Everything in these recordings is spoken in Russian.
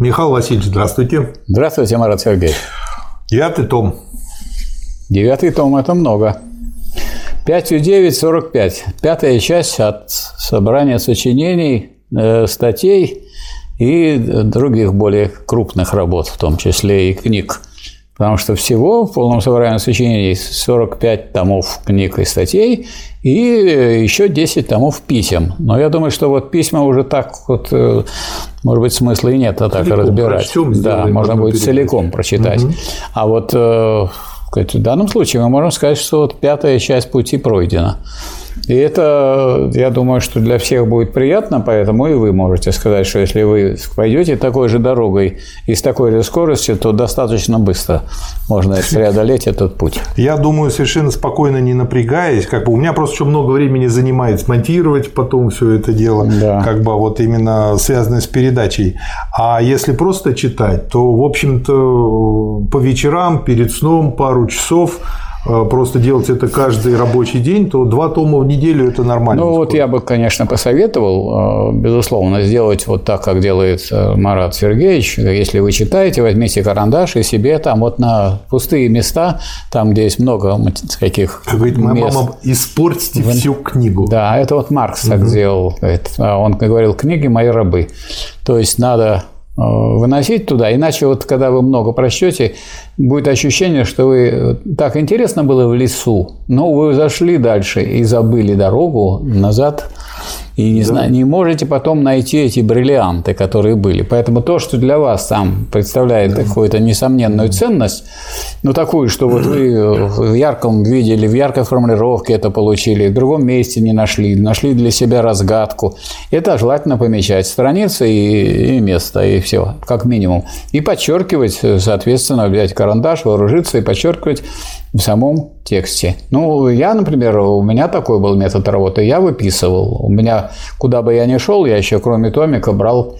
Михаил Васильевич, здравствуйте. Здравствуйте, Марат Сергеевич. Девятый том. Девятый том – это много. 5 9 – 45. Пятая часть от собрания сочинений, э, статей и других более крупных работ, в том числе и книг. Потому что всего в полном собрании сочинений 45 томов книг и статей, и еще 10 томов писем. Но я думаю, что вот письма уже так вот, э, может быть, смысла и нет а так целиком разбирать. Прочтем, да, можно будет передачу. целиком прочитать. Угу. А вот э, в данном случае мы можем сказать, что вот пятая часть пути пройдена. И это, я думаю, что для всех будет приятно, поэтому и вы можете сказать, что если вы пойдете такой же дорогой и с такой же скоростью, то достаточно быстро можно преодолеть этот путь. Я думаю, совершенно спокойно, не напрягаясь, как бы у меня просто еще много времени занимает смонтировать потом все это дело, да. как бы вот именно связанное с передачей. А если просто читать, то, в общем-то, по вечерам, перед сном, пару часов просто делать это каждый рабочий день, то два тома в неделю это нормально. Ну, вот я бы, конечно, посоветовал, э, безусловно, сделать вот так, как делает э, Марат Сергеевич. Если вы читаете, возьмите карандаш и себе там вот на пустые места, там, где есть много каких Как говорит моя мест. мама, испортите вы... всю книгу. Да, это вот Маркс угу. так сделал. А он говорил, книги мои рабы. То есть надо Э, выносить туда, иначе вот когда вы много прочтете, будет ощущение, что вы э, так интересно было в лесу, но вы зашли дальше и забыли дорогу назад и не, да. знаю, не можете потом найти эти бриллианты, которые были. Поэтому то, что для вас там представляет да. какую-то несомненную ценность, ну такую, что вот вы в ярком видели, в яркой формулировке это получили, в другом месте не нашли, нашли для себя разгадку, это желательно помечать страницы и, и место, и все, как минимум. И подчеркивать, соответственно, взять карандаш, вооружиться и подчеркивать в самом тексте. Ну, я, например, у меня такой был метод работы. Я выписывал. У меня, куда бы я ни шел, я еще кроме томика брал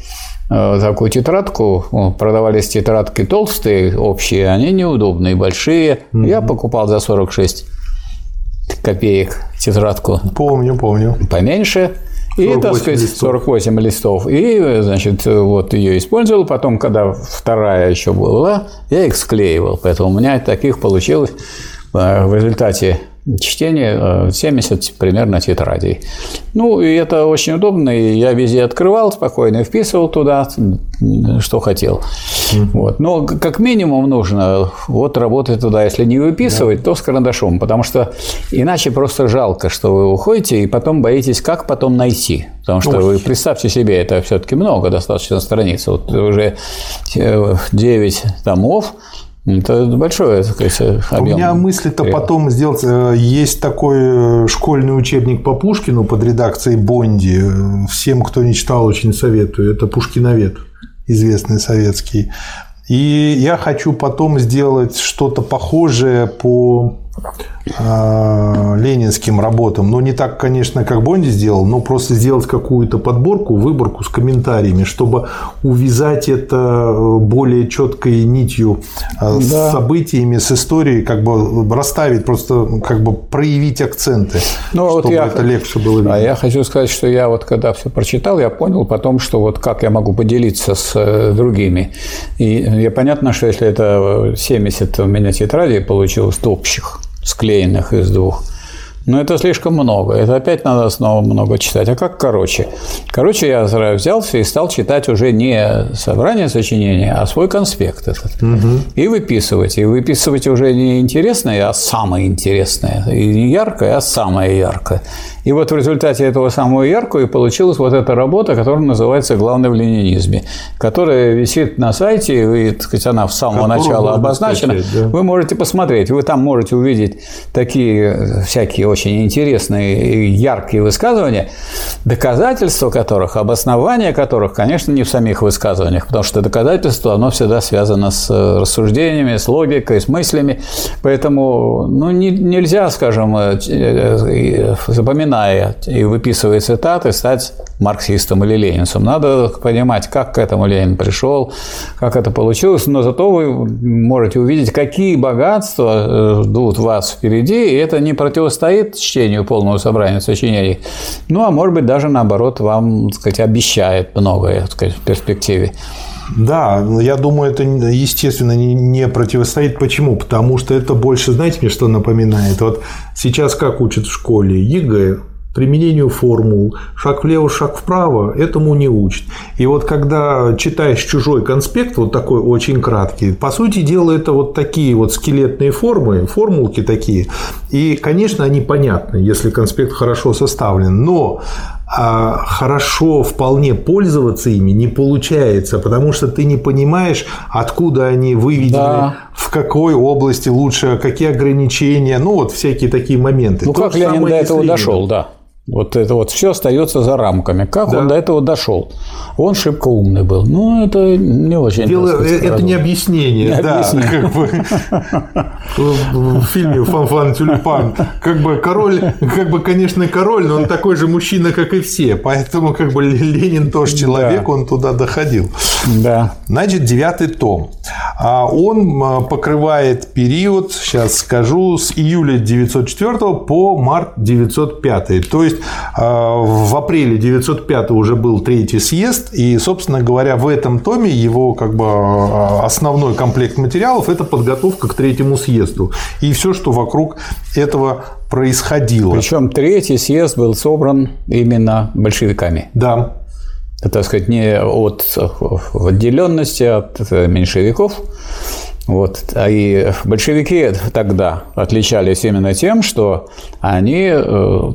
э, такую тетрадку. Продавались тетрадки толстые, общие, они неудобные, большие. Mm-hmm. Я покупал за 46 копеек тетрадку. Помню, помню. Поменьше. И, так сказать, листов. 48 листов. И, значит, вот ее использовал. Потом, когда вторая еще была, я их склеивал. Поэтому у меня таких получилось э, в результате чтения 70 э, примерно тетрадей. Ну, и это очень удобно, и я везде открывал спокойно, вписывал туда, что хотел. Вот. Но как минимум нужно вот работать туда, если не выписывать, да. то с карандашом, потому что иначе просто жалко, что вы уходите, и потом боитесь, как потом найти. Потому что Ой. вы представьте себе, это все-таки много достаточно страниц. Вот уже 9 э, томов, это большой так сказать, объем. У меня мысль-то потом сделать. Э, есть такой э, школьный учебник по Пушкину под редакцией Бонди. Всем, кто не читал, очень советую. Это Пушкиновед, известный советский. И я хочу потом сделать что-то похожее по а, ленинским работам. Но не так, конечно, как Бонди сделал, но просто сделать какую-то подборку, выборку с комментариями, чтобы увязать это э, более четкой нитью э, да. с событиями, с историей, как бы расставить, просто как бы проявить акценты, ну, чтобы вот я, это легче было видно. А я хочу сказать, что я вот когда все прочитал, я понял потом, что вот как я могу поделиться с э, другими. И я понятно, что если это 70 у меня тетрадей получилось общих, склеенных из двух. Но это слишком много. Это опять надо снова много читать. А как короче? Короче, я взялся и стал читать уже не собрание сочинения, а свой конспект этот. Угу. И выписывать. И выписывать уже не интересное, а самое интересное. И не яркое, а самое яркое. И вот в результате этого самого яркого и получилась вот эта работа, которая называется «Главное в ленинизме», которая висит на сайте, и, так сказать, она в самого Которую начала обозначена. Скачать, да? Вы можете посмотреть, вы там можете увидеть такие всякие очень интересные и яркие высказывания, доказательства которых, обоснования которых, конечно, не в самих высказываниях, потому что доказательство, оно всегда связано с рассуждениями, с логикой, с мыслями. Поэтому ну, не, нельзя, скажем, э, э, запоминая и выписывая цитаты, стать марксистом или ленинцем. Надо понимать, как к этому Ленин пришел, как это получилось, но зато вы можете увидеть, какие богатства э, ждут вас впереди, и это не противостоит чтению полного собрания сочинений, ну, а может быть, даже наоборот, вам, так сказать, обещает многое, так сказать, в перспективе. Да, я думаю, это, естественно, не противостоит. Почему? Потому что это больше, знаете, мне что напоминает? Вот сейчас как учат в школе? ЕГЭ, применению формул, шаг влево, шаг вправо, этому не учат. И вот когда читаешь чужой конспект, вот такой очень краткий, по сути дела, это вот такие вот скелетные формы, формулки такие. И, конечно, они понятны, если конспект хорошо составлен, но а хорошо вполне пользоваться ими не получается, потому что ты не понимаешь, откуда они выведены, да. в какой области лучше, какие ограничения, ну вот всякие такие моменты. Ну, То как Ленин до этого дошел, да. Вот это вот все остается за рамками. Как да. он до этого дошел? Он шибко умный был. Ну, это не очень. Дело, сказать, это не объяснение. Не да, объяснение. Как бы, в фильме Фанфан Тюльпан. Как бы король, как бы, конечно, король, но он такой же мужчина, как и все. Поэтому как бы Ленин тоже человек, да. он туда доходил. Да. Значит, девятый том. А Он а, покрывает период, сейчас скажу, с июля 904 по март 905. То есть а, в апреле 905 уже был третий съезд, и, собственно говоря, в этом томе его как бы а, основной комплект материалов – это подготовка к третьему съезду. И все, что вокруг этого происходило. Причем третий съезд был собран именно большевиками. Да так сказать, не от отделенности от меньшевиков. Вот. А и большевики тогда отличались именно тем, что они э,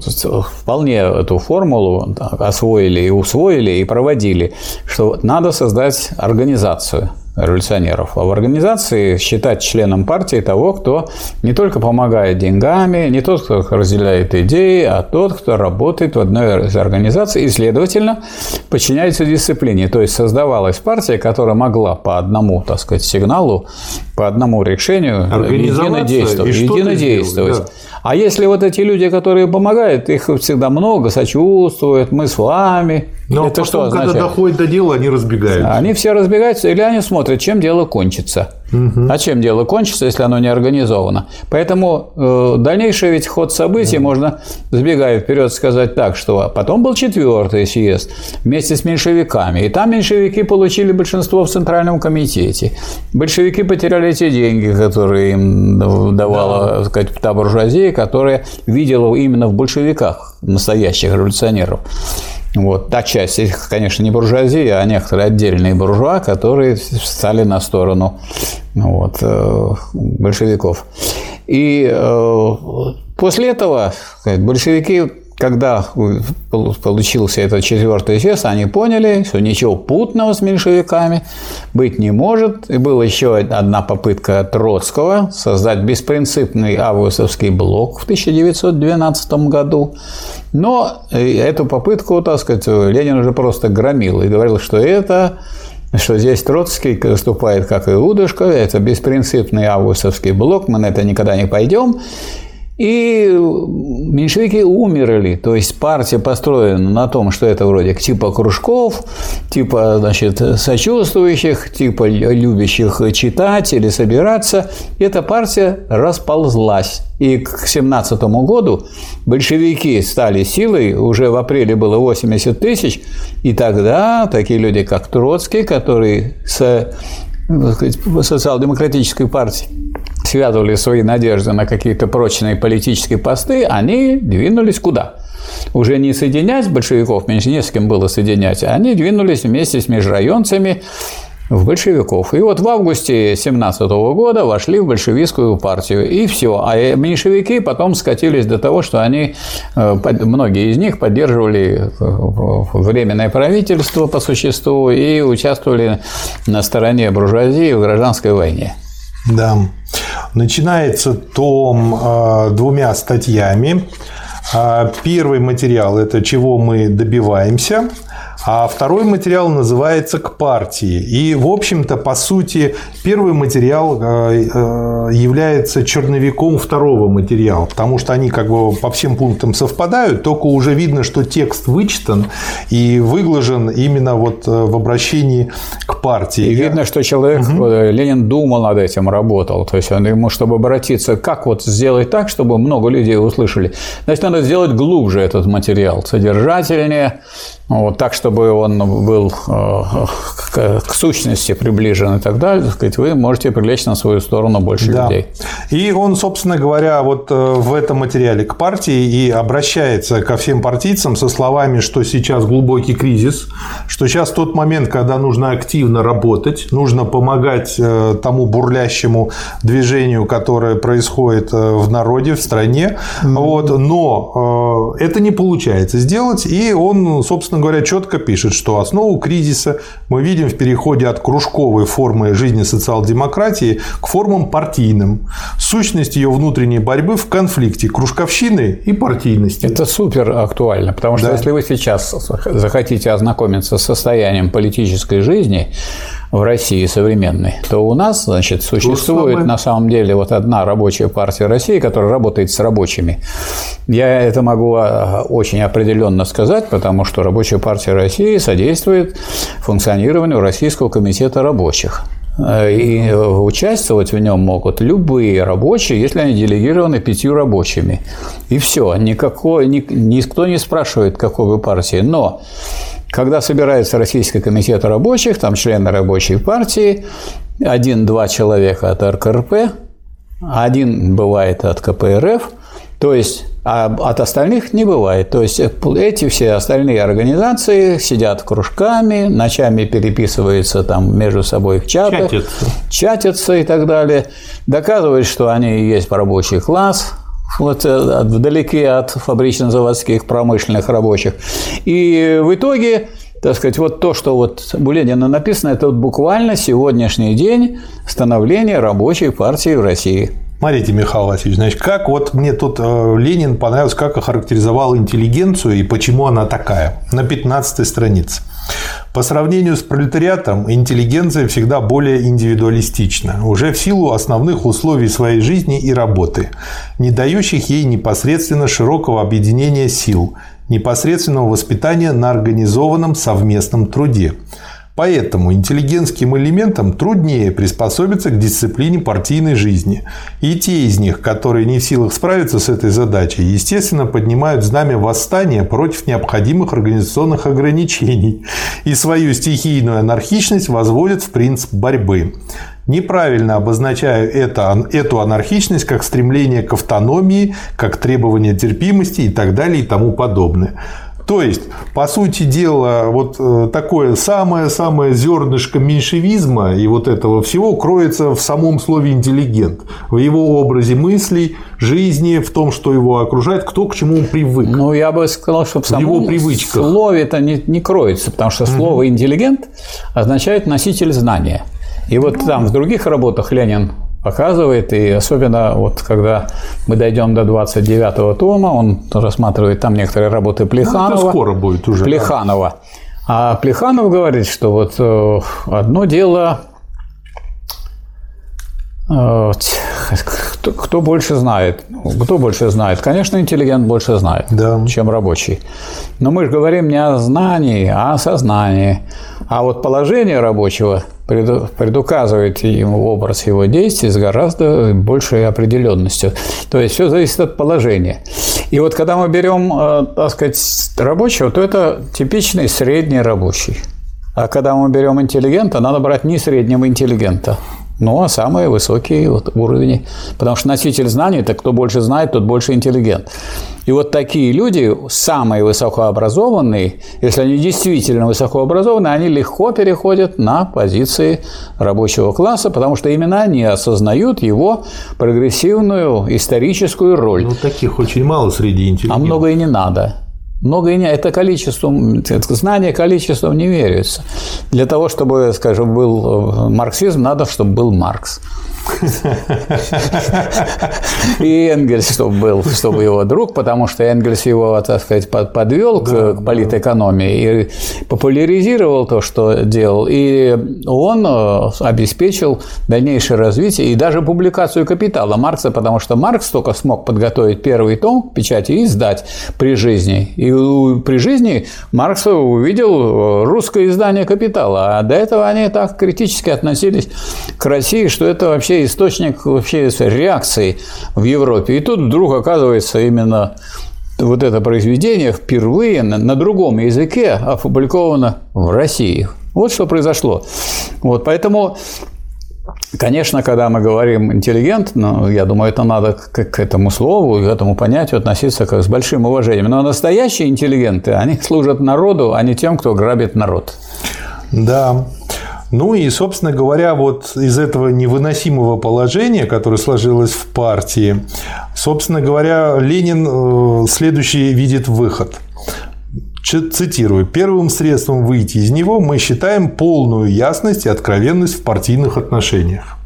вполне эту формулу освоили и усвоили и проводили, что надо создать организацию – революционеров, а в организации считать членом партии того, кто не только помогает деньгами, не тот, кто разделяет идеи, а тот, кто работает в одной из организаций и, следовательно, подчиняется дисциплине. То есть создавалась партия, которая могла по одному, так сказать, сигналу, по одному решению единодействовать. единодействовать. Да. А если вот эти люди, которые помогают, их всегда много, сочувствуют, мы с вами. Но это потом, что означает? когда доходит до дела, они разбегаются. Они все разбегаются, или они смотрят, чем дело кончится. Угу. А чем дело кончится, если оно не организовано? Поэтому э, дальнейший ведь ход событий угу. можно, сбегая вперед, сказать так, что потом был четвертый съезд вместе с меньшевиками. И там меньшевики получили большинство в Центральном комитете. Большевики потеряли те деньги, которые им давала да. сказать, та буржуазия, которая видела именно в большевиках настоящих революционеров. Вот. Та часть, их, конечно, не буржуазия, а некоторые отдельные буржуа, которые стали на сторону вот, э, большевиков. И э, после этого большевики когда получился этот четвертый съезд, они поняли, что ничего путного с меньшевиками быть не может. И была еще одна попытка Троцкого создать беспринципный августовский блок в 1912 году. Но эту попытку, так сказать, Ленин уже просто громил и говорил, что это что здесь Троцкий выступает как Иудушка, это беспринципный августовский блок, мы на это никогда не пойдем. И меньшевики умерли, то есть партия построена на том, что это вроде типа кружков, типа значит, сочувствующих, типа любящих читать или собираться. Эта партия расползлась. И к 17 году большевики стали силой, уже в апреле было 80 тысяч, и тогда такие люди, как Троцкий, который с социал-демократической партии связывали свои надежды на какие-то прочные политические посты, они двинулись куда? Уже не соединять большевиков, меньше не с кем было соединять, они двинулись вместе с межрайонцами в большевиков. И вот в августе 17 года вошли в большевистскую партию, и все. А меньшевики потом скатились до того, что они, э, многие из них поддерживали э, временное правительство по существу и участвовали на стороне буржуазии в гражданской войне. Да. Начинается том э, двумя статьями. Первый материал – это «Чего мы добиваемся», а второй материал называется «К партии». И, в общем-то, по сути, первый материал э, э, является черновиком второго материала, потому что они как бы по всем пунктам совпадают, только уже видно, что текст вычитан и выглажен именно вот э, в обращении к партии. И видно, что человек, угу. Ленин думал над этим, работал. То есть он ему, чтобы обратиться, как вот сделать так, чтобы много людей услышали. Значит, надо сделать глубже этот материал, содержательнее, вот, так, чтобы он был э, к, к сущности приближен и так далее, так сказать, вы можете привлечь на свою сторону больше да. людей. И он, собственно говоря, вот э, в этом материале к партии и обращается ко всем партийцам со словами, что сейчас глубокий кризис, что сейчас тот момент, когда нужно активно работать, нужно помогать э, тому бурлящему движению, которое происходит в народе, в стране, mm-hmm. вот, но это не получается сделать, и он, собственно собственно говоря, четко пишет, что основу кризиса мы видим в переходе от кружковой формы жизни социал-демократии к формам партийным. Сущность ее внутренней борьбы в конфликте кружковщины и партийности. Это супер актуально, потому что да. если вы сейчас захотите ознакомиться с состоянием политической жизни, в России современной, то у нас, значит, существует на самом деле вот одна рабочая партия России, которая работает с рабочими. Я это могу а, очень определенно сказать, потому что рабочая партия России содействует функционированию Российского комитета рабочих. И участвовать в нем могут любые рабочие, если они делегированы пятью рабочими. И все. Никакой, никто не спрашивает, какой вы партии. Но когда собирается Российский комитет рабочих, там члены рабочей партии, один-два человека от РКРП, один бывает от КПРФ, то есть а от остальных не бывает. То есть эти все остальные организации сидят кружками, ночами переписываются там между собой в чатах, чатятся, чатятся и так далее, доказывают, что они есть рабочий класс, вот э, вдалеке от фабрично-заводских промышленных рабочих. И в итоге так сказать, вот то, что вот у Ленина написано, это вот буквально сегодняшний день становления рабочей партии в России. Смотрите, Михаил Васильевич, значит, как вот мне тут э, Ленин понравился, как охарактеризовал интеллигенцию и почему она такая. На 15 странице. По сравнению с пролетариатом, интеллигенция всегда более индивидуалистична, уже в силу основных условий своей жизни и работы, не дающих ей непосредственно широкого объединения сил, непосредственного воспитания на организованном совместном труде – Поэтому интеллигентским элементам труднее приспособиться к дисциплине партийной жизни. И те из них, которые не в силах справиться с этой задачей, естественно, поднимают знамя восстания против необходимых организационных ограничений и свою стихийную анархичность возводят в принцип борьбы. Неправильно обозначаю это, эту анархичность как стремление к автономии, как требование терпимости и так далее и тому подобное. То есть, по сути дела, вот э, такое самое-самое зернышко меньшевизма и вот этого всего кроется в самом слове интеллигент, в его образе мыслей, жизни, в том, что его окружает, кто к чему он привык. Ну, я бы сказал, что в самом его привычках. слове это не, не кроется, потому что слово интеллигент означает носитель знания. И вот там в других работах Ленин показывает, и особенно вот когда мы дойдем до 29-го тома, он рассматривает там некоторые работы Плеханова. Ну, это скоро будет уже. Плеханова. Да. А Плеханов говорит, что вот э, одно дело э, кто, кто больше знает? Кто больше знает? Конечно, интеллигент больше знает, да. чем рабочий. Но мы же говорим не о знании, а о сознании. А вот положение рабочего предуказывает ему образ его действий с гораздо большей определенностью. То есть все зависит от положения. И вот когда мы берем, э, так сказать, рабочего, то это типичный средний рабочий. А когда мы берем интеллигента, надо брать не среднего интеллигента, ну, а самые высокие вот уровни. Потому что носитель знаний – это кто больше знает, тот больше интеллигент. И вот такие люди, самые высокообразованные, если они действительно высокообразованы, они легко переходят на позиции рабочего класса, потому что именно они осознают его прогрессивную историческую роль. Ну, таких очень мало среди интеллигентов. А много и не надо. Много и не, это количеством, знания количеством не меряются. Для того, чтобы, скажем, был э, марксизм, надо, чтобы был Маркс. И Энгельс, чтобы был, чтобы его друг, потому что Энгельс его, так сказать, подвел да, к, к политэкономии и популяризировал то, что делал. И он э, обеспечил дальнейшее развитие и даже публикацию капитала Маркса, потому что Маркс только смог подготовить первый том печати и издать при жизни. И при жизни Маркс увидел э, русское издание капитала, а до этого они так критически относились к России, что это вообще источник вообще реакции в Европе. И тут вдруг оказывается именно вот это произведение впервые на, другом языке опубликовано в России. Вот что произошло. Вот, поэтому Конечно, когда мы говорим интеллигент, ну, я думаю, это надо к, к этому слову, к этому понятию относиться как с большим уважением. Но настоящие интеллигенты, они служат народу, а не тем, кто грабит народ. Да. Ну и, собственно говоря, вот из этого невыносимого положения, которое сложилось в партии, собственно говоря, Ленин э, следующий видит выход. Цитирую. «Первым средством выйти из него мы считаем полную ясность и откровенность в партийных отношениях.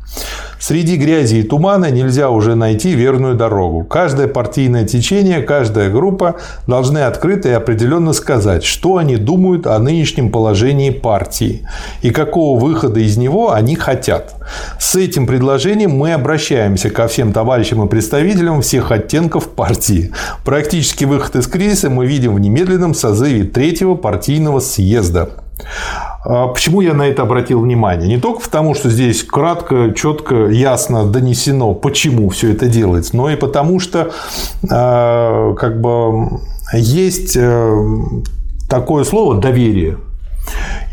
Среди грязи и тумана нельзя уже найти верную дорогу. Каждое партийное течение, каждая группа должны открыто и определенно сказать, что они думают о нынешнем положении партии и какого выхода из него они хотят. С этим предложением мы обращаемся ко всем товарищам и представителям всех оттенков партии. Практически выход из кризиса мы видим в немедленном созыве третьего партийного съезда. А почему я на это обратил внимание? Не только потому, что здесь кратко, четко, ясно донесено, почему все это делается, но и потому, что а, как бы есть э, такое слово доверие.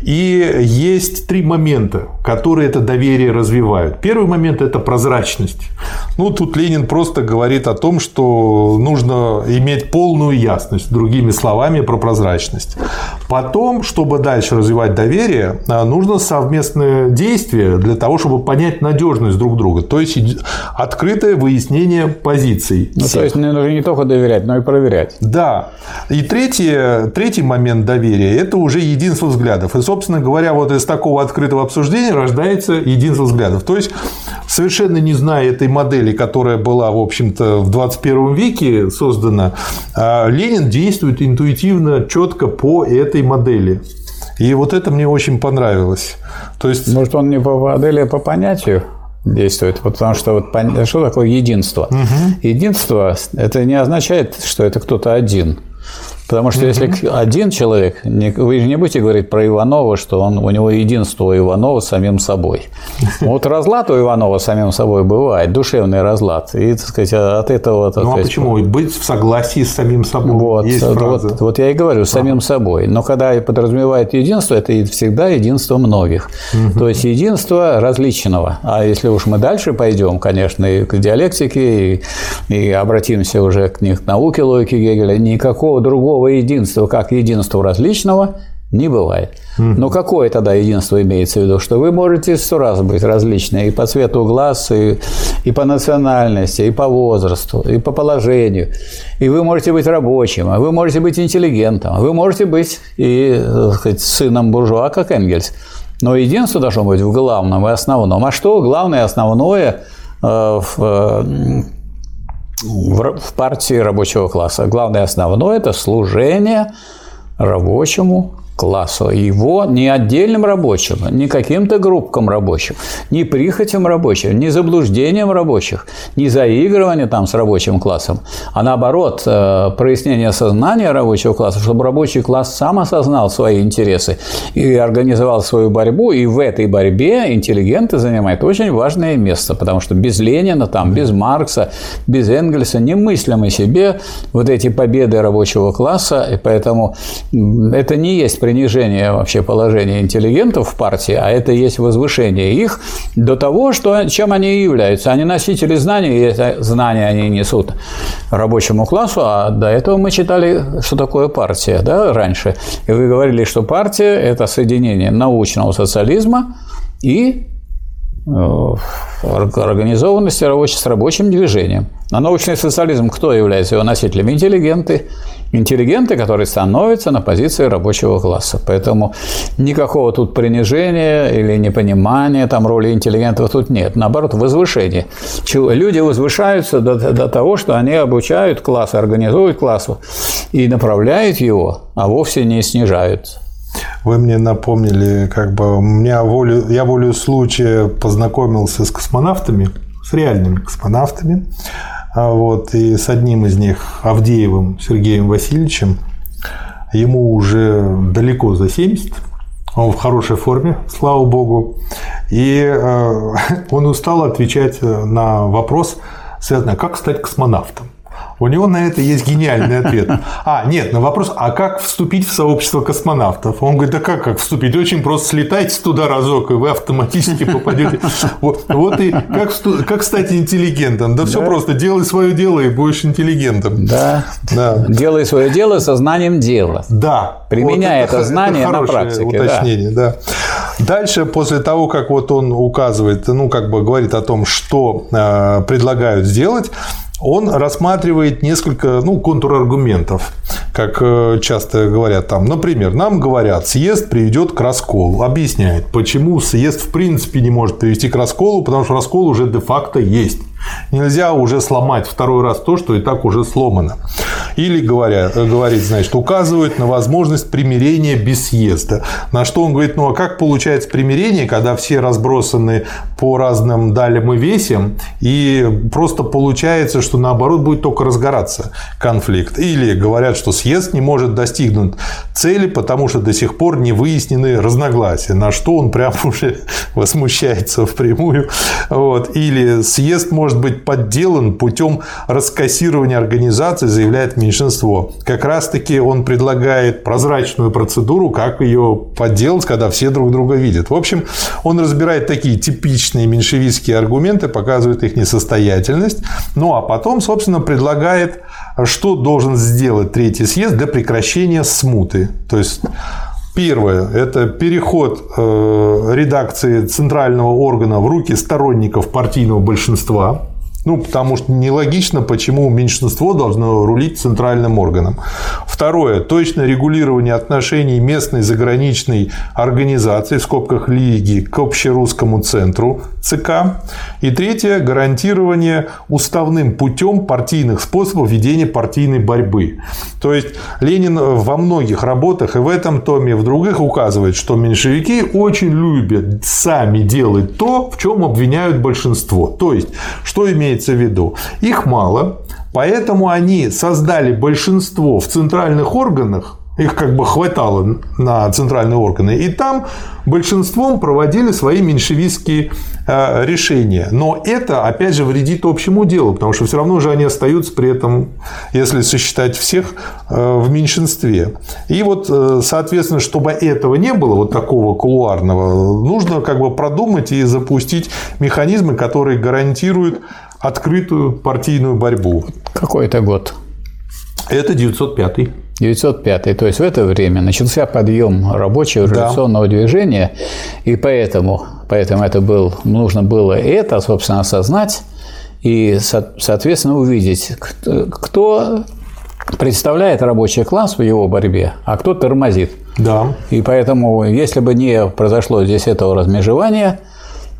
И есть три момента, которые это доверие развивают. Первый момент – это прозрачность. Ну, тут Ленин просто говорит о том, что нужно иметь полную ясность, другими словами, про прозрачность. Потом, чтобы дальше развивать доверие, а, нужно совместное действие для того, чтобы понять надежность друг друга. То есть открытое выяснение позиций. Ну, то есть нужно не только доверять, но и проверять. Да. И третий, третий момент доверия – это уже единство взглядов. И, собственно говоря, вот из такого открытого обсуждения рождается единство взглядов. То есть, совершенно не зная этой модели, которая была, в общем-то, в 21 веке создана, а, Ленин действует интуитивно, четко по этой модели. И вот это мне очень понравилось. То есть... Может, он не по модели, а по понятию? действует. Потому что вот что такое единство? Угу. Единство это не означает, что это кто-то один. Потому что если один человек, вы же не будете говорить про Иванова, что он, у него единство Иванова с самим собой. Вот разлад у Иванова с самим собой бывает, душевный разлад. И, так сказать, от этого... Так ну, а почему? Быть в согласии с самим собой. Вот, Есть фраза. вот, вот я и говорю, с самим собой. Но когда подразумевает единство, это всегда единство многих. Угу. То есть, единство различного. А если уж мы дальше пойдем, конечно, и к диалектике, и, и обратимся уже к, к науке логики Гегеля, никакого другого такого единства, как единство различного, не бывает. Но какое тогда единство имеется в виду? Что вы можете сто раз быть различны и по цвету глаз, и, и по национальности, и по возрасту, и по положению. И вы можете быть рабочим, а вы можете быть интеллигентом, а вы можете быть и так сказать, сыном буржуа, как Энгельс. Но единство должно быть в главном и основном. А что главное и основное э, в в партии рабочего класса. Главное основное – это служение рабочему классу. Его не отдельным рабочим, не каким-то группкам рабочих, не прихотям рабочих, не заблуждением рабочих, не заигрыванием там с рабочим классом, а наоборот, э, прояснение сознания рабочего класса, чтобы рабочий класс сам осознал свои интересы и организовал свою борьбу, и в этой борьбе интеллигенты занимают очень важное место, потому что без Ленина, там, без Маркса, без Энгельса немыслимы себе вот эти победы рабочего класса, и поэтому это не есть принижение вообще положения интеллигентов в партии, а это есть возвышение их до того, что, чем они и являются. Они носители знаний, и это знания они несут рабочему классу, а до этого мы читали, что такое партия да, раньше. И вы говорили, что партия – это соединение научного социализма и организованности рабочих, с рабочим движением. А научный социализм кто является его носителем? Интеллигенты. Интеллигенты, которые становятся на позиции рабочего класса. Поэтому никакого тут принижения или непонимания там роли интеллигентов тут нет. Наоборот, возвышение. Люди возвышаются до, до того, что они обучают класс, организуют класс и направляют его, а вовсе не снижают. Вы мне напомнили, как бы, меня волю, я волю случая познакомился с космонавтами, с реальными космонавтами, а вот, и с одним из них, Авдеевым Сергеем Васильевичем, ему уже далеко за 70, он в хорошей форме, слава богу, и э, он устал отвечать на вопрос, связанный, как стать космонавтом. У него на это есть гениальный ответ. А, нет, на вопрос, а как вступить в сообщество космонавтов? Он говорит, да как, как вступить? Очень просто слетайте туда разок, и вы автоматически попадете. Вот, вот и как, как стать интеллигентом? Да, да все просто, делай свое дело и будешь интеллигентом. Да. да. Делай свое дело со знанием дела. Да. Применяй вот это, это знание это на практике. уточнение, да. да. Дальше, после того, как вот он указывает, ну, как бы говорит о том, что э, предлагают сделать, он рассматривает несколько ну, контраргументов, как э, часто говорят там. Например, нам говорят, съезд приведет к расколу. Объясняет, почему съезд в принципе не может привести к расколу, потому что раскол уже де-факто есть. Нельзя уже сломать второй раз то, что и так уже сломано. Или говоря, говорит, значит, указывают на возможность примирения без съезда. На что он говорит, ну а как получается примирение, когда все разбросаны по разным далям и весям, и просто получается, что наоборот будет только разгораться конфликт. Или говорят, что съезд не может достигнуть цели, потому что до сих пор не выяснены разногласия, на что он прям уже возмущается впрямую. Вот. Или съезд может быть подделан путем раскассирования организации, заявляет меньшинство. Как раз-таки он предлагает прозрачную процедуру, как ее подделать, когда все друг друга видят. В общем, он разбирает такие типичные меньшевистские аргументы, показывает их несостоятельность. Ну а потом, собственно, предлагает, что должен сделать Третий съезд для прекращения смуты. То есть Первое – это переход э, редакции центрального органа в руки сторонников партийного большинства. Ну, потому что нелогично, почему меньшинство должно рулить центральным органом. Второе. Точное регулирование отношений местной заграничной организации, в скобках Лиги, к общерусскому центру ЦК. И третье. Гарантирование уставным путем партийных способов ведения партийной борьбы. То есть, Ленин во многих работах и в этом томе, и в других указывает, что меньшевики очень любят сами делать то, в чем обвиняют большинство. То есть, что имеет имеется в виду? Их мало, поэтому они создали большинство в центральных органах, их как бы хватало на центральные органы. И там большинством проводили свои меньшевистские э, решения. Но это, опять же, вредит общему делу, потому что все равно же они остаются при этом, если сосчитать всех, э, в меньшинстве. И вот, э, соответственно, чтобы этого не было, вот такого кулуарного, нужно как бы продумать и запустить механизмы, которые гарантируют открытую партийную борьбу. Какой это год? Это 905. 905. То есть в это время начался подъем рабочего революционного да. движения, и поэтому, поэтому это был, нужно было это, собственно, осознать и, соответственно, увидеть, кто представляет рабочий класс в его борьбе, а кто тормозит. Да. И поэтому, если бы не произошло здесь этого размежевания,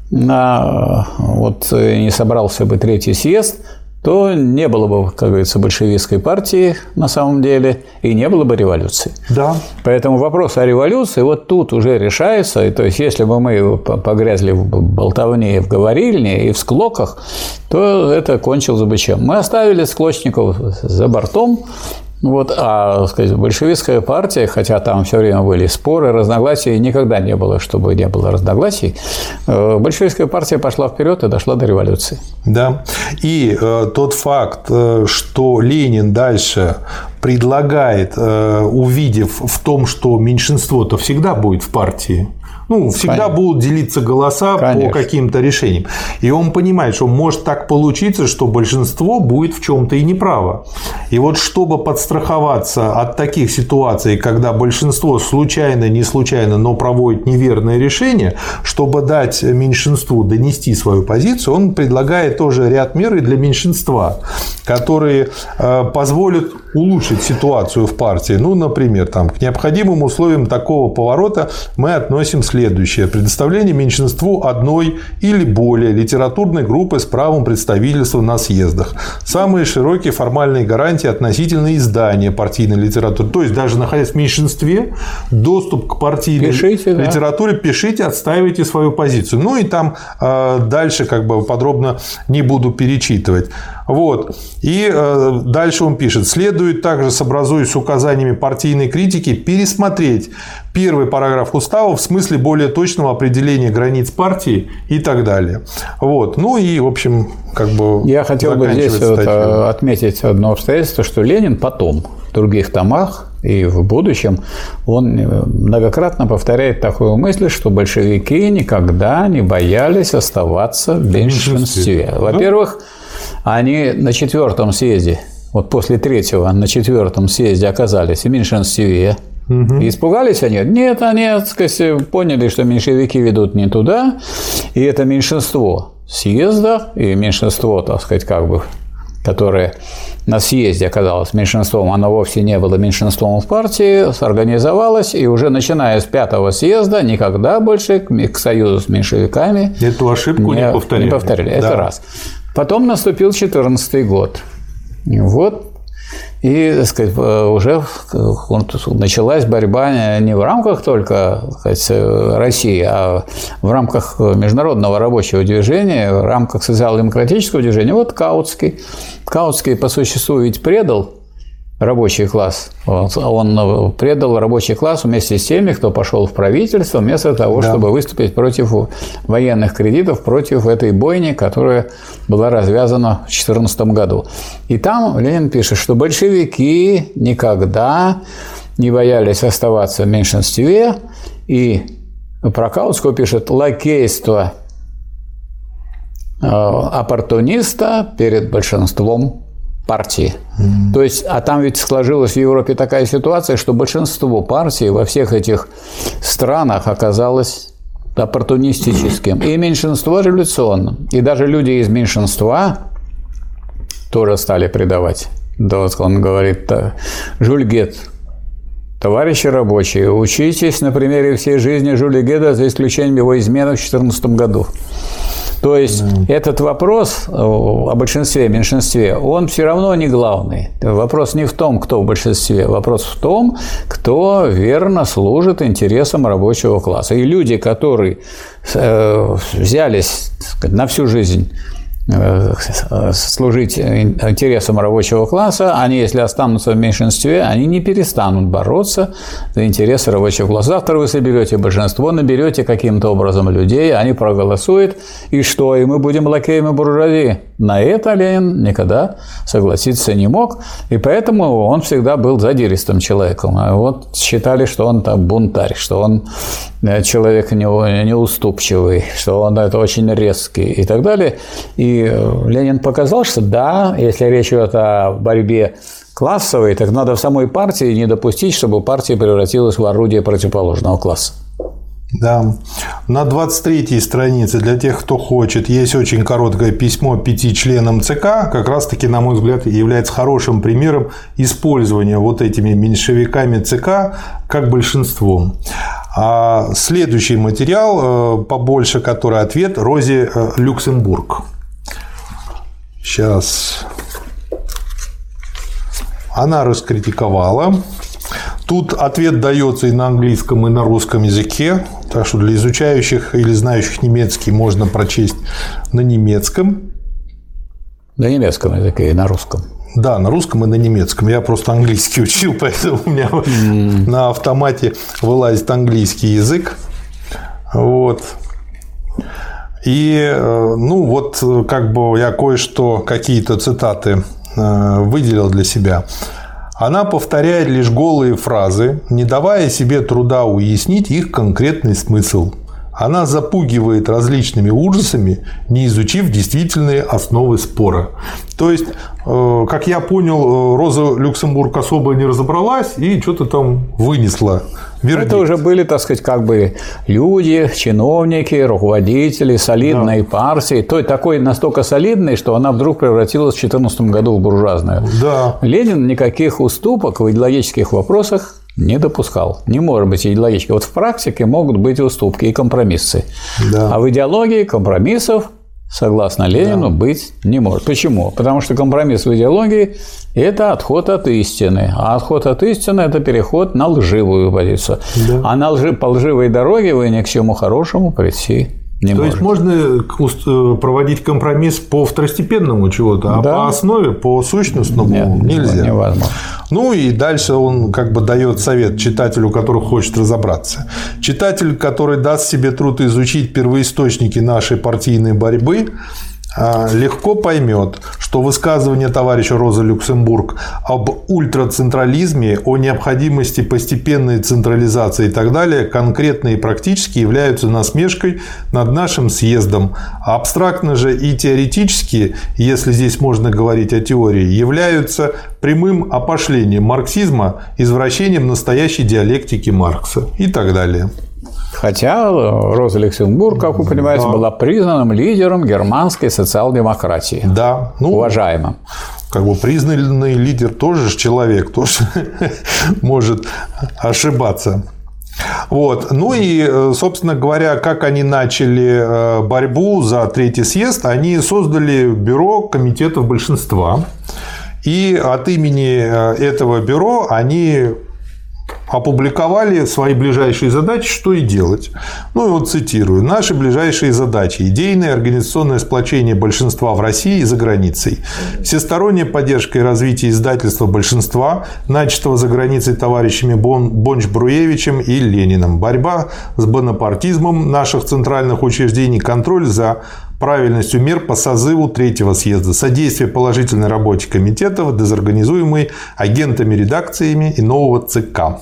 на, вот э, не собрался бы третий съезд, то не было бы, как говорится, большевистской партии на самом деле, и не было бы революции. Да. Поэтому вопрос о революции вот тут уже решается. И, то есть, если бы мы погрязли в болтовне, в говорильне и в склоках, то это кончилось бы чем? Мы оставили склочников за бортом, вот, а сказать, большевистская партия, хотя там все время были споры, разногласия, никогда не было, чтобы не было разногласий, э, большевистская партия пошла вперед и дошла до революции. Да. И э, тот факт, э, что Ленин дальше предлагает, э, увидев в том, что меньшинство-то всегда будет в партии, Ну, всегда Конечно. будут делиться голоса Конечно. по каким-то решениям. И он понимает, что может так получиться, что большинство будет в чем-то и неправо. И вот чтобы подстраховаться от таких ситуаций, когда большинство случайно, не случайно, но проводит неверное решение, чтобы дать меньшинству донести свою позицию, он предлагает тоже ряд мер и для меньшинства, которые э, позволят улучшить ситуацию в партии. Ну, например, там, к необходимым условиям такого поворота мы относим следующее. Предоставление меньшинству одной или более литературной группы с правом представительства на съездах. Самые широкие формальные гарантии относительно издания партийной литературы. То есть, даже находясь в меньшинстве, доступ к партийной пишите, литературе да. пишите, отстаивайте свою позицию. Ну и там э, дальше как бы подробно не буду перечитывать. Вот. И э, дальше он пишет. Следует также, сообразуясь с указаниями партийной критики, пересмотреть первый параграф устава в смысле более точного определения границ партии и так далее. Вот. Ну и, в общем, как бы... Я хотел бы здесь вот э, отметить одно обстоятельство, что Ленин потом в других томах и в будущем он э, многократно повторяет такую мысль, что большевики никогда не боялись оставаться в меньшинстве. Во-первых, да? Они на четвертом съезде, вот после третьего на четвертом съезде оказались в меньшинстве. Угу. И испугались они? Нет, они, сказать, поняли, что меньшевики ведут не туда, и это меньшинство съезда и меньшинство, так сказать, как бы, которое на съезде оказалось меньшинством, оно вовсе не было меньшинством в партии, сорганизовалось, и уже начиная с пятого съезда никогда больше к союзу с меньшевиками эту ошибку не, не повторили. Не повторили. Да. Это раз. Потом наступил 14 год. Вот и, так сказать, уже началась борьба не в рамках только так сказать, России, а в рамках международного рабочего движения, в рамках социал-демократического движения. Вот Каутский. Каутский по существу ведь предал рабочий класс. Он э, предал рабочий класс вместе с теми, кто пошел в правительство, вместо того, да. чтобы выступить против военных кредитов, против этой бойни, которая была развязана в 2014 году. И там Ленин пишет, что большевики никогда не боялись оставаться в меньшинстве, и про Каутского пишет «лакейство э, оппортуниста перед большинством партии. Mm-hmm. То есть, а там ведь сложилась в Европе такая ситуация, что большинство партий во всех этих странах оказалось оппортунистическим, и меньшинство революционным. И даже люди из меньшинства тоже стали предавать. Да, вот он говорит, Жульгет, товарищи рабочие, учитесь на примере всей жизни Жюля Геда за исключением его измены в 2014 году. То есть mm. этот вопрос о большинстве меньшинстве, он все равно не главный. Вопрос не в том, кто в большинстве, вопрос в том, кто верно служит интересам рабочего класса. И люди, которые э, взялись сказать, на всю жизнь Э, служить интересам рабочего класса, они, если останутся в меньшинстве, они не перестанут бороться за интересы рабочего класса. Завтра вы соберете большинство, наберете каким-то образом людей, они проголосуют, и что? И мы будем лакеями буржуазии. На это Ленин никогда согласиться не мог, и поэтому он всегда был задиристым человеком. А вот считали, что он там бунтарь, что он э, человек неуступчивый, что он это очень резкий и так далее. И Ленин показал, что да, если речь идет о борьбе классовой, так надо в самой партии не допустить, чтобы партия превратилась в орудие противоположного класса. Да. На 23-й странице, для тех, кто хочет, есть очень короткое письмо пяти членам ЦК, как раз-таки, на мой взгляд, является хорошим примером использования вот этими меньшевиками ЦК как большинством. А следующий материал, э, побольше который ответ, Розе э, Люксембург. Сейчас. Она раскритиковала. Тут ответ дается и на английском, и на русском языке. Так что для изучающих или знающих немецкий можно прочесть на немецком. На немецком языке и на русском. Да, на русском и на немецком. Я просто английский учил, поэтому у меня mm. на автомате вылазит английский язык. Вот. И, э, ну, вот как бы я кое-что, какие-то цитаты э, выделил для себя. Она повторяет лишь голые фразы, не давая себе труда уяснить их конкретный смысл. Она запугивает различными ужасами, не изучив действительные основы спора. То есть, э, как я понял, э, Роза Люксембург особо не разобралась и что-то там вынесла. Вердикт. Это уже были, так сказать, как бы люди, чиновники, руководители солидной да. партии. Той такой настолько солидной, что она вдруг превратилась в 2014 году в буржуазную. Да. Ленин никаких уступок в идеологических вопросах не допускал. Не может быть идеологически. Вот в практике могут быть уступки и компромиссы. Да. А в идеологии компромиссов, согласно Ленину, да. быть не может. Почему? Потому что компромисс в идеологии – это отход от истины. А отход от истины – это переход на лживую позицию. Да. А на лжи, по лживой дороге вы ни к чему хорошему прийти не То может. есть можно э, проводить компромисс по второстепенному чего-то, а да. по основе, по сущностному Нет, нельзя. Невозможно. Ну и дальше он как бы дает совет читателю, который хочет разобраться. Читатель, который даст себе труд изучить первоисточники нашей партийной борьбы, а, легко поймет, что высказывание товарища Роза Люксембург об ультрацентрализме, о необходимости постепенной централизации и так далее конкретно и практически являются насмешкой над нашим съездом. А абстрактно же и теоретически, если здесь можно говорить о теории, являются прямым опошлением марксизма, извращением настоящей диалектики Маркса и так далее. Хотя Роза Люксембург, как вы понимаете, да. была признанным лидером германской социал-демократии. Да. Ну, уважаемым. Как бы признанный лидер тоже человек, тоже может ошибаться. Вот. Ну и, собственно говоря, как они начали э, борьбу за третий съезд, они создали бюро комитетов большинства. И от имени э, этого бюро они опубликовали свои ближайшие задачи, что и делать. Ну и вот цитирую. Наши ближайшие задачи. Идейное организационное сплочение большинства в России и за границей. Всесторонняя поддержка и развитие издательства большинства, начатого за границей товарищами Бон, Бонч-Бруевичем и Лениным. Борьба с бонапартизмом наших центральных учреждений, контроль за правильностью мер по созыву третьего съезда, содействие положительной работе комитетов, дезорганизуемой агентами редакциями и нового ЦК.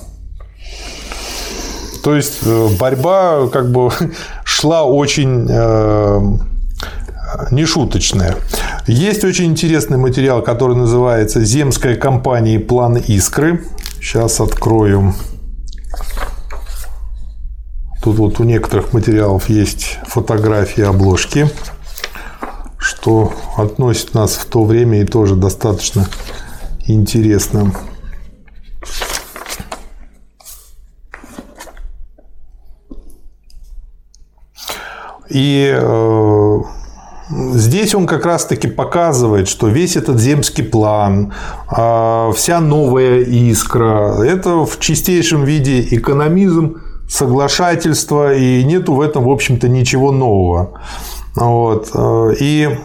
То есть э, борьба как бы шла очень э, нешуточная. Есть очень интересный материал, который называется «Земская компания. План Искры». Сейчас открою. Тут вот у некоторых материалов есть фотографии обложки, что относит нас в то время и тоже достаточно интересно. И э, здесь он как раз-таки показывает, что весь этот земский план, э, вся новая искра – это в чистейшем виде экономизм, соглашательство, и нету в этом, в общем-то, ничего нового. Вот. Э, и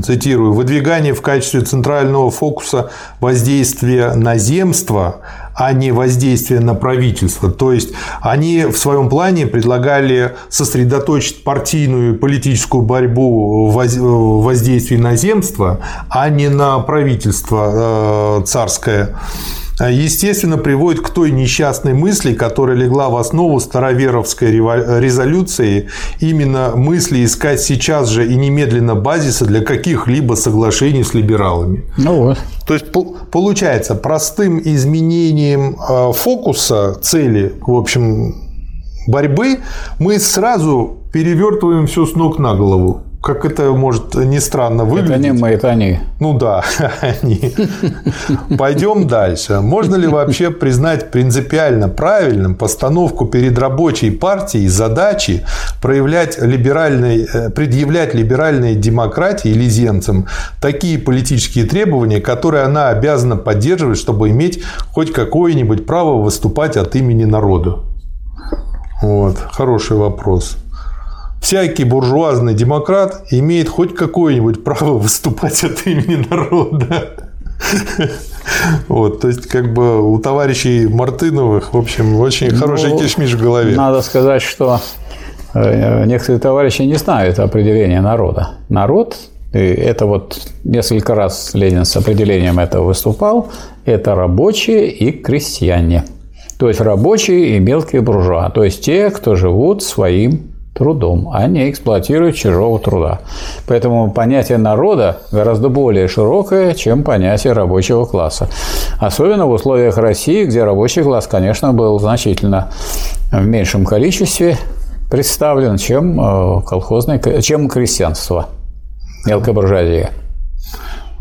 цитирую, выдвигание в качестве центрального фокуса воздействия на земство, а не воздействие на правительство. То есть они в своем плане предлагали сосредоточить партийную и политическую борьбу в на земство, а не на правительство э, царское. А, естественно, приводит к той несчастной мысли, которая легла в основу староверовской резолюции, именно мысли искать сейчас же и немедленно базиса для каких-либо соглашений с либералами. Ну вот. То есть, получается, простым изменением а, фокуса цели, в общем, борьбы, мы сразу перевертываем все с ног на голову как это может не странно выглядеть. Это не мы, это они. Ну да, они. Пойдем дальше. Можно ли вообще признать принципиально правильным постановку перед рабочей партией задачи проявлять либеральные, э, предъявлять либеральной демократии или земцам такие политические требования, которые она обязана поддерживать, чтобы иметь хоть какое-нибудь право выступать от имени народа? Вот, хороший вопрос всякий буржуазный демократ имеет хоть какое-нибудь право выступать от имени народа. Вот, то есть, как бы у товарищей Мартыновых, в общем, очень ну, хороший кишмиш в голове. Надо сказать, что э, некоторые товарищи не знают определения народа. Народ это вот несколько раз Ленин с определением этого выступал, это рабочие и крестьяне. То есть рабочие и мелкие буржуа, то есть те, кто живут своим трудом, а не эксплуатируют чужого труда. Поэтому понятие народа гораздо более широкое, чем понятие рабочего класса. Особенно в условиях России, где рабочий класс, конечно, был значительно в меньшем количестве представлен, чем э, колхозное, чем крестьянство, мелкая буржуазия.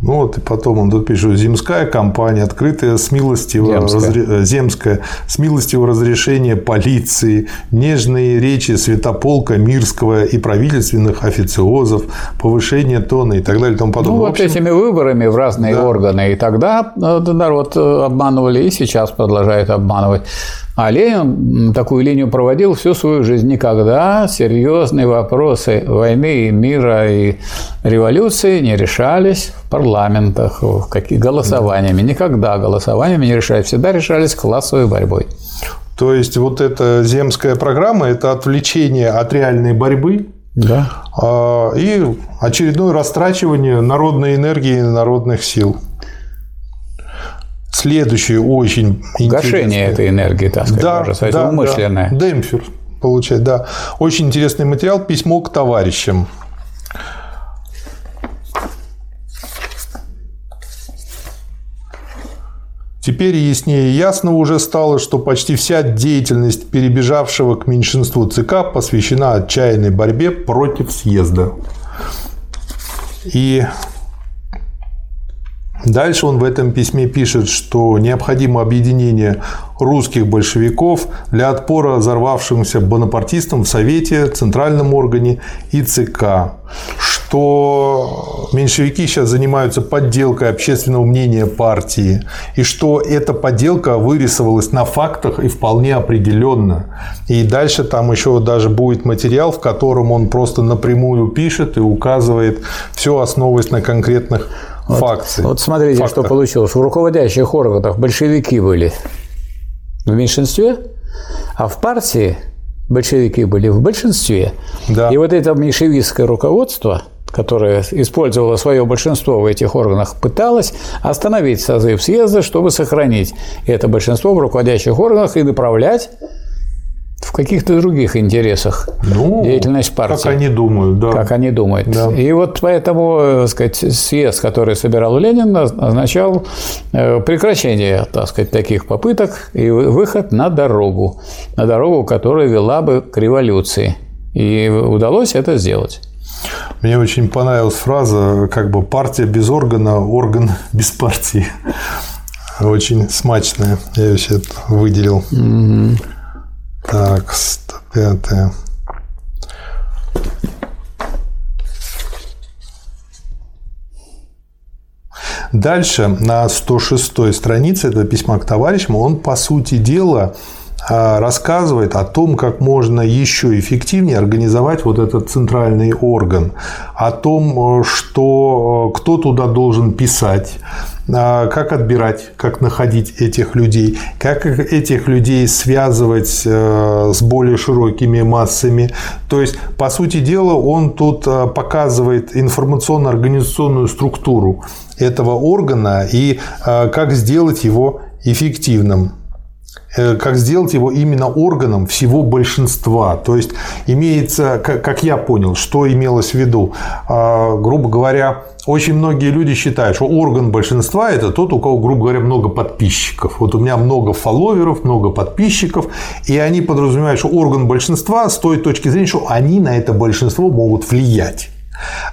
Ну вот и потом он тут пишет, земская компания, открытая с милостивого земская. Разре... земская, с милостивого разрешения полиции, нежные речи святополка Мирского и правительственных официозов, повышение тона и так далее и тому подобное. Ну, вот общем... этими выборами в разные да. органы и тогда э, народ э, обманывали, и сейчас продолжают обманывать. А Ленин такую линию проводил всю свою жизнь. Никогда серьезные вопросы войны, и мира и революции не решались в парламентах, в каких голосованиями. Никогда голосованиями не решались. Всегда решались классовой борьбой. То есть вот эта земская программа – это отвлечение от реальной борьбы, да. А, и очередное растрачивание народной энергии и народных сил. Следующее очень Гашение этой энергии, так сказать, да, можно сказать, да, умышленное. Да. Демпфер получать, да. Очень интересный материал «Письмо к товарищам». Теперь яснее ясно уже стало, что почти вся деятельность перебежавшего к меньшинству ЦК посвящена отчаянной борьбе против съезда. И Дальше он в этом письме пишет, что необходимо объединение русских большевиков для отпора взорвавшимся бонапартистам в Совете, Центральном органе и ЦК, что меньшевики сейчас занимаются подделкой общественного мнения партии, и что эта подделка вырисовалась на фактах и вполне определенно. И дальше там еще даже будет материал, в котором он просто напрямую пишет и указывает все, основываясь на конкретных факты. Вот смотрите, фактах. что получилось. В руководящих органах большевики были в меньшинстве, а в партии большевики были в большинстве. Да. И вот это меньшевистское руководство, которое использовало свое большинство в этих органах, пыталось остановить созыв съезда, чтобы сохранить это большинство в руководящих органах и направлять в каких-то других интересах ну, деятельность партии. Как они думают, да. Как они думают. Да. И вот поэтому, так сказать, съезд, который собирал Ленин, означал э, прекращение, так сказать, таких попыток и выход на дорогу, на дорогу, которая вела бы к революции. И удалось это сделать. Мне очень понравилась фраза, как бы партия без органа, орган без партии. Очень смачная. Я ее сейчас выделил. Угу. Так, 105. Дальше на 106 странице этого письма к товарищам он, по сути дела, а, рассказывает о том, как можно еще эффективнее организовать вот этот центральный орган, о том, что кто туда должен писать, как отбирать, как находить этих людей, как этих людей связывать э, с более широкими массами. То есть, по сути дела, он тут э, показывает информационно-организационную структуру этого органа и э, как сделать его эффективным как сделать его именно органом всего большинства. То есть имеется, как я понял, что имелось в виду, а, грубо говоря, очень многие люди считают, что орган большинства – это тот, у кого, грубо говоря, много подписчиков. Вот у меня много фолловеров, много подписчиков, и они подразумевают, что орган большинства с той точки зрения, что они на это большинство могут влиять.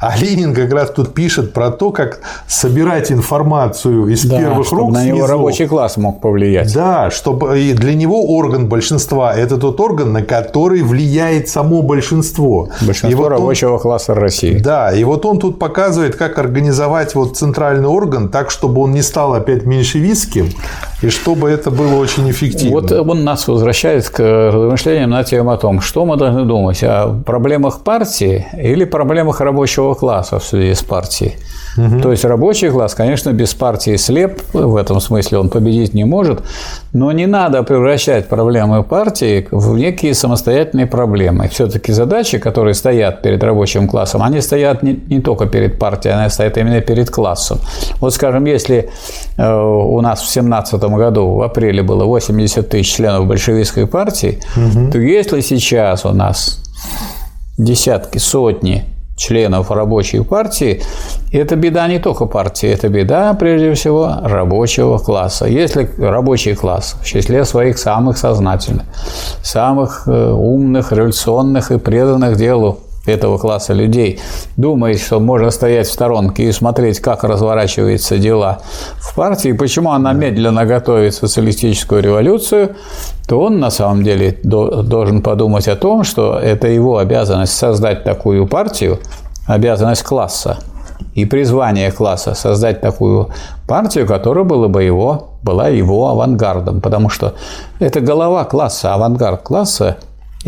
А Ленин как раз тут пишет про то, как собирать информацию из да, первых рук. На него снизу. рабочий класс мог повлиять. Да, чтобы и для него орган большинства это тот орган, на который влияет само большинство. Большинство и вот рабочего он, класса России. Да, и вот он тут показывает, как организовать вот центральный орган так, чтобы он не стал опять меньшевистским, и чтобы это было очень эффективно. Вот он нас возвращает к размышлениям на тему о том, что мы должны думать о проблемах партии или проблемах рабочего класса в связи с партией. Угу. То есть рабочий класс, конечно, без партии слеп, в этом смысле он победить не может, но не надо превращать проблемы партии в некие самостоятельные проблемы. Все-таки задачи, которые стоят перед рабочим классом, они стоят не, не только перед партией, они стоят именно перед классом. Вот, скажем, если э, у нас в 2017 году в апреле было 80 тысяч членов большевистской партии, угу. то если сейчас у нас десятки, сотни членов рабочей партии, это беда не только партии, это беда, прежде всего, рабочего класса. Если рабочий класс в числе своих самых сознательных, самых э, умных, революционных и преданных делу этого класса людей думает, что можно стоять в сторонке и смотреть, как разворачиваются дела в партии, почему она медленно готовит социалистическую революцию, то он на самом деле должен подумать о том, что это его обязанность создать такую партию, обязанность класса и призвание класса создать такую партию, которая была бы его, была его авангардом, потому что это голова класса, авангард класса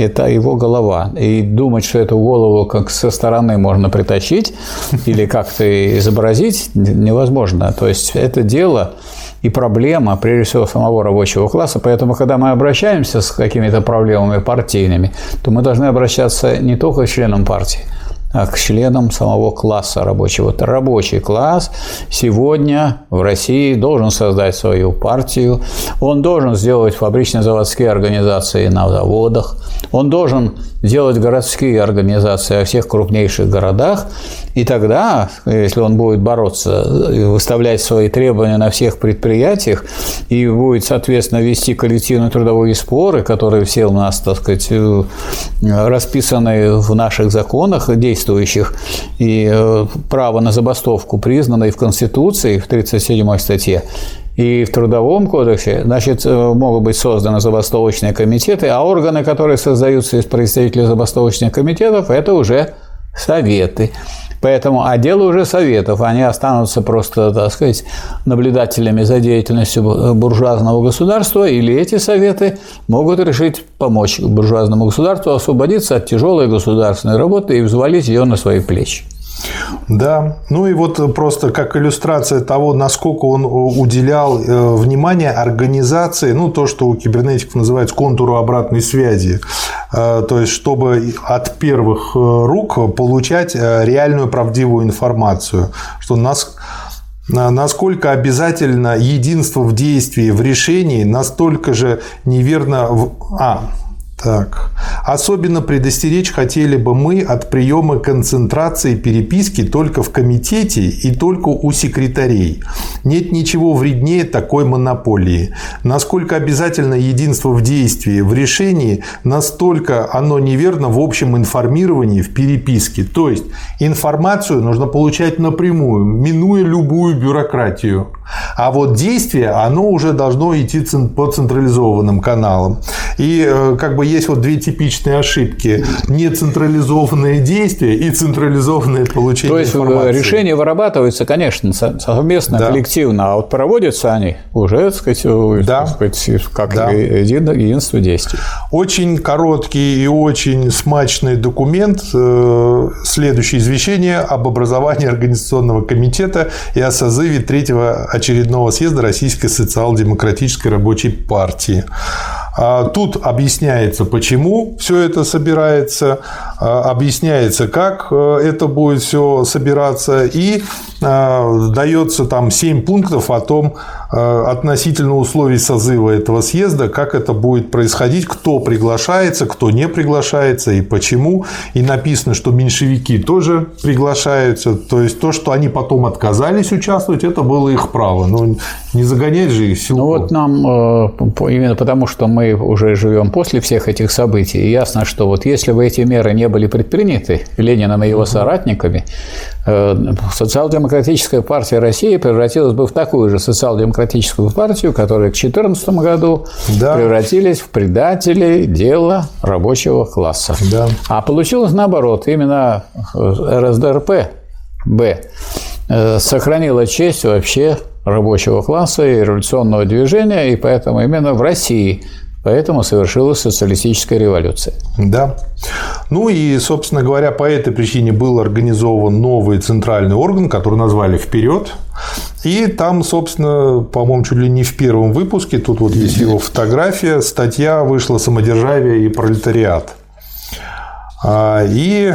это его голова. И думать, что эту голову как со стороны можно притащить или как-то изобразить, невозможно. То есть это дело и проблема, прежде всего, самого рабочего класса. Поэтому, когда мы обращаемся с какими-то проблемами партийными, то мы должны обращаться не только к членам партии, к членам самого класса рабочего. Рабочий класс сегодня в России должен создать свою партию, он должен сделать фабрично-заводские организации на заводах, он должен делать городские организации во всех крупнейших городах, и тогда, если он будет бороться, выставлять свои требования на всех предприятиях и будет, соответственно, вести коллективные трудовые споры, которые все у нас, так сказать, э, расписаны в наших законах действующих, и э, право на забастовку признано и в Конституции, в 37 статье, и в Трудовом кодексе, значит, э, могут быть созданы забастовочные комитеты, а органы, которые создаются из представителей забастовочных комитетов, это уже советы. Поэтому, а дело уже советов, они останутся просто, так сказать, наблюдателями за деятельностью буржуазного государства, или эти советы могут решить помочь буржуазному государству освободиться от тяжелой государственной работы и взвалить ее на свои плечи. Да, ну и вот просто как иллюстрация того, насколько он уделял э, внимание организации, ну то, что у кибернетиков называется контуру обратной связи, э, то есть чтобы от первых э, рук получать реальную правдивую информацию, что нас насколько обязательно единство в действии, в решении, настолько же неверно в... А, так. Особенно предостеречь хотели бы мы от приема концентрации переписки только в комитете и только у секретарей. Нет ничего вреднее такой монополии. Насколько обязательно единство в действии, в решении, настолько оно неверно в общем информировании, в переписке. То есть информацию нужно получать напрямую, минуя любую бюрократию. А вот действие, оно уже должно идти по централизованным каналам. И э, как бы есть вот две типичные ошибки. Нецентрализованные действия и централизованное получение То есть э, информации. решения вырабатываются, конечно, совместно, да. коллективно, а вот проводятся они уже, так сказать, э, да. так сказать как да. единство действий. Очень короткий и очень смачный документ. Следующее извещение об образовании Организационного комитета и о созыве третьего очередного съезда Российской социал-демократической рабочей партии. А тут объясняется, почему все это собирается, а, объясняется, как э, это будет все собираться, и а, дается там 7 пунктов о том, э, относительно условий созыва этого съезда, как это будет происходить, кто приглашается, кто не приглашается и почему. И написано, что меньшевики тоже приглашаются. То есть то, что они потом отказались участвовать, это было их право. Но не загонять же их силком. Ну вот нам э, именно потому, что мы уже живем после всех этих событий, ясно, что вот если бы эти меры не были предприняты Лениным и его соратниками, э, социал-демократическая партия России превратилась бы в такую же социал-демократическую партию, которая к 2014 году да. превратились в предателей дела рабочего класса. Да. А получилось наоборот, именно РСДРП Б э, сохранила честь вообще рабочего класса и революционного движения, и поэтому именно в России Поэтому совершилась социалистическая революция. Да. Ну и, собственно говоря, по этой причине был организован новый центральный орган, который назвали «Вперед». И там, собственно, по-моему, чуть ли не в первом выпуске, тут вот есть его фотография, статья вышла «Самодержавие и пролетариат». А, и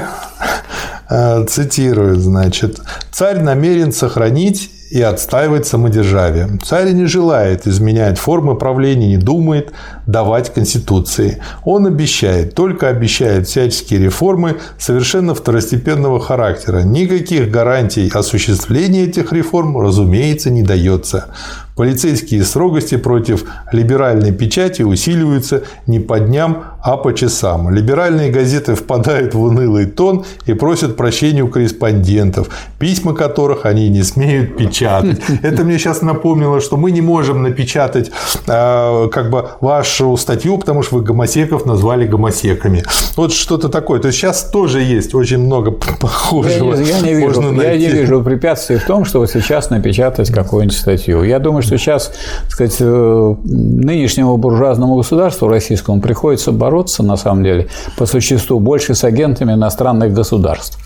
э, цитирую, значит, «Царь намерен сохранить и отстаивать самодержавие. Царь не желает изменять формы правления, не думает давать Конституции. Он обещает, только обещает всяческие реформы совершенно второстепенного характера. Никаких гарантий осуществления этих реформ, разумеется, не дается. Полицейские строгости против либеральной печати усиливаются не по дням, а по часам. Либеральные газеты впадают в унылый тон и просят прощения у корреспондентов, письма которых они не смеют печатать. Это мне сейчас напомнило, что мы не можем напечатать э, как бы вашу статью, потому что вы гомосеков назвали гомосеками. Вот что-то такое. То есть сейчас тоже есть очень много похожего. Я не, я не, вижу, я не вижу препятствий в том, чтобы сейчас напечатать какую-нибудь статью. Я думаю, что сейчас, так сказать, э, нынешнему буржуазному государству российскому приходится бороться, на самом деле, по существу больше с агентами иностранных государств.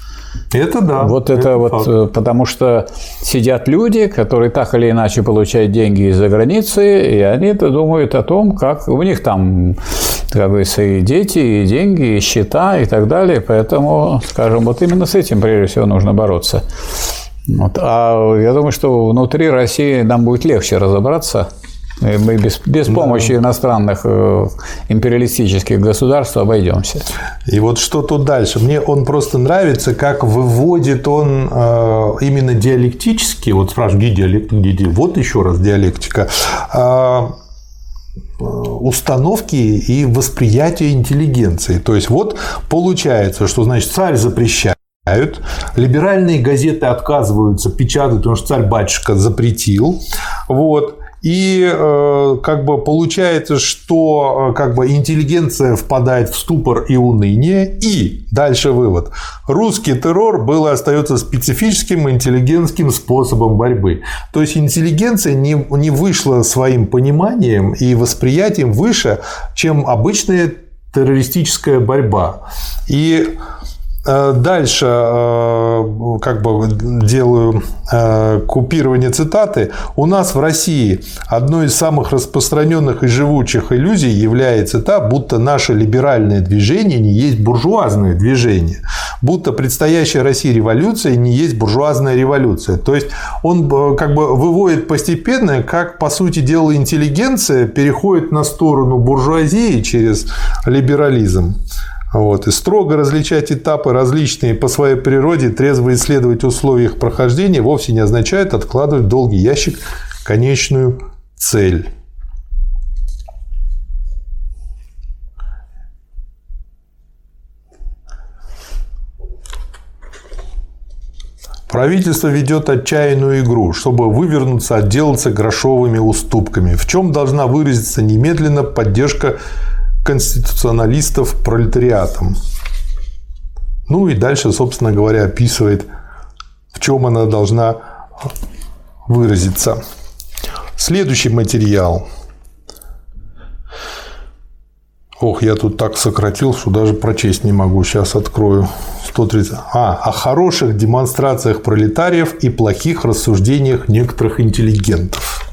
Это да. Вот это, это вот, факт. Э, потому что сидят люди, которые так или иначе получают деньги из-за границы, и они думают о том, как у них там, как говорится, и дети, и деньги, и счета, и так далее. Поэтому, скажем, вот именно с этим, прежде всего, нужно бороться. Вот. А я думаю, что внутри России нам будет легче разобраться. И мы без, без помощи да. иностранных э, империалистических государств обойдемся. И вот что тут дальше? Мне он просто нравится, как выводит он э, именно диалектически. Вот спрашиваю, где диалект, где диалект? Вот еще раз диалектика э, установки и восприятие интеллигенции. То есть вот получается, что значит царь запрещает Либеральные газеты отказываются печатать, потому что царь-батюшка запретил. Вот. И э, как бы получается, что э, как бы интеллигенция впадает в ступор и уныние. И дальше вывод. Русский террор был и остается специфическим интеллигентским способом борьбы. То есть интеллигенция не, не вышла своим пониманием и восприятием выше, чем обычная террористическая борьба. И дальше э, как бы делаю э, купирование цитаты. У нас в России одной из самых распространенных и живучих иллюзий является та, будто наше либеральное движение не есть буржуазное движение. Будто предстоящая России революция не есть буржуазная революция. То есть он как бы выводит постепенно, как по сути дела интеллигенция переходит на сторону буржуазии через либерализм. Вот. И строго различать этапы различные по своей природе, трезво исследовать условия их прохождения вовсе не означает откладывать в долгий ящик конечную цель. Правительство ведет отчаянную игру, чтобы вывернуться, отделаться грошовыми уступками, в чем должна выразиться немедленно поддержка конституционалистов пролетариатом. Ну и дальше, собственно говоря, описывает, в чем она должна выразиться. Следующий материал. Ох, я тут так сократил, что даже прочесть не могу. Сейчас открою. 130. А, о хороших демонстрациях пролетариев и плохих рассуждениях некоторых интеллигентов.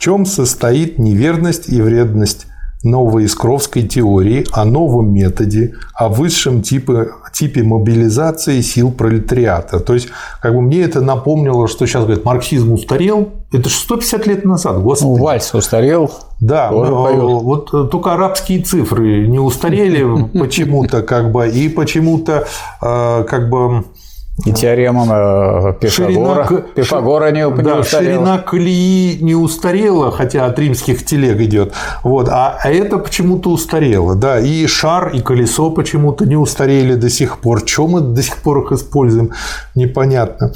Чем состоит неверность и вредность новоискровской теории о новом методе, о высшем типе, типе мобилизации сил пролетариата. То есть, как бы мне это напомнило, что сейчас говорят, марксизм устарел. Это же 150 лет назад, господи. Ну, вальс устарел. Да, вот э, только арабские цифры не устарели почему-то, как бы, и почему-то, э, как бы, и теорема э, Пифагора, ширина, Пифагора не, не да, устарела. Ширина колеи не устарела, хотя от римских телег идет. Вот, а, а это почему-то устарело. Да, и шар, и колесо почему-то не устарели до сих пор. Чем мы до сих пор их используем, непонятно.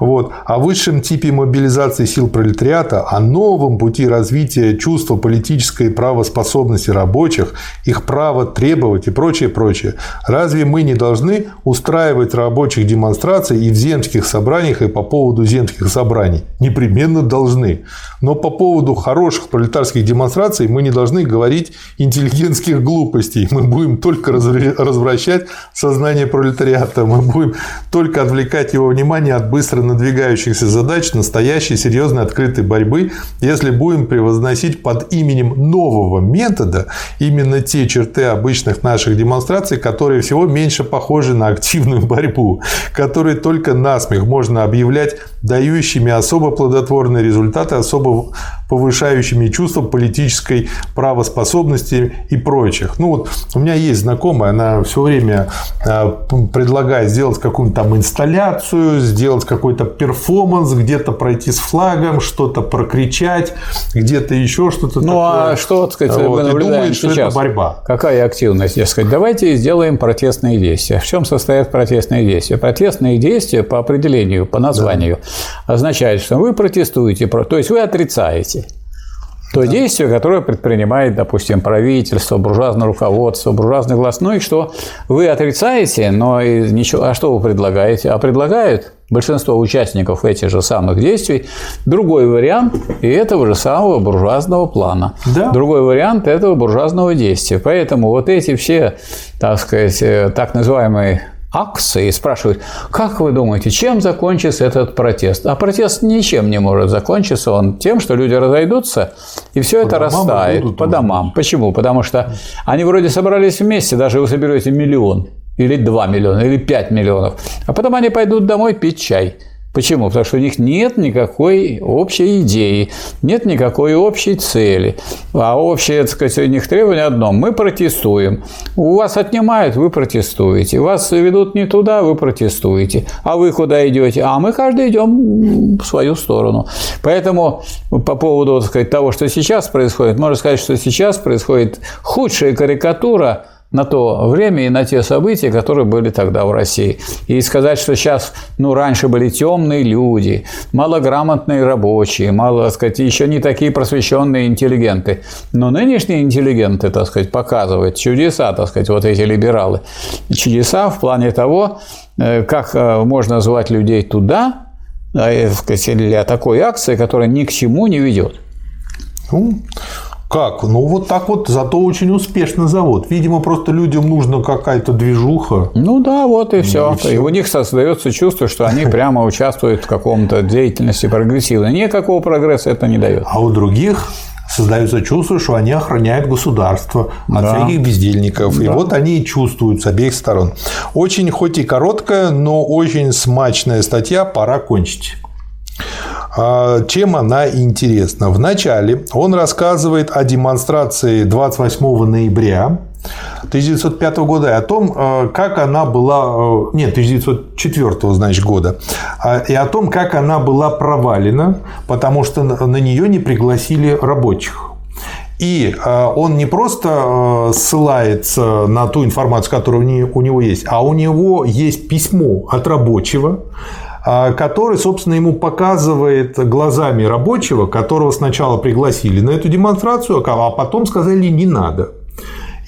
Вот. О высшем типе мобилизации сил пролетариата, о новом пути развития чувства политической правоспособности рабочих, их право требовать и прочее, прочее. Разве мы не должны устраивать рабочих демонстраций демонстраций и в земских собраниях, и по поводу земских собраний. Непременно должны. Но по поводу хороших пролетарских демонстраций мы не должны говорить интеллигентских глупостей. Мы будем только развращать сознание пролетариата. Мы будем только отвлекать его внимание от быстро надвигающихся задач настоящей серьезной открытой борьбы, если будем превозносить под именем нового метода именно те черты обычных наших демонстраций, которые всего меньше похожи на активную борьбу, которые только насмех можно объявлять дающими особо плодотворные результаты, особо повышающими чувство политической правоспособности и прочих. Ну вот у меня есть знакомая, она все время а, предлагает сделать какую-нибудь там инсталляцию, сделать какой-то перформанс, где-то пройти с флагом, что-то прокричать, где-то еще что-то ну, а такое. а что, так сказать, вот, мы наблюдаем думает, сейчас? Что это борьба. Какая активность? Я сказать, давайте сделаем протестные действия. В чем состоят протестные действия? Протестные действия по определению, по названию, да. означает, что вы протестуете, то есть вы отрицаете то да. действие, которое предпринимает, допустим, правительство, буржуазное руководство, буржуазный власть, ну и что вы отрицаете, но и ничего, а что вы предлагаете? А предлагают большинство участников этих же самых действий другой вариант и этого же самого буржуазного плана. Да. Другой вариант этого буржуазного действия. Поэтому вот эти все, так сказать, э, так называемые акции и спрашивают, как вы думаете, чем закончится этот протест? А протест ничем не может закончиться, он тем, что люди разойдутся, и все по это растает по домам. Почему? Потому что они вроде собрались вместе, даже вы соберете миллион, или 2 миллиона, или 5 миллионов, а потом они пойдут домой пить чай. Почему? Потому что у них нет никакой общей идеи, нет никакой общей цели. А общее, так сказать, у них требование одно – мы протестуем. У вас отнимают – вы протестуете. Вас ведут не туда – вы протестуете. А вы куда идете? А мы каждый идем в свою сторону. Поэтому по поводу так сказать, того, что сейчас происходит, можно сказать, что сейчас происходит худшая карикатура – на то время и на те события, которые были тогда в России. И сказать, что сейчас, ну, раньше были темные люди, малограмотные рабочие, мало, так сказать, еще не такие просвещенные интеллигенты. Но нынешние интеллигенты, так сказать, показывают чудеса, так сказать, вот эти либералы. Чудеса в плане того, э, как э, можно звать людей туда, э, для такой акции, которая ни к чему не ведет. Ну, как? Ну, вот так вот, зато очень успешно завод. Видимо, просто людям нужна какая-то движуха. Ну да, вот и все. Ну, и, все. и у них создается чувство, что они прямо участвуют в каком-то деятельности прогрессивной. Никакого прогресса это не дает. А у других создается чувство, что они охраняют государство от да. всяких бездельников. Да. И вот они и чувствуют с обеих сторон. Очень, хоть и короткая, но очень смачная статья, пора кончить. А, чем она интересна? Вначале он рассказывает о демонстрации 28 ноября 1905 года и о том, а, как она была, а, нет, 1904 значит, года, и о том, как она была провалена, потому что на нее не пригласили рабочих. И он не просто ссылается на ту информацию, которая у него есть, а у него есть письмо от рабочего, а, который, собственно, ему показывает глазами рабочего, которого сначала пригласили на эту демонстрацию, а потом сказали не надо.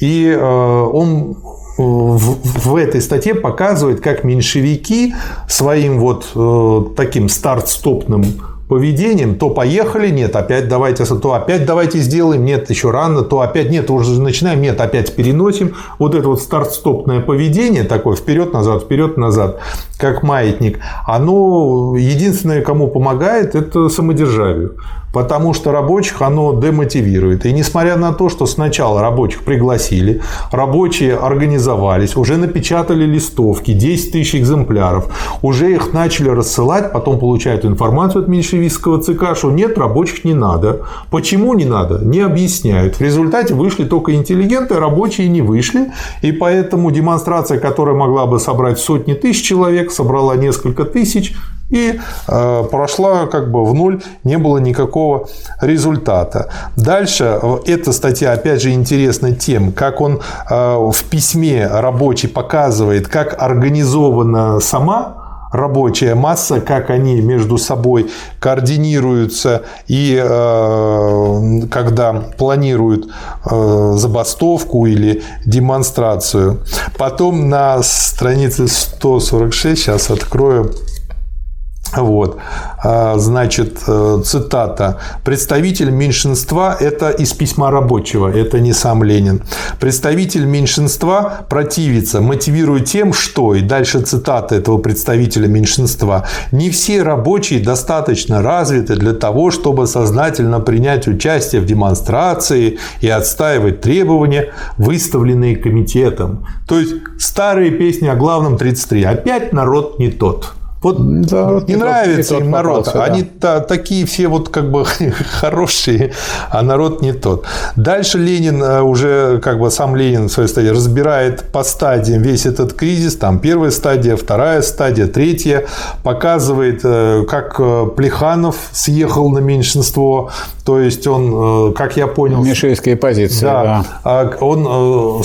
И э, он э, в этой статье показывает, как меньшевики своим вот э, таким старт-стопным поведением, то поехали, нет, опять давайте, то опять давайте сделаем, нет, еще рано, то опять нет, уже начинаем, нет, опять переносим. Вот это вот старт-стопное поведение такое, вперед-назад, вперед-назад, как маятник, оно единственное, кому помогает, это самодержавию потому что рабочих оно демотивирует. И несмотря на то, что сначала рабочих пригласили, рабочие организовались, уже напечатали листовки, 10 тысяч экземпляров, уже их начали рассылать, потом получают информацию от меньшевистского ЦК, что нет, рабочих не надо. Почему не надо? Не объясняют. В результате вышли только интеллигенты, рабочие не вышли, и поэтому демонстрация, которая могла бы собрать сотни тысяч человек, собрала несколько тысяч, и э, прошла как бы в ноль, не было никакого результата. Дальше э, эта статья, опять же, интересна тем, как он э, в письме рабочий показывает, как организована сама рабочая масса, как они между собой координируются и э, когда планируют э, забастовку или демонстрацию. Потом на странице 146, сейчас открою, вот. А, значит, э, цитата. Представитель меньшинства – это из письма рабочего, это не сам Ленин. Представитель меньшинства противится, мотивируя тем, что, и дальше цитата этого представителя меньшинства, не все рабочие достаточно развиты для того, чтобы сознательно принять участие в демонстрации и отстаивать требования, выставленные комитетом. То есть, старые песни о главном 33. Опять народ не тот. Вот народ не, нравится им народ. Попался, Они да. такие все вот как бы хорошие, а народ не тот. Дальше Ленин э, уже, как бы сам Ленин в своей стадии разбирает по стадиям весь этот кризис. Там первая стадия, вторая стадия, третья. Показывает, э, как э, Плеханов съехал на меньшинство. То есть он, как я понял... Мишельская позиция. Да, да. А он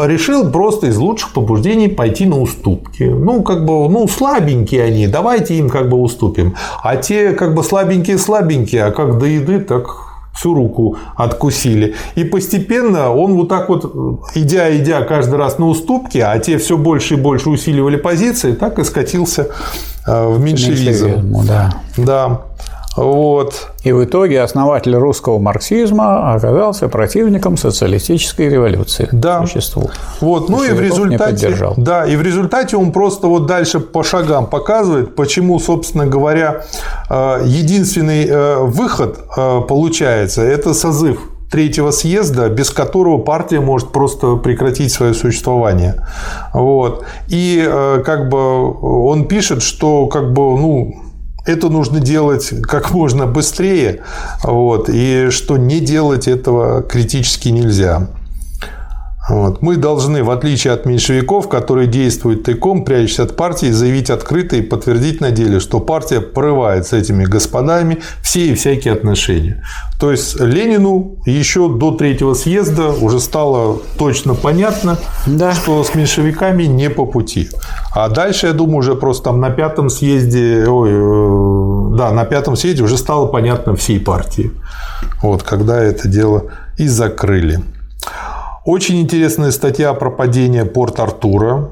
решил просто из лучших побуждений пойти на уступки. Ну, как бы, ну, слабенькие они, давайте им как бы уступим. А те как бы слабенькие-слабенькие, а как до еды, так всю руку откусили. И постепенно он вот так вот, идя, идя каждый раз на уступки, а те все больше и больше усиливали позиции, так и скатился э, в меньшевизм. меньшевизм да. да. Вот. И в итоге основатель русского марксизма оказался противником социалистической революции. Да. Существу. Вот. Ну и в результате, да, и в результате он просто вот дальше по шагам показывает, почему, собственно говоря, э, единственный э, выход э, получается – это созыв третьего съезда, без которого партия может просто прекратить свое существование. Вот. И как бы он пишет, что как бы, ну, это нужно делать как можно быстрее, вот, и что не делать этого критически нельзя. Вот. Мы должны, в отличие от меньшевиков, которые действуют тайком, прячась от партии, заявить открыто и подтвердить на деле, что партия порывает с этими господами все и всякие отношения. То есть Ленину еще до третьего съезда уже стало точно понятно, да. что с меньшевиками не по пути. А дальше, я думаю, уже просто там на пятом съезде, ой, э, да, на пятом съезде уже стало понятно всей партии. Вот, когда это дело и закрыли. Очень интересная статья про падение Порт-Артура,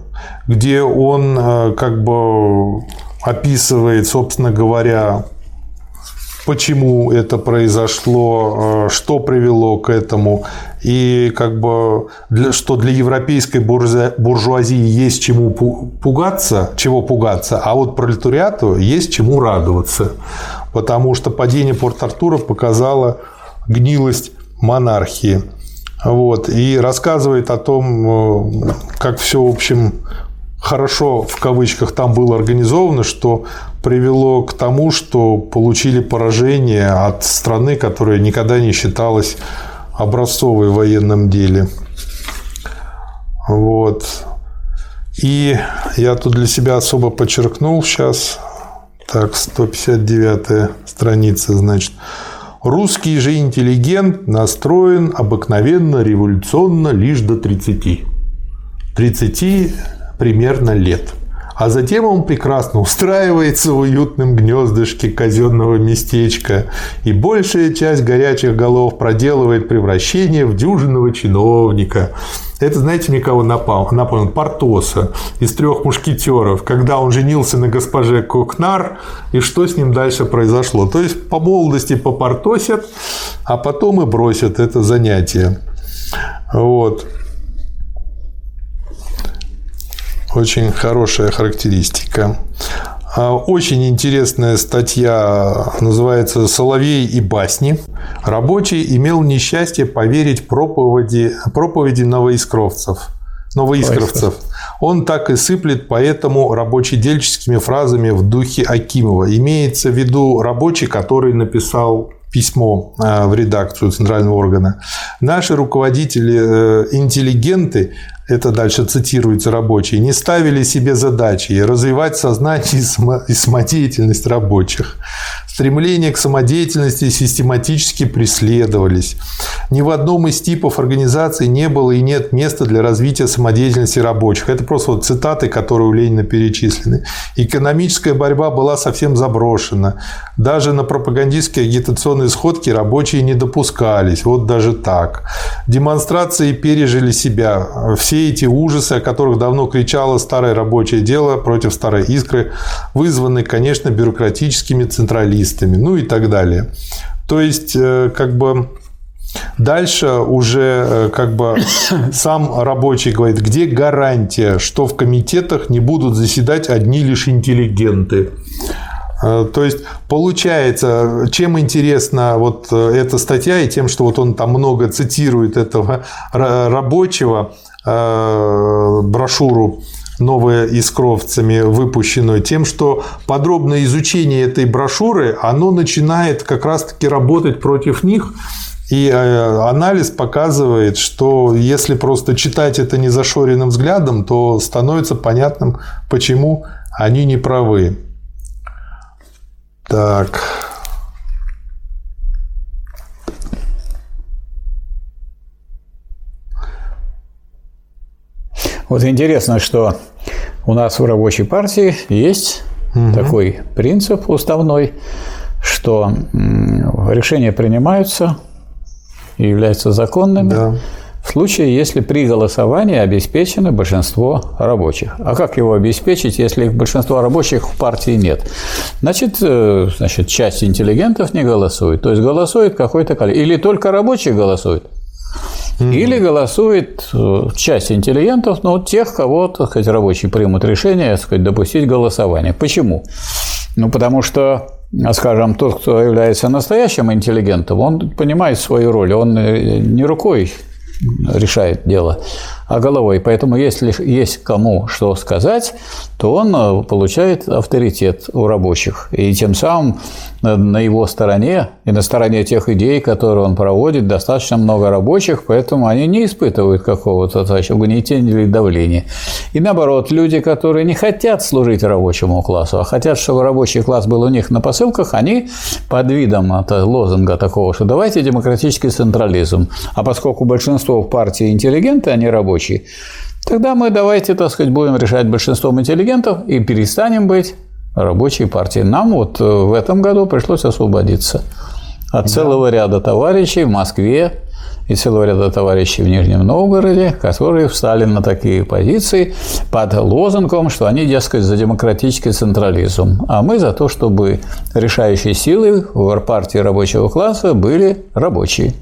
где он э, как бы описывает, собственно говоря, почему это произошло, э, что привело к этому, и как бы для, что для европейской буржуазии есть чему пугаться, чего пугаться, а вот пролетариату есть чему радоваться, потому что падение Порт-Артура показало гнилость монархии. Вот, и рассказывает о том, э, как все, в общем, хорошо в кавычках там было организовано, что привело к тому, что получили поражение от страны, которая никогда не считалась образцовой в военном деле. Вот. И я тут для себя особо подчеркнул сейчас, так, 159 страница, значит, Русский же интеллигент настроен обыкновенно революционно лишь до 30. 30 примерно лет. А затем он прекрасно устраивается в уютном гнездышке казенного местечка, и большая часть горячих голов проделывает превращение в дюжинного чиновника – это, знаете, мне кого напал? напомнил? Портоса из трех мушкетеров, когда он женился на госпоже Кокнар, и что с ним дальше произошло. То есть, по молодости попортосят, а потом и бросят это занятие. Вот. Очень хорошая характеристика. А, очень интересная статья называется «Соловей и басни». Рабочий имел несчастье поверить проповеди, проповеди новоискровцев. Новоискровцев. Он так и сыплет поэтому рабочедельческими фразами в духе Акимова. Имеется в виду рабочий, который написал письмо а, в редакцию центрального органа. Наши руководители-интеллигенты э, это дальше цитируется рабочие, не ставили себе задачи развивать сознание и самодеятельность рабочих. Стремления к самодеятельности систематически преследовались. Ни в одном из типов организации не было и нет места для развития самодеятельности рабочих. Это просто вот цитаты, которые у Ленина перечислены. Экономическая борьба была совсем заброшена. Даже на пропагандистские агитационные сходки рабочие не допускались. Вот даже так. Демонстрации пережили себя. Все эти ужасы, о которых давно кричало старое рабочее дело против старой искры, вызваны, конечно, бюрократическими централистами, ну и так далее. То есть, э, как бы Дальше уже э, как бы сам рабочий говорит, где гарантия, что в комитетах не будут заседать одни лишь интеллигенты. Э, то есть получается, чем интересна вот эта статья и тем, что вот он там много цитирует этого рабочего, брошюру новая искровцами выпущенную, тем, что подробное изучение этой брошюры, оно начинает как раз-таки работать против них, и э, анализ показывает, что если просто читать это незашоренным взглядом, то становится понятным, почему они не правы. Так. Вот интересно, что у нас в рабочей партии есть угу. такой принцип уставной, что решения принимаются и являются законными да. в случае, если при голосовании обеспечено большинство рабочих. А как его обеспечить, если большинства рабочих в партии нет? Значит, э, значит часть интеллигентов не голосует. То есть голосует какой-то коллег. Или только рабочие голосуют. Или голосует э, часть интеллигентов, но тех, кого, так сказать, рабочие примут решение, так сказать, допустить голосование. Почему? Ну, потому что скажем, тот, кто является настоящим интеллигентом, он понимает свою роль, он э, не рукой решает дело, а головой. Поэтому если есть кому что сказать, то он э, получает авторитет у рабочих. И тем самым э, на его стороне и на стороне тех идей, которые он проводит, достаточно много рабочих, поэтому они не испытывают какого-то угнетения или давления. И наоборот, люди, которые не хотят служить рабочему классу, а хотят, чтобы рабочий класс был у них на посылках, они под видом это, лозунга такого, что давайте демократический централизм. А поскольку большинство в партии интеллигенты, а не рабочие, рабочий, тогда мы давайте, так сказать, будем решать большинством интеллигентов и перестанем быть рабочей партией. Нам вот э, в этом году пришлось освободиться от да. целого ряда товарищей в Москве и целого ряда товарищей в Нижнем Новгороде, которые встали на такие позиции под лозунгом, что они, дескать, за демократический централизм, а мы за то, чтобы решающие силы в партии рабочего класса были рабочие.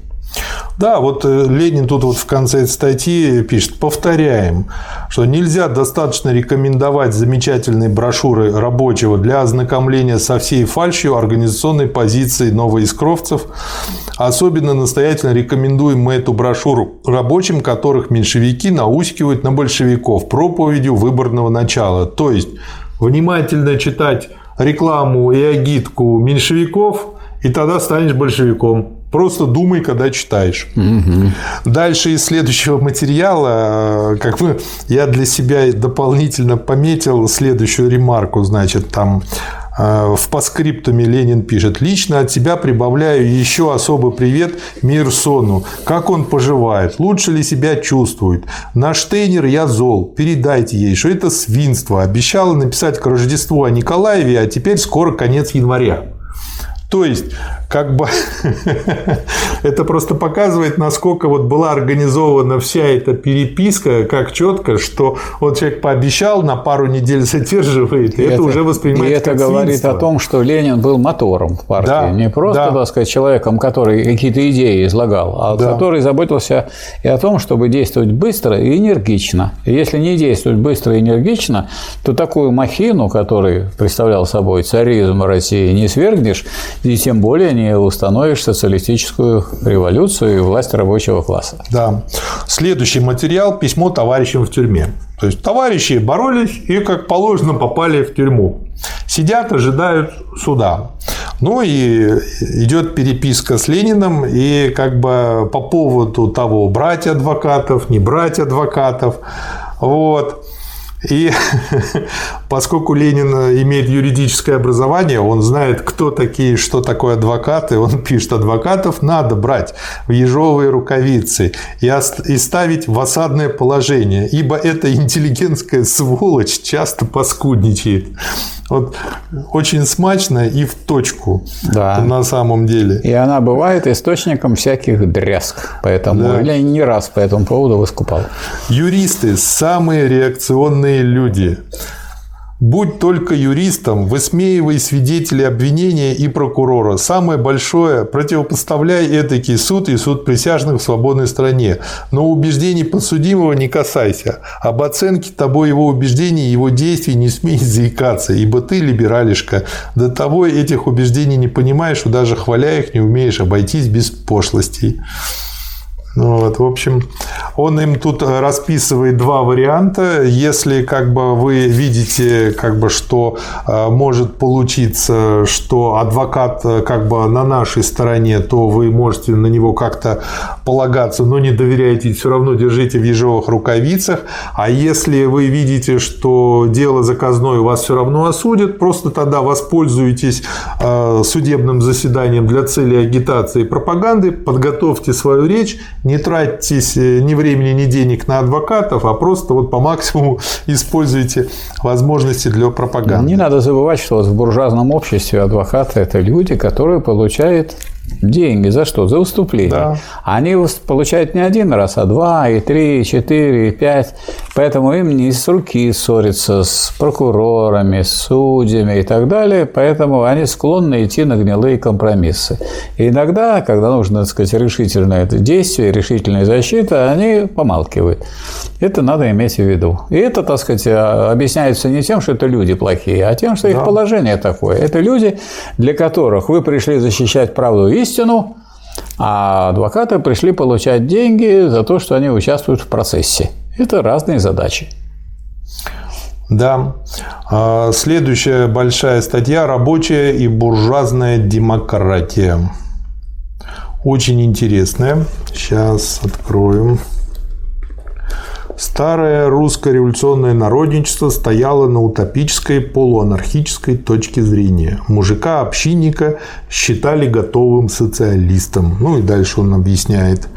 Да, вот э, Ленин тут вот в конце статьи пишет, повторяем, что нельзя достаточно рекомендовать замечательные брошюры рабочего для ознакомления со всей фальшью организационной позиции новоискровцев. Особенно настоятельно рекомендуем мы эту брошюру рабочим, которых меньшевики наускивают на большевиков проповедью выборного начала. То есть, внимательно читать рекламу и агитку меньшевиков, и тогда станешь большевиком. Просто думай, когда читаешь. Угу. Дальше из следующего материала, как бы я для себя дополнительно пометил следующую ремарку, значит, там э, в паскриптуме Ленин пишет «Лично от тебя прибавляю еще особый привет Мирсону. Как он поживает? Лучше ли себя чувствует? Наш тренер я зол. Передайте ей, что это свинство. Обещала написать к Рождеству о Николаеве, а теперь скоро конец января». То есть, как бы это просто показывает, насколько вот была организована вся эта переписка, как четко, что вот человек пообещал, на пару недель задерживает, и, и это, это уже воспринимается И это говорит свинство. о том, что Ленин был мотором в партии, да, не просто, да. так сказать, человеком, который какие-то идеи излагал, а да. который заботился и о том, чтобы действовать быстро и энергично. И если не действовать быстро и энергично, то такую махину, который представлял собой царизм России, не свергнешь, и тем более не установишь социалистическую революцию и власть рабочего класса. Да. Следующий материал – письмо товарищам в тюрьме. То есть товарищи боролись и, как положено, попали в тюрьму. Сидят, ожидают суда. Ну и идет переписка с Лениным, и как бы по поводу того, брать адвокатов, не брать адвокатов. Вот. И поскольку Ленин имеет юридическое образование, он знает, кто такие, что такое адвокаты, он пишет, адвокатов надо брать в ежовые рукавицы и ставить в осадное положение, ибо эта интеллигентская сволочь часто поскудничает. Вот очень смачно и в точку да. на самом деле. И она бывает источником всяких дрязг. Поэтому да. я не раз по этому поводу выступал. Юристы – самые реакционные люди. Будь только юристом, высмеивай свидетелей обвинения и прокурора. Самое большое – противопоставляй этакий суд и суд присяжных в свободной стране. Но убеждений подсудимого не касайся. Об оценке тобой его убеждений и его действий не смей заикаться, ибо ты либералишка. До того этих убеждений не понимаешь, что даже хваля их не умеешь обойтись без пошлостей. Ну вот, в общем, он им тут расписывает два варианта. Если как бы вы видите, как бы, что э, может получиться, что адвокат э, как бы на нашей стороне, то вы можете на него как-то полагаться, но не доверяете, все равно держите в ежовых рукавицах. А если вы видите, что дело заказное вас все равно осудят, просто тогда воспользуйтесь э, судебным заседанием для цели агитации и пропаганды, подготовьте свою речь не тратьтесь э, ни времени, ни денег на адвокатов, а просто вот по максимуму используйте возможности для пропаганды. Не надо забывать, что вот в буржуазном обществе адвокаты – это люди, которые получают Деньги за что? За выступление. Да. Они получают не один раз, а два, и три, и четыре, и пять. Поэтому им не с руки ссориться с прокурорами, с судьями и так далее. Поэтому они склонны идти на гнилые компромиссы. И иногда, когда нужно, так сказать, решительное действие, решительная защита, они помалкивают. Это надо иметь в виду. И это, так сказать, объясняется не тем, что это люди плохие, а тем, что их положение такое. Это люди, для которых вы пришли защищать правду и истину, а адвокаты пришли получать деньги за то, что они участвуют в процессе. Это разные задачи. Да. А, следующая большая статья «Рабочая и буржуазная демократия». Очень интересная. Сейчас откроем. Старое русское революционное народничество стояло на утопической полуанархической точке зрения. Мужика-общинника считали готовым социалистом. Ну и дальше он объясняет,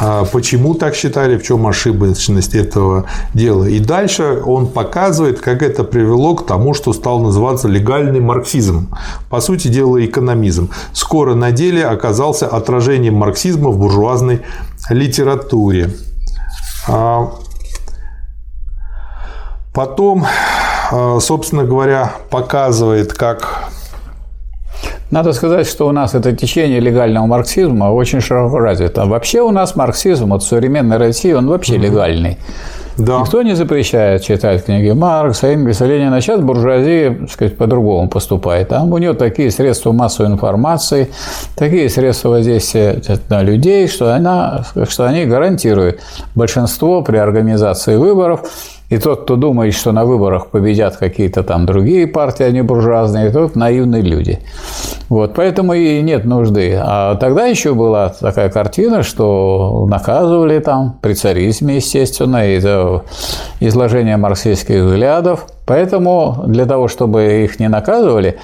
а почему так считали, в чем ошибочность этого дела. И дальше он показывает, как это привело к тому, что стал называться легальный марксизм. По сути дела, экономизм. Скоро на деле оказался отражением марксизма в буржуазной литературе. Потом, э, собственно говоря, показывает, как надо сказать, что у нас это течение легального марксизма очень широко развито. Вообще у нас марксизм от современной России, он вообще легальный. Да. Никто не запрещает читать книги Маркса, Энгельса, Ленина. Сейчас буржуазия, так сказать, по-другому поступает. Там у нее такие средства массовой информации, такие средства воздействия на людей, что, она, что они гарантируют большинство при организации выборов и тот, кто думает, что на выборах победят какие-то там другие партии, а не буржуазные, тот наивные люди. Вот, поэтому и нет нужды. А тогда еще была такая картина, что наказывали там при царизме, естественно, и за изложение марксистских взглядов. Поэтому для того, чтобы их не наказывали,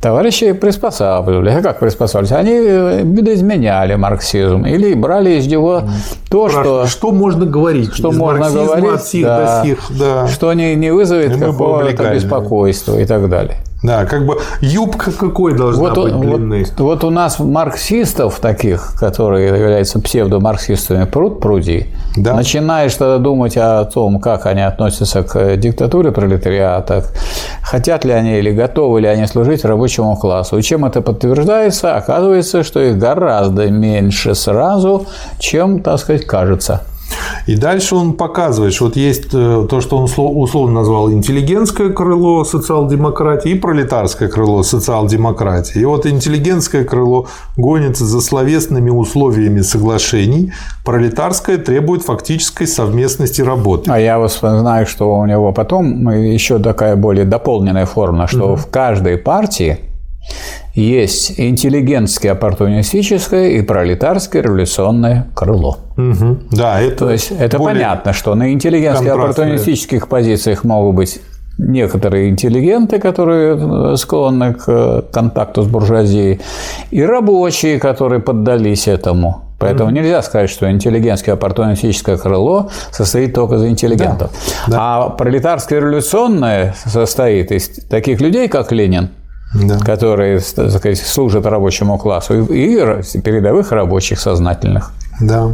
Товарищи приспосабливались. А как приспосабливались? Они э, видоизменяли марксизм или брали из него то, что... Что можно говорить? Что можно говорить, от сих да, до сих, да. что не, не вызовет какого-то беспокойства и так далее. Да, как бы юбка какой должна вот, быть длины? Вот, вот у нас марксистов таких, которые являются псевдомарксистами, пруд пруди. Да. Начинаешь тогда думать о том, как они относятся к диктатуре пролетариата, хотят ли они или готовы ли они служить рабочему классу. И чем это подтверждается? Оказывается, что их гораздо меньше сразу, чем, так сказать, кажется. И дальше он показывает, что вот есть э, то, что он условно назвал интеллигентское крыло социал-демократии и пролетарское крыло социал-демократии. И вот интеллигентское крыло гонится за словесными условиями соглашений, пролетарское требует фактической совместности работы. А я знаю, что у него потом еще такая более дополненная форма, что угу. в каждой партии есть интеллигентское оппортунистическое и пролетарское революционное крыло. Угу. Да, это То есть это понятно, что на интеллигентских оппортунистических позициях могут быть некоторые интеллигенты, которые склонны к контакту с буржуазией, и рабочие, которые поддались этому. Поэтому mm-hmm. нельзя сказать, что интеллигентское оппортунистическое крыло состоит только из интеллигентов. Да. Да. А пролетарское революционное состоит из таких людей, как Ленин, да. которые так сказать, служат рабочему классу, и передовых рабочих сознательных. Да.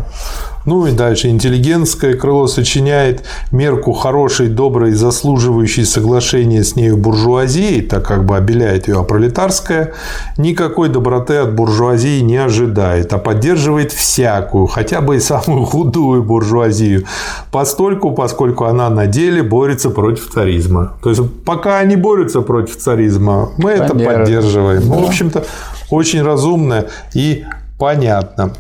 Ну и дальше. Интеллигентское крыло сочиняет мерку хорошей, доброй, заслуживающей соглашения с нею буржуазии, так как бы обеляет ее, а пролетарское никакой доброты от буржуазии не ожидает, а поддерживает всякую, хотя бы и самую худую буржуазию, постольку, поскольку она на деле борется против царизма. То есть, пока они борются против царизма, мы это поддерживаем. Да. Ну, в общем-то, очень разумно и понятно.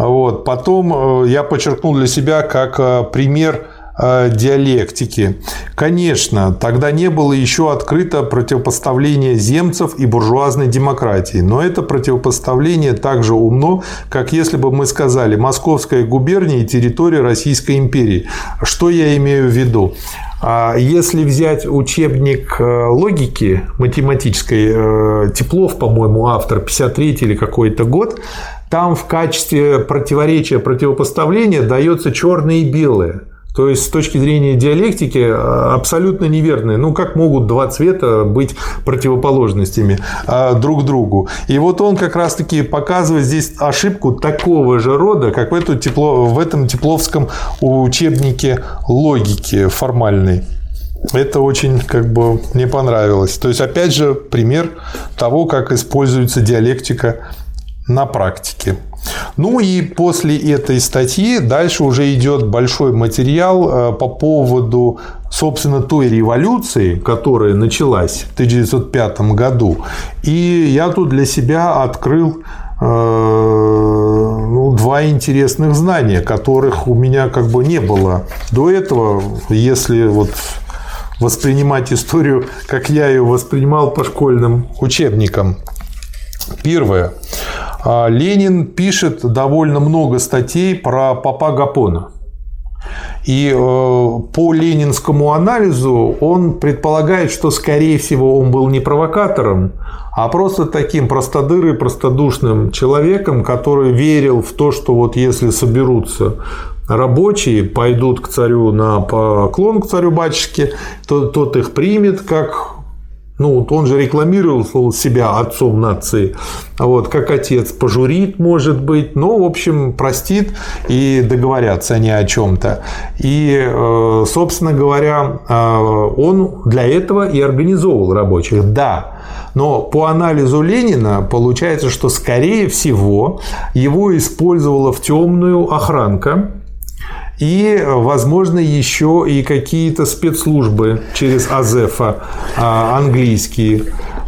Вот. Потом э, я подчеркнул для себя как э, пример э, диалектики. Конечно, тогда не было еще открыто противопоставление земцев и буржуазной демократии, но это противопоставление также умно, как если бы мы сказали «Московская губерния и территория Российской империи». Что я имею в виду? А если взять учебник логики математической, Теплов, по-моему, автор, 53 или какой-то год, там в качестве противоречия, противопоставления дается черное и белое. То есть, с точки зрения диалектики, э, абсолютно неверные. Ну, как могут два цвета быть противоположностями э, друг другу? И вот он как раз-таки показывает здесь ошибку такого же рода, как в, эту тепло, в этом тепловском учебнике логики формальной. Это очень как бы мне понравилось. То есть, опять же, пример того, как используется диалектика на практике. Ну и после этой статьи дальше уже идет большой материал э, по поводу, собственно, той революции, которая началась в 1905 году. И я тут для себя открыл э, ну, два интересных знания, которых у меня как бы не было до этого, если вот воспринимать историю, как я ее воспринимал по школьным учебникам. Первое. А, Ленин пишет довольно много статей про папа Гапона. И э, по ленинскому анализу он предполагает, что, скорее всего, он был не провокатором, а просто таким простодырой, простодушным человеком, который верил в то, что вот если соберутся рабочие, пойдут к царю на поклон к царю-батюшке, то тот их примет как ну, он же рекламировал себя отцом нации, вот, как отец пожурит, может быть, но, в общем, простит и договорятся они о чем-то. И, э, собственно говоря, э, он для этого и организовывал рабочих. Да, но по анализу Ленина получается, что, скорее всего, его использовала в темную охранка, и, возможно, еще и какие-то спецслужбы через Азефа а, английские.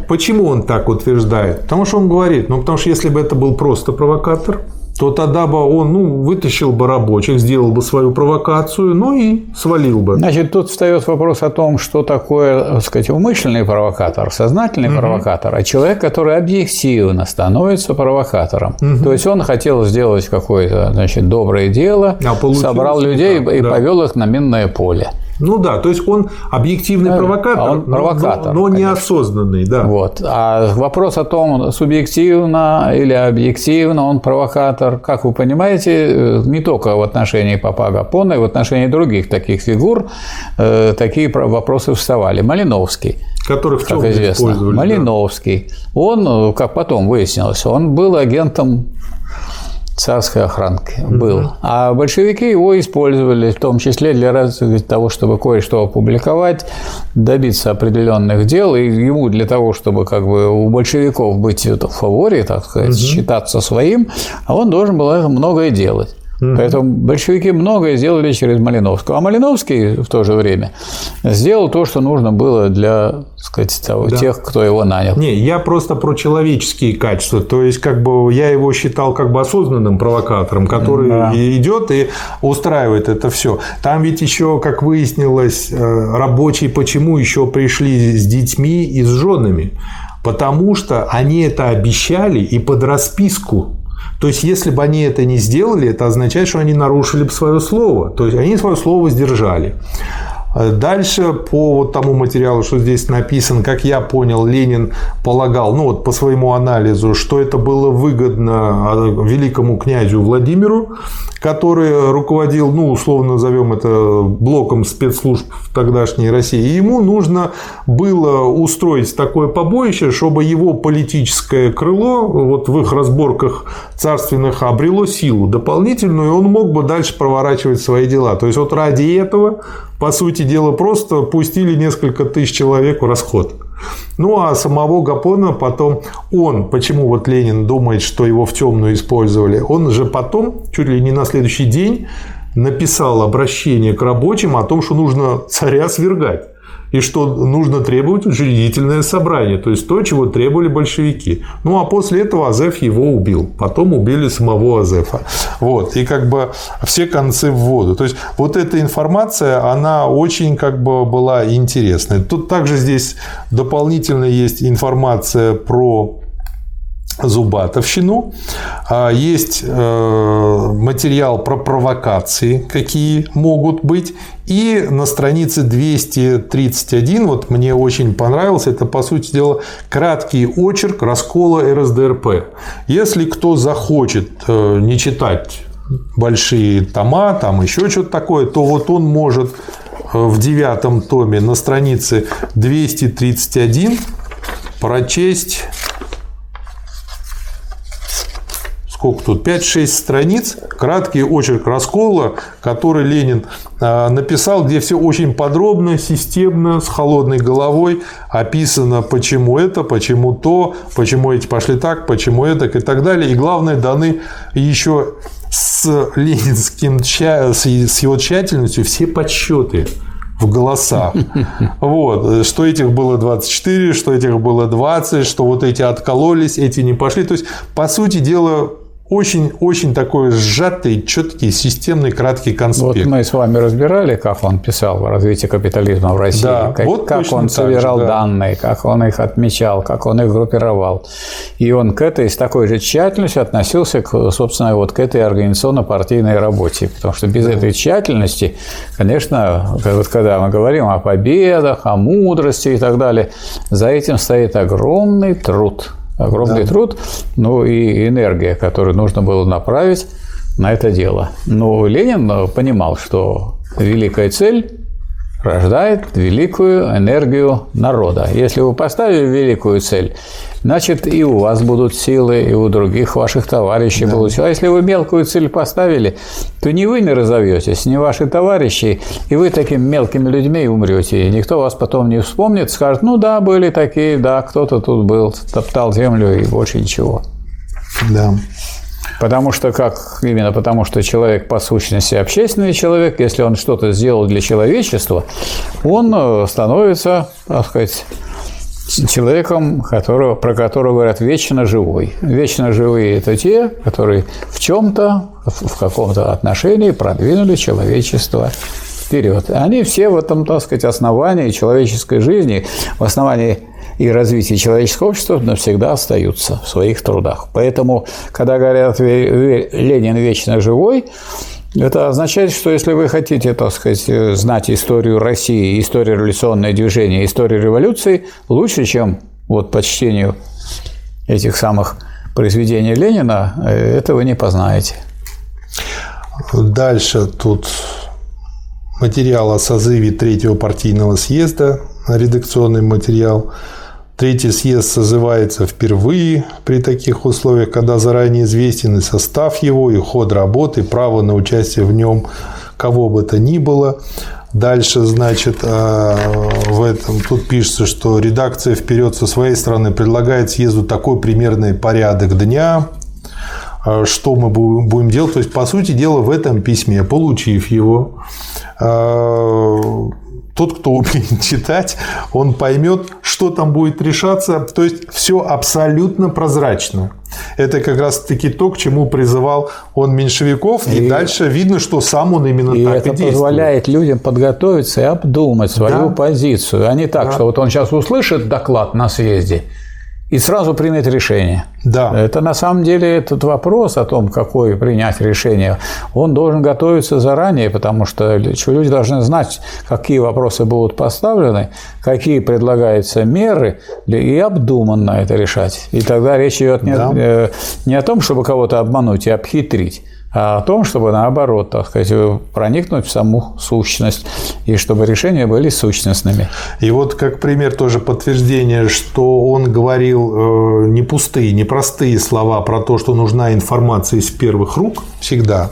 Почему он так утверждает? Потому что он говорит, ну, потому что если бы это был просто провокатор, то тогда бы он ну, вытащил бы рабочих, сделал бы свою провокацию, ну и свалил бы. Значит, тут встает вопрос о том, что такое, так сказать, умышленный провокатор, сознательный угу. провокатор, а человек, который объективно становится провокатором. Угу. То есть он хотел сделать какое-то, значит, доброе дело, а собрал людей да, и да. повел их на минное поле. Ну да, то есть он объективный да, провокатор, а он провокатор, но, но неосознанный, да. Вот. А вопрос о том, субъективно или объективно он провокатор, как вы понимаете, не только в отношении Папа Гапона, и в отношении других таких фигур э, такие вопросы вставали. Малиновский которых в как известно, Малиновский. Да. Он, как потом выяснилось, он был агентом царской охранки был. Mm-hmm. А большевики его использовали, в том числе для того, чтобы кое-что опубликовать, добиться определенных дел, и ему для того, чтобы как бы у большевиков быть в фаворе, так сказать, mm-hmm. считаться своим, а он должен был многое делать. Угу. Поэтому большевики многое сделали через Малиновского. А Малиновский в то же время сделал то, что нужно было для сказать, того, да. тех, кто его нанял. Не, я просто про человеческие качества. То есть, как бы я его считал как бы осознанным провокатором, который да. идет и устраивает это все. Там ведь еще, как выяснилось, э, рабочие почему еще пришли с детьми и с женами? Потому что они это обещали и под расписку то есть, если бы они это не сделали, это означает, что они нарушили бы свое слово. То есть, они свое слово сдержали. Дальше по вот тому материалу, что здесь написан, как я понял, Ленин полагал, ну вот по своему анализу, что это было выгодно а, великому князю Владимиру, который руководил, ну условно назовем это блоком спецслужб в тогдашней России. И ему нужно было устроить такое побоище, чтобы его политическое крыло вот в их разборках царственных обрело силу дополнительную, и он мог бы дальше проворачивать свои дела. То есть вот ради этого по сути дела, просто пустили несколько тысяч человек в расход. Ну, а самого Гапона потом, он, почему вот Ленин думает, что его в темную использовали, он же потом, чуть ли не на следующий день, написал обращение к рабочим о том, что нужно царя свергать и что нужно требовать учредительное собрание, то есть то, чего требовали большевики. Ну, а после этого Азеф его убил. Потом убили самого Азефа. Вот. И как бы все концы в воду. То есть, вот эта информация, она очень как бы была интересной. Тут также здесь дополнительно есть информация про Зубатовщину. А, есть э, материал про провокации, какие могут быть. И на странице 231, вот мне очень понравился, это, по сути дела, краткий очерк раскола РСДРП. Если кто захочет э, не читать большие тома, там еще что-то такое, то вот он может э, в девятом томе на странице 231 прочесть сколько тут, 5-6 страниц, краткий очерк раскола, который Ленин а, написал, где все очень подробно, системно, с холодной головой описано, почему это, почему то, почему эти пошли так, почему это и так далее. И главное, даны еще с ленинским, с его тщательностью все подсчеты в голосах. Вот. Что этих было 24, что этих было 20, что вот эти откололись, эти не пошли. То есть, по сути дела, очень-очень такой сжатый, четкий, системный, краткий конспект. Вот мы с вами разбирали, как он писал развитие капитализма в России, да, как, вот как он собирал же, да. данные, как он их отмечал, как он их группировал. И он к этой с такой же тщательностью относился, к, собственно, вот к этой организационно-партийной работе. Потому что без этой тщательности, конечно, вот когда мы говорим о победах, о мудрости и так далее, за этим стоит огромный труд – огромный да. труд, ну и энергия, которую нужно было направить на это дело. Но Ленин понимал, что великая цель рождает великую энергию народа. Если вы поставили великую цель, значит и у вас будут силы, и у других ваших товарищей да. будут силы. А если вы мелкую цель поставили, то не вы не разовьетесь, не ваши товарищи, и вы такими мелкими людьми умрете. И никто вас потом не вспомнит, скажет, ну да, были такие, да, кто-то тут был, топтал землю и больше ничего. Да. Потому что как? Именно потому, что человек по сущности общественный человек, если он что-то сделал для человечества, он э, становится, так сказать, человеком, которого, про которого говорят вечно живой. Вечно живые – это те, которые в чем-то, в каком-то отношении продвинули человечество вперед. Они все в этом, так сказать, основании человеческой жизни, в основании и развития человеческого общества навсегда остаются в своих трудах. Поэтому, когда говорят «Ленин вечно живой», это означает, что если вы хотите, так сказать, знать историю России, историю революционного движения, историю революции, лучше, чем вот по чтению этих самых произведений Ленина, этого не познаете. Дальше тут материал о созыве третьего партийного съезда, редакционный материал. Третий съезд созывается впервые при таких условиях, когда заранее известен и состав его, и ход работы, право на участие в нем кого бы то ни было. Дальше, значит, а, в этом тут пишется, что редакция вперед со своей стороны предлагает съезду такой примерный порядок дня, э, что мы будем делать. То есть, по сути дела, в этом письме, получив его, тот, кто умеет читать, он поймет, что там будет решаться. То есть все абсолютно прозрачно. Это как раз-таки то, к чему призывал он меньшевиков, и, и дальше видно, что сам он именно и так это и действует. позволяет людям подготовиться и обдумать свою да. позицию, а не так, да. что вот он сейчас услышит доклад на съезде, и сразу принять решение. Да. Это на самом деле этот вопрос о том, какое принять решение, он должен готовиться заранее, потому что люди должны знать, какие вопросы будут поставлены, какие предлагаются меры, и обдуманно это решать. И тогда речь идет не, да. Э, не о том, чтобы кого-то обмануть и обхитрить, а о том, чтобы наоборот, так сказать, проникнуть в саму сущность, и чтобы решения были сущностными. И вот как пример тоже подтверждение, что он говорил э, не пустые, не простые слова про то, что нужна информация из первых рук всегда.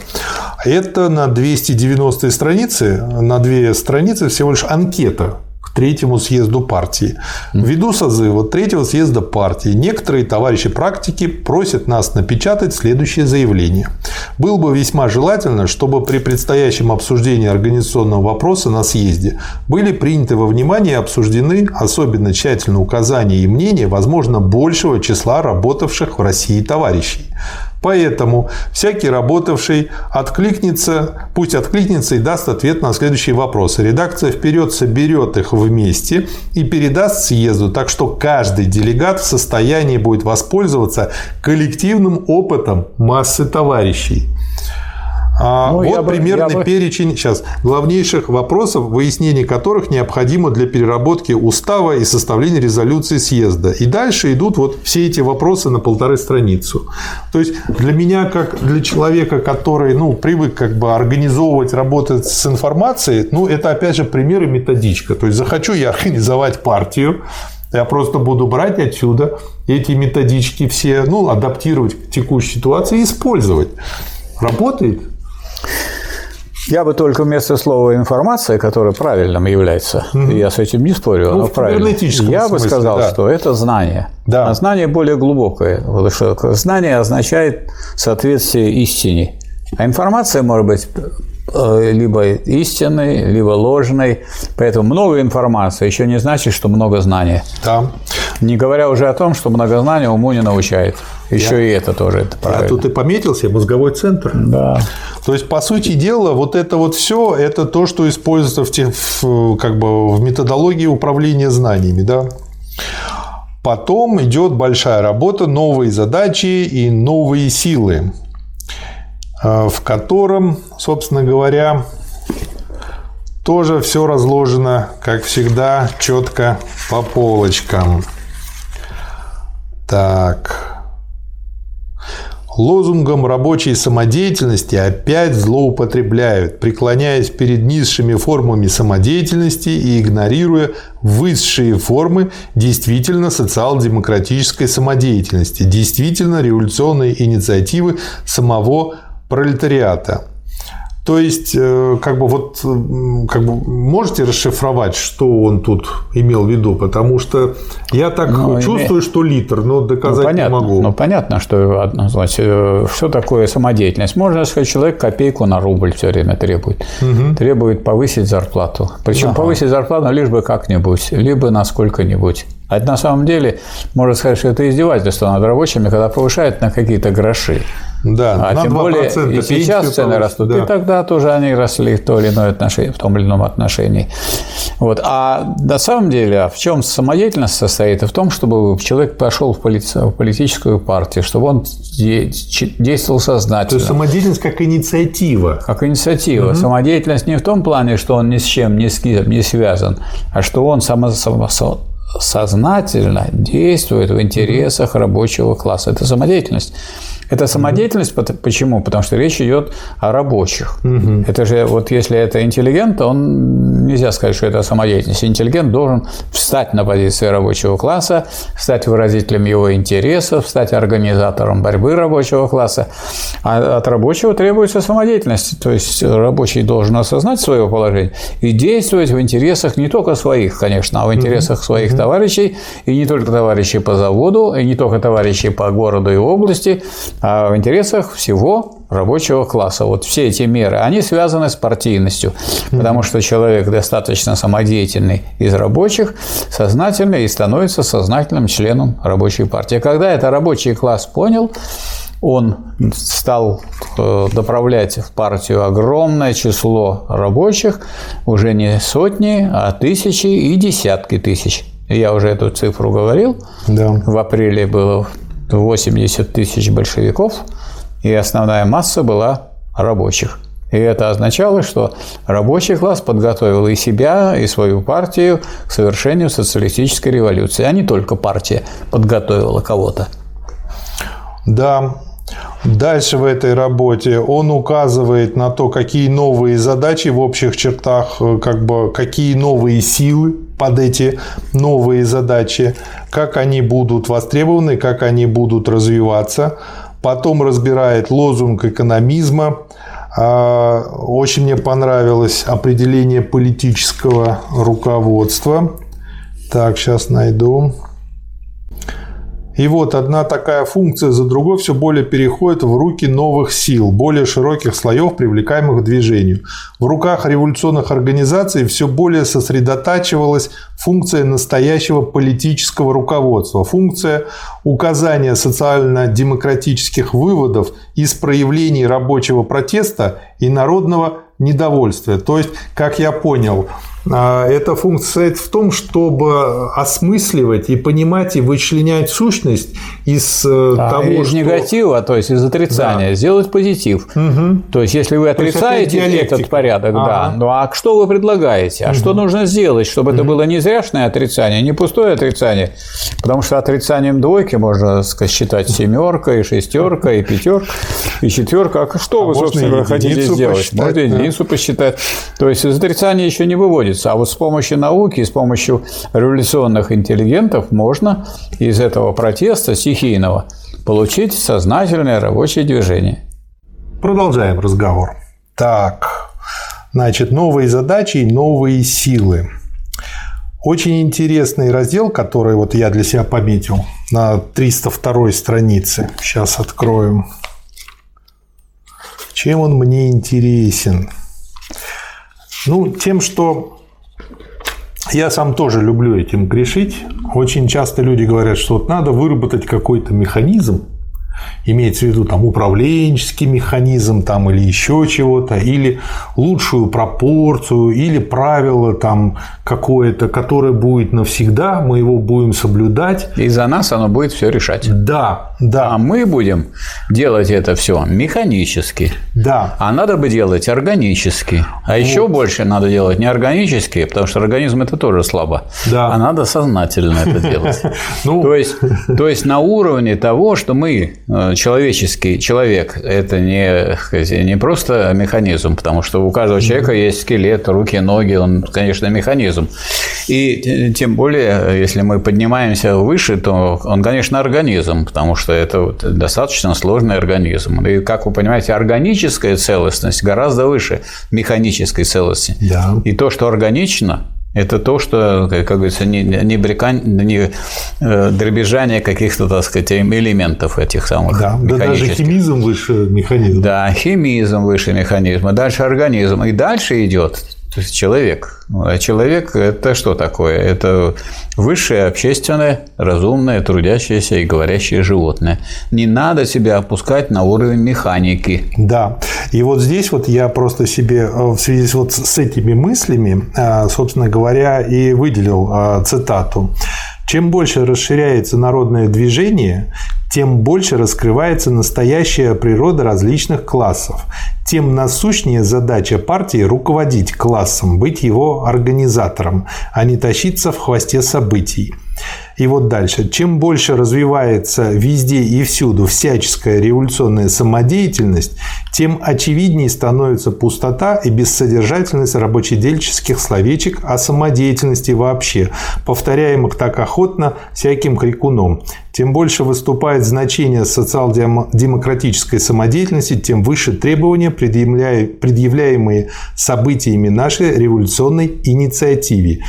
Это на 290 странице, на две страницы всего лишь анкета третьему съезду партии. Ввиду созыва третьего съезда партии некоторые товарищи практики просят нас напечатать следующее заявление. Было бы весьма желательно, чтобы при предстоящем обсуждении организационного вопроса на съезде были приняты во внимание и обсуждены особенно тщательно указания и мнения, возможно, большего числа работавших в России товарищей. Поэтому всякий работавший откликнется, пусть откликнется и даст ответ на следующие вопросы. Редакция вперед соберет их вместе и передаст съезду, так что каждый делегат в состоянии будет воспользоваться коллективным опытом массы товарищей. А, ну, вот примерный бы, перечень сейчас главнейших вопросов, выяснение которых необходимо для переработки устава и составления резолюции съезда. И дальше идут вот все эти вопросы на полторы страницу. То есть для меня, как для человека, который ну, привык как бы организовывать, работать с информацией, ну, это опять же пример и методичка. То есть захочу я организовать партию, я просто буду брать отсюда эти методички все, ну, адаптировать к текущей ситуации и использовать. Работает? Я бы только вместо слова информация, которая правильным является, угу. я с этим не спорю, ну, но правильно. Я бы сказал, да. что это знание. Да. А знание более глубокое. Знание означает соответствие истине. А информация может быть э, либо истинной, либо ложной. Поэтому много информации еще не значит, что много знания. Да. Не говоря уже о том, что много знания уму не научает. Еще я, и это тоже это правильно. Я тут и пометился, мозговой центр. Да. То есть, по сути дела, вот это вот все, это то, что используется в, те, в, как бы, в методологии управления знаниями. Да? Потом идет большая работа, новые задачи и новые силы, э, в котором, собственно говоря, тоже все разложено, как всегда, четко по полочкам. Так. Лозунгом рабочей самодеятельности опять злоупотребляют, преклоняясь перед низшими формами самодеятельности и игнорируя высшие формы действительно социал-демократической самодеятельности, действительно революционной инициативы самого пролетариата. То есть, э, как бы вот, как бы можете расшифровать, что он тут имел в виду, потому что я так ну, чувствую, име... что литр, но доказать ну, понятно, не могу. Ну понятно, что значит, э, что такое самодеятельность. Можно сказать, человек копейку на рубль все время требует, угу. требует повысить зарплату, причем ага. повысить зарплату лишь бы как-нибудь, либо на сколько-нибудь. А это на самом деле можно сказать, что это издевательство над рабочими, когда повышают на какие-то гроши. Да, а тем более и сейчас цены растут, да. и тогда тоже они росли в, то или иное отношение, в том или ином отношении. Вот. А на самом деле, а в чем самодеятельность состоит? В том, чтобы человек пошел в, полити- в политическую партию, чтобы он действовал сознательно. То есть самодеятельность как инициатива. Как инициатива. Угу. Самодеятельность не в том плане, что он ни с чем не, с, не связан, а что он само, само, сознательно действует в интересах рабочего класса. Это самодеятельность. Это самодеятельность, почему? Потому что речь идет о рабочих. Угу. Это же вот если это интеллигент, то он нельзя сказать, что это самодеятельность. Интеллигент должен встать на позиции рабочего класса, стать выразителем его интересов, стать организатором борьбы рабочего класса. А от рабочего требуется самодеятельность. То есть рабочий должен осознать свое положение и действовать в интересах не только своих, конечно, а в интересах угу. своих угу. товарищей, и не только товарищей по заводу, и не только товарищей по городу и области, в интересах всего рабочего класса. Вот все эти меры, они связаны с партийностью, потому что человек достаточно самодеятельный из рабочих, сознательный и становится сознательным членом рабочей партии. Когда это рабочий класс понял, он стал э, доправлять в партию огромное число рабочих, уже не сотни, а тысячи и десятки тысяч. Я уже эту цифру говорил. Да. В апреле было 80 тысяч большевиков, и основная масса была рабочих. И это означало, что рабочий класс подготовил и себя, и свою партию к совершению социалистической революции, а не только партия подготовила кого-то. Да, Дальше в этой работе он указывает на то, какие новые задачи в общих чертах, э, как бы, какие новые силы под эти новые задачи, как они будут востребованы, как они будут развиваться. Потом разбирает лозунг экономизма. А, очень мне понравилось определение политического руководства. Так, сейчас найду. И вот одна такая функция за другой все более переходит в руки новых сил, более широких слоев, привлекаемых к движению. В руках революционных организаций все более сосредотачивалась функция настоящего политического руководства, функция указания социально-демократических выводов из проявлений рабочего протеста и народного недовольствия. То есть, как я понял, эта функция в том, чтобы осмысливать и понимать и вычленять сущность из э, да, того, из что... негатива, то есть из отрицания, да. сделать позитив. Угу. То есть, если вы отрицаете этот порядок, ага. да, ну а что вы предлагаете? А угу. что нужно сделать, чтобы угу. это было не зряшное отрицание, не пустое отрицание? Потому что отрицанием двойки можно сказать, считать семерка, и шестерка, и четверка. А что а вы, собственно, хотите сделать? Можно единицу посчитать. То есть из отрицания еще не выводит находится. А вот с помощью науки, с помощью революционных интеллигентов можно из этого протеста стихийного получить сознательное рабочее движение. Продолжаем разговор. Так, значит, новые задачи и новые силы. Очень интересный раздел, который вот я для себя пометил на 302 странице. Сейчас откроем. Чем он мне интересен? Ну, тем, что я сам тоже люблю этим грешить. Очень часто люди говорят, что вот надо выработать какой-то механизм, имеется в виду там управленческий механизм там, или еще чего-то, или лучшую пропорцию, или правило там какое-то, которое будет навсегда, мы его будем соблюдать. И за нас оно будет все решать. Да, да. А мы будем делать это все механически. Да. А надо бы делать органически. А вот. еще больше надо делать не органически, потому что организм это тоже слабо. Да. А надо сознательно это делать. Ну... То, есть, то есть на уровне того, что мы Э, человеческий человек – это не, не просто механизм, потому что у каждого человека есть скелет, руки, ноги, он, конечно, механизм. И тем более, если мы поднимаемся выше, то он, конечно, организм, потому что это достаточно сложный организм. И, как вы понимаете, органическая целостность гораздо выше механической целостности. Да. И то, что органично, это то, что, как говорится, не, не, брекань, не э, дребезжание каких-то, так сказать, элементов этих самых да, да даже химизм выше механизма. Да, химизм выше механизма, дальше организм. И дальше идет то есть человек. А человек – это что такое? Это высшее общественное, разумное, трудящееся и говорящее животное. Не надо себя опускать на уровень механики. Да. И вот здесь вот я просто себе э, в связи вот с этими мыслями, э, собственно говоря, и выделил э, цитату. Чем больше расширяется народное движение, тем больше раскрывается настоящая природа различных классов, тем насущнее задача партии руководить классом, быть его организатором, а не тащиться в хвосте событий. И вот дальше. Чем больше развивается везде и всюду всяческая революционная самодеятельность, тем очевиднее становится пустота и бессодержательность рабочедельческих словечек о самодеятельности вообще, повторяемых так охотно всяким крикуном. Тем больше выступает значение социал-демократической самодеятельности, тем выше требования, предъявляемые событиями нашей революционной инициативе.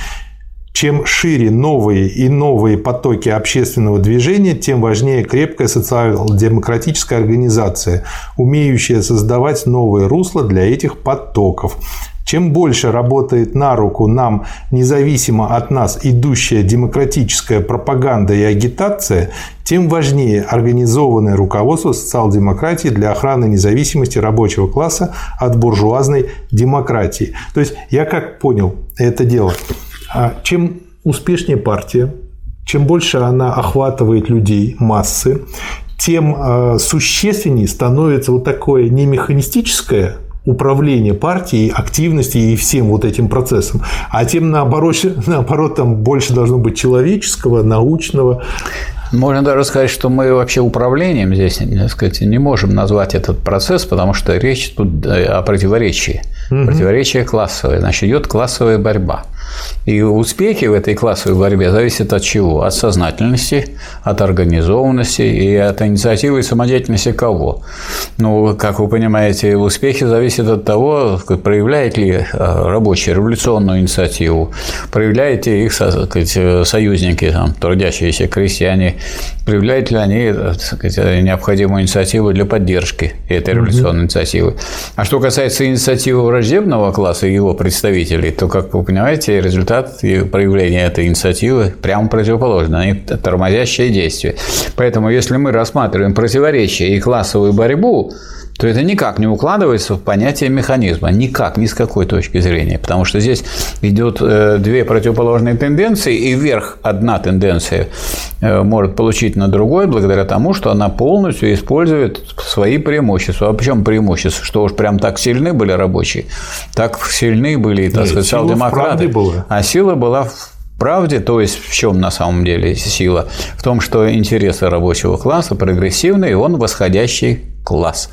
Чем шире новые и новые потоки общественного движения, тем важнее крепкая социал-демократическая организация, умеющая создавать новые русла для этих потоков. Чем больше работает на руку нам независимо от нас идущая демократическая пропаганда и агитация, тем важнее организованное руководство социал-демократии для охраны независимости рабочего класса от буржуазной демократии. То есть я как понял это дело? А чем успешнее партия, чем больше она охватывает людей, массы, тем а, существеннее становится вот такое не механистическое управление партией, активности и всем вот этим процессом, а тем наоборот, наоборот там больше должно быть человеческого, научного. Можно даже сказать, что мы вообще управлением здесь так сказать, не можем назвать этот процесс, потому что речь тут э, о противоречии. Угу. Противоречие классовое. Значит, идет классовая борьба. И успехи в этой классовой борьбе зависят от чего? От сознательности, от организованности и от инициативы и самодеятельности кого? Ну, как вы понимаете, успехи зависят от того, проявляет ли э, рабочие революционную инициативу, проявляют ли их сказать, союзники, там, трудящиеся крестьяне, проявляют ли они сказать, необходимую инициативу для поддержки этой революционной инициативы. А что касается инициативы враждебного класса и его представителей, то, как вы понимаете, результат проявления этой инициативы прямо противоположный, они тормозящие действия. Поэтому, если мы рассматриваем противоречия и классовую борьбу, то это никак не укладывается в понятие механизма, никак, ни с какой точки зрения, потому что здесь идет э, две противоположные тенденции, и вверх одна тенденция э, может получить на другой благодаря тому, что она полностью использует свои преимущества. А почему преимущества? Что уж прям так сильны были рабочие, так сильны были, так сказать, социал-демократы. А сила была в правде, то есть в чем на самом деле сила? В том, что интересы рабочего класса прогрессивные, и он восходящий класс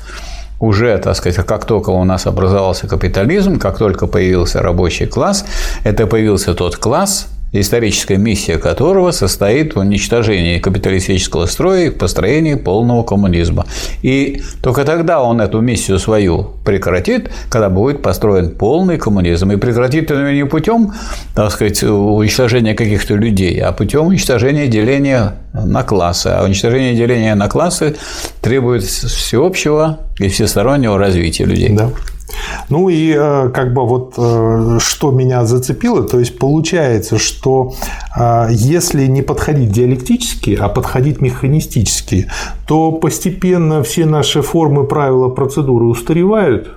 уже, так сказать, как только у нас образовался капитализм, как только появился рабочий класс, это появился тот класс, историческая миссия которого состоит в уничтожении капиталистического строя и построении полного коммунизма. И только тогда он эту миссию свою прекратит, когда будет построен полный коммунизм. И прекратит это не путем, так сказать, уничтожения каких-то людей, а путем уничтожения деления на классы. А уничтожение деления на классы требует всеобщего и всестороннего развития людей. Да. Ну и э, как бы вот э, что меня зацепило, то есть получается, что э, если не подходить диалектически, а подходить механистически, то постепенно все наши формы, правила, процедуры устаревают,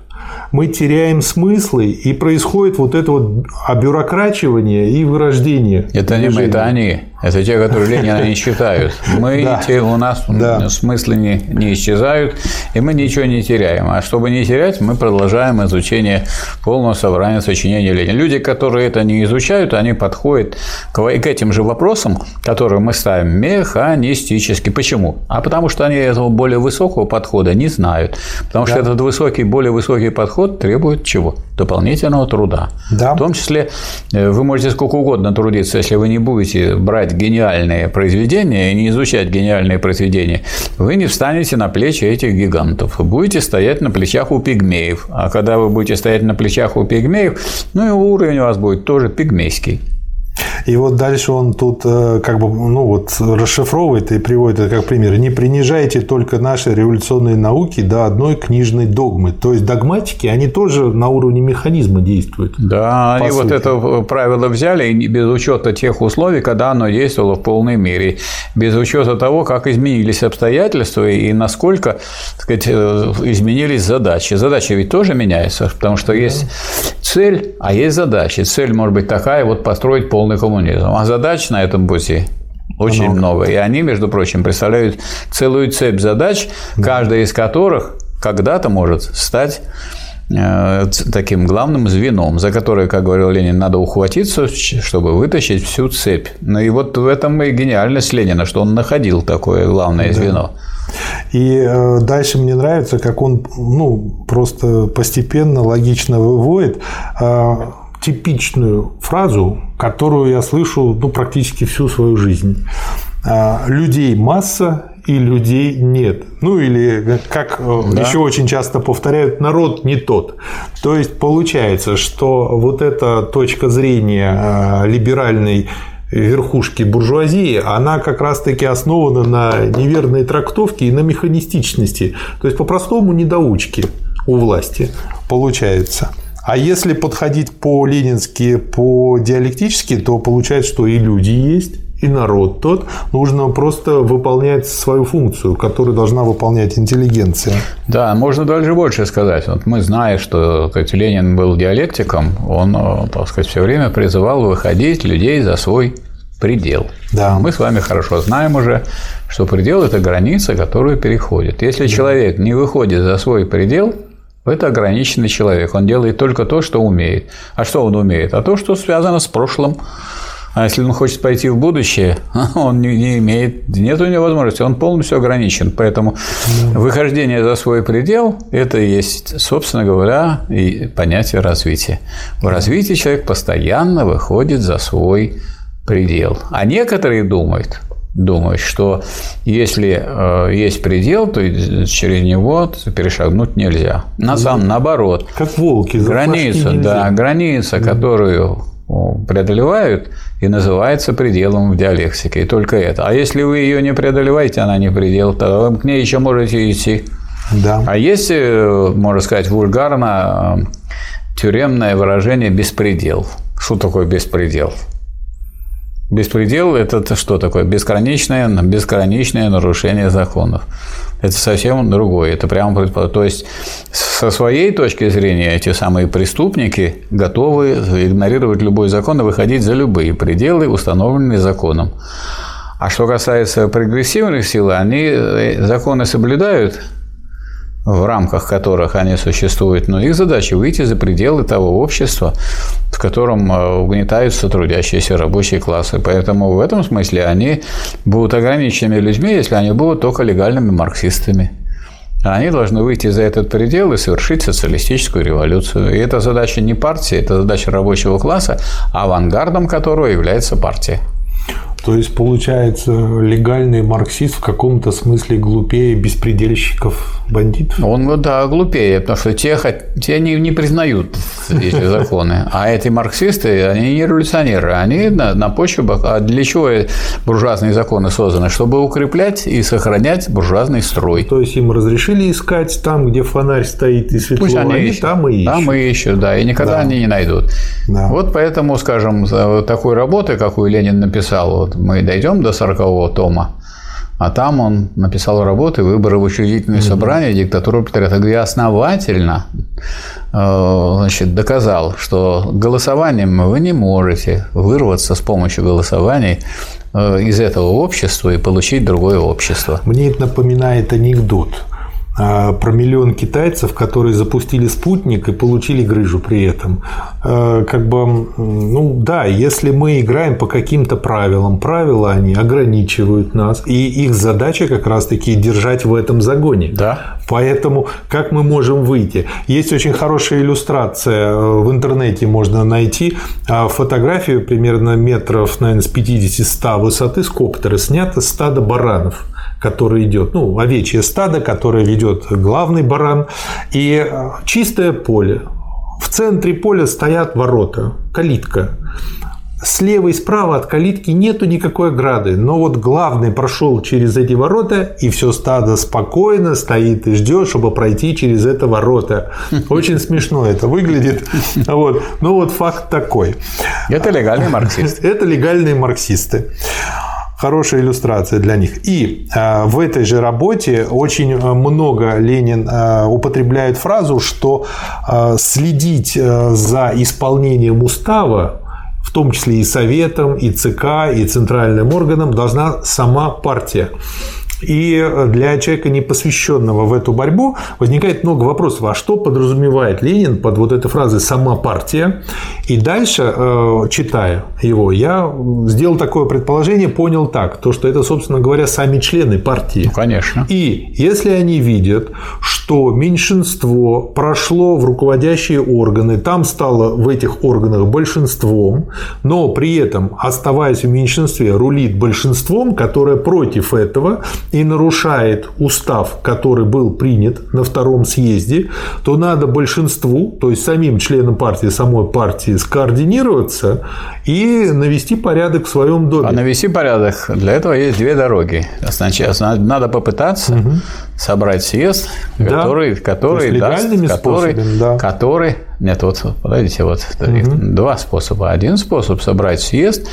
мы теряем смыслы, и происходит вот это вот обюрокрачивание и вырождение. Это не мы, это они. Это те, которые Ленина не считают. Мы, да. те, у нас да. смыслы не, не исчезают, и мы ничего не теряем. А чтобы не терять, мы продолжаем изучение полного собрания сочинений Ленина. Люди, которые это не изучают, они подходят к, к этим же вопросам, которые мы ставим механистически. Почему? А потому что они этого более высокого подхода не знают. Потому да. что этот высокий, более высокий подход требует чего? Дополнительного труда. Да. В том числе э, вы можете сколько угодно трудиться, если вы не будете брать гениальные произведения и не изучать гениальные произведения, вы не встанете на плечи этих гигантов. Вы будете стоять на плечах у пигмеев. А когда вы будете стоять на плечах у пигмеев, ну и уровень у вас будет тоже пигмейский. И вот дальше он тут э, как бы ну вот расшифровывает и приводит это как пример. Не принижайте только наши революционные науки до одной книжной догмы. То есть догматики, они тоже на уровне механизма действуют. Да, они сути. вот это правило взяли без учета тех условий, когда оно действовало в полной мере, без учета того, как изменились обстоятельства и насколько так сказать, э, изменились задачи. Задачи ведь тоже меняются, потому что есть цель, а есть задачи. Цель может быть такая, вот построить полный коммунизм. А задач на этом пути очень много. много. И они, между прочим, представляют целую цепь задач, да. каждая из которых когда-то может стать э, таким главным звеном, за которое, как говорил Ленин, надо ухватиться, чтобы вытащить всю цепь. Ну и вот в этом и гениальность Ленина, что он находил такое главное да. звено. И э, дальше мне нравится, как он ну, просто постепенно, логично выводит э, типичную фразу, которую я слышу ну, практически всю свою жизнь. Э, людей масса и людей нет. Ну или, как да. еще очень часто повторяют, народ не тот. То есть получается, что вот эта точка зрения либеральной верхушки буржуазии, она как раз-таки основана на неверной трактовке и на механистичности. То есть, по-простому, недоучки у власти получается. А если подходить по-ленински, по-диалектически, то получается, что и люди есть, и народ тот, нужно просто выполнять свою функцию, которую должна выполнять интеллигенция. Да, можно даже больше сказать. Вот мы знаем, что сказать, Ленин был диалектиком, он, э, так сказать, все время призывал выходить людей за свой предел. Да. Мы с вами хорошо знаем уже, что предел – это граница, которую переходит. Если да. человек не выходит за свой предел, это ограниченный человек. Он делает только то, что умеет. А что он умеет? А то, что связано с прошлым. А если он хочет пойти в будущее, он не, не имеет, нет у него возможности, он полностью ограничен. Поэтому выхождение за свой предел – это и есть, собственно говоря, и понятие развития. В развитии человек постоянно выходит за свой предел. А некоторые думают, думают, что если э, есть предел, то через него перешагнуть нельзя. На самом наоборот. Как волки. Граница, да, граница, да. которую преодолевают, и называется пределом в диалектике. И только это. А если вы ее не преодолеваете, она не предел, то вы к ней еще можете идти. Да. А есть, э, можно сказать, вульгарно э, тюремное выражение «беспредел». Что такое беспредел? Беспредел – это что такое? Бесконечное, бесконечное нарушение законов. Это совсем другое. Это прямо То есть, со своей точки зрения, эти самые преступники готовы игнорировать любой закон и выходить за любые пределы, установленные законом. А что касается прогрессивных сил, они э, законы соблюдают, в рамках которых они существуют, но их задача выйти за пределы того общества, в котором э, угнетаются трудящиеся рабочие классы. Поэтому в этом смысле они будут ограниченными людьми, если они будут только легальными марксистами. Они должны выйти за этот предел и совершить социалистическую революцию. И это задача не партии, это задача рабочего класса, авангардом которого является партия. То есть, получается, легальный марксист в каком-то смысле глупее беспредельщиков, бандитов? Он, да, глупее, потому что те, те не, не признают эти законы. А эти марксисты, они не революционеры, они на, на почве... А для чего буржуазные законы созданы? Чтобы укреплять и сохранять буржуазный строй. То есть, им разрешили искать там, где фонарь стоит и светло, Пусть они, они ищут. там и ищут. Там и ищут, да, и никогда да. они не найдут. Да. Вот поэтому, скажем, такой работы, какую Ленин написал, вот мы дойдем до 40-го тома, а там он написал работы «Выборы в учредительное mm-hmm. собрание. Диктатура пролетариата», где основательно э, значит, доказал, что голосованием вы не можете вырваться с помощью голосований э, из этого общества и получить другое общество. Мне это напоминает анекдот про миллион китайцев, которые запустили спутник и получили грыжу при этом. А, как бы, ну да, если мы играем по каким-то правилам, правила они ограничивают нас, и их задача как раз-таки держать в этом загоне. Да. Поэтому как мы можем выйти? Есть очень хорошая иллюстрация э, в интернете, можно найти а, фотографию примерно метров, наверное, с 50-100 высоты с коптера, снято стадо баранов который идет, ну, овечье стадо, которое ведет главный баран, и э, чистое поле. В центре поля стоят ворота, калитка. Слева и справа от калитки нету никакой ограды, но вот главный прошел через эти ворота, и все стадо спокойно стоит и ждет, чтобы пройти через это ворота. Очень смешно это выглядит. Вот. Но вот факт такой. Это легальные марксисты. Это легальные марксисты хорошая иллюстрация для них. И э, в этой же работе очень э, много Ленин э, употребляет фразу, что следить за исполнением устава в том числе и Советом, и ЦК, и Центральным органам, должна сама партия. И для человека, не посвященного в эту борьбу, возникает много вопросов. А что подразумевает Ленин под вот этой фразой «сама партия»? И дальше, э, читая его, я сделал такое предположение, понял так, то, что это, собственно говоря, сами члены партии. Ну, конечно. И если они видят, что меньшинство прошло в руководящие органы, там стало в этих органах большинством, но при этом, оставаясь в меньшинстве, рулит большинством, которое против этого, и нарушает устав, который был принят на втором съезде, то надо большинству, то есть самим членам партии, самой партии скоординироваться и навести порядок в своем доме. А навести порядок для этого есть две дороги. Сначала надо попытаться угу. собрать съезд, который, да. который даст, который, да. который нет, вот подождите, вот угу. два способа. Один способ собрать съезд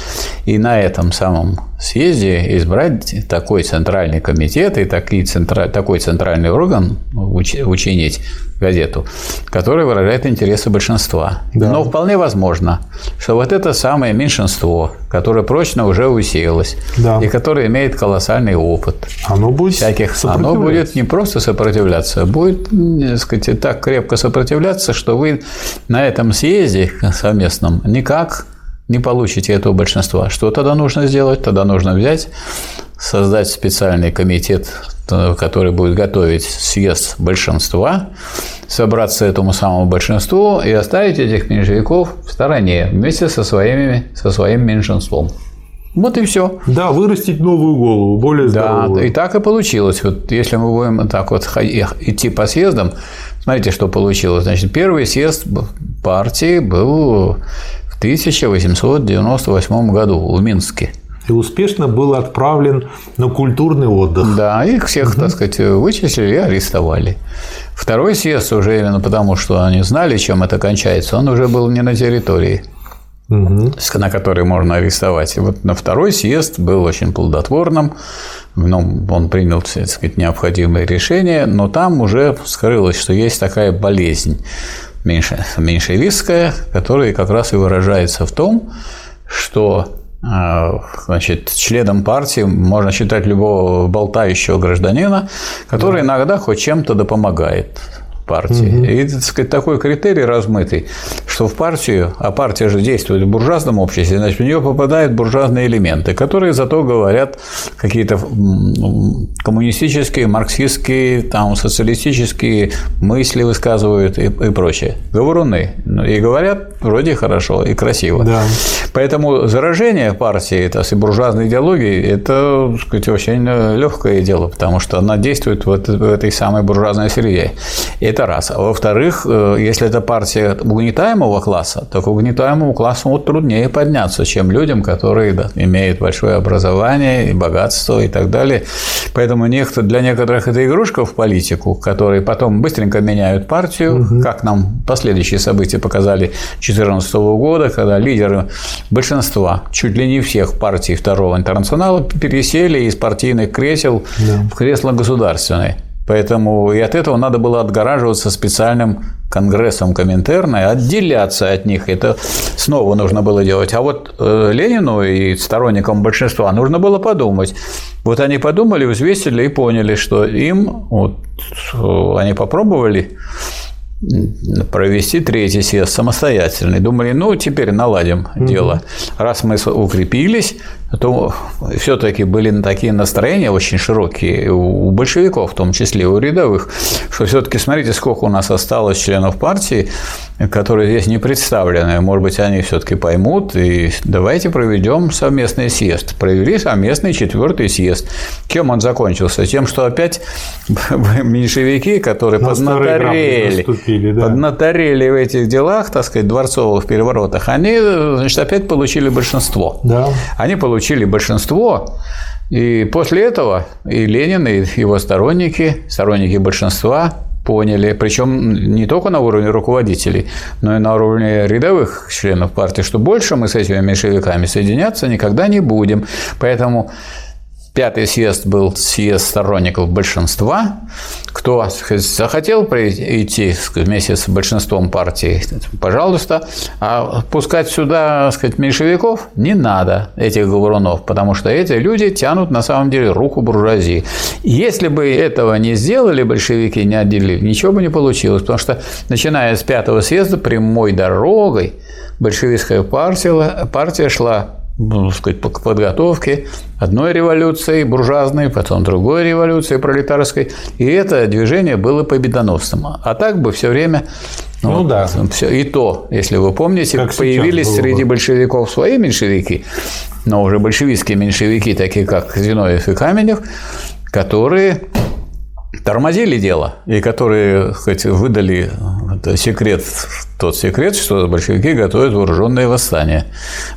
и на этом самом съезде избрать такой центральный комитет и такой, такой центральный орган учинить газету, который выражает интересы большинства. Да. Но вполне возможно, что вот это самое меньшинство, которое прочно уже усеялось да. и которое имеет колоссальный опыт, оно будет всяких, оно будет не просто сопротивляться, а будет, так сказать, так крепко сопротивляться, что вы на этом съезде совместном никак не получите этого большинства. Что тогда нужно сделать? Тогда нужно взять, создать специальный комитет, который будет готовить съезд большинства, собраться этому самому большинству и оставить этих меньшевиков в стороне вместе со, своими, со своим меньшинством. Вот и все. Да, вырастить новую голову, более здоровую. Да, и так и получилось. Вот если мы будем так вот идти по съездам, смотрите, что получилось. Значит, первый съезд партии был 1898 году в Минске. И успешно был отправлен на культурный отдых. Да, их всех, угу. так сказать, вычислили и арестовали. Второй съезд уже именно потому, что они знали, чем это кончается, он уже был не на территории угу. на которой можно арестовать. И вот на второй съезд был очень плодотворным, ну, он принял, так сказать, необходимые решения, но там уже скрылось, что есть такая болезнь меньше, меньшевистская, которая как раз и выражается в том, что значит, членом партии можно считать любого болтающего гражданина, который да. иногда хоть чем-то да помогает партии. Угу. И, так сказать, такой критерий размытый, что в партию, а партия же действует в буржуазном обществе, значит, в нее попадают буржуазные элементы, которые зато говорят какие-то коммунистические, марксистские, там, социалистические мысли высказывают и, и прочее. Говоруны. Ну, и говорят вроде хорошо и красиво. Да. Поэтому заражение партии, это и буржуазной идеологии, это, так сказать, очень легкое дело, потому что она действует в этой самой буржуазной среде. Это это раз. А во-вторых, э, если это партия угнетаемого класса, то к угнетаемому классу вот труднее подняться, чем людям, которые да, имеют большое образование и богатство и так далее. Поэтому для некоторых это игрушка в политику, которые потом быстренько меняют партию, угу. как нам последующие события показали 2014 года, когда лидеры большинства, чуть ли не всех партий Второго интернационала пересели из партийных кресел да. в кресло государственное. Поэтому и от этого надо было отгораживаться специальным конгрессом Коминтерна и отделяться от них. Это снова нужно было делать. А вот э, Ленину и сторонникам большинства нужно было подумать. Вот они подумали, взвесили и поняли, что им, вот, э, они попробовали провести третий съезд самостоятельный. Думали, ну, теперь наладим угу. дело. Раз мы укрепились, то все-таки были такие настроения очень широкие у большевиков, в том числе у рядовых, что все-таки смотрите, сколько у нас осталось членов партии, которые здесь не представлены. Может быть, они все-таки поймут, и давайте проведем совместный съезд. Провели совместный четвертый съезд. Чем он закончился? Тем, что опять меньшевики, которые поднаторели, да. поднаторели в этих делах, так сказать, дворцовых переворотах, они, значит, опять получили большинство. Да. Они получили получили большинство, и после этого и Ленин, и его сторонники, сторонники большинства поняли, причем не только на уровне руководителей, но и на уровне рядовых членов партии, что больше мы с этими меньшевиками соединяться никогда не будем. Поэтому Пятый съезд был съезд сторонников большинства. Кто захотел идти вместе с большинством партий, пожалуйста. А пускать сюда сказать, меньшевиков не надо, этих говорунов, потому что эти люди тянут на самом деле руку буржуазии. Если бы этого не сделали большевики, не отделили, ничего бы не получилось, потому что начиная с пятого съезда прямой дорогой большевистская партия, партия шла ну, сказать, по подготовке одной революции буржуазной, потом другой революции пролетарской. И это движение было победоносным. А так бы все время ну, ну да. Все. И то, если вы помните, как появились среди большевиков свои меньшевики, но уже большевистские меньшевики, такие как Зиновьев и Каменев, которые тормозили дело, и которые хоть, выдали секрет, тот секрет, что большевики готовят вооруженное восстание.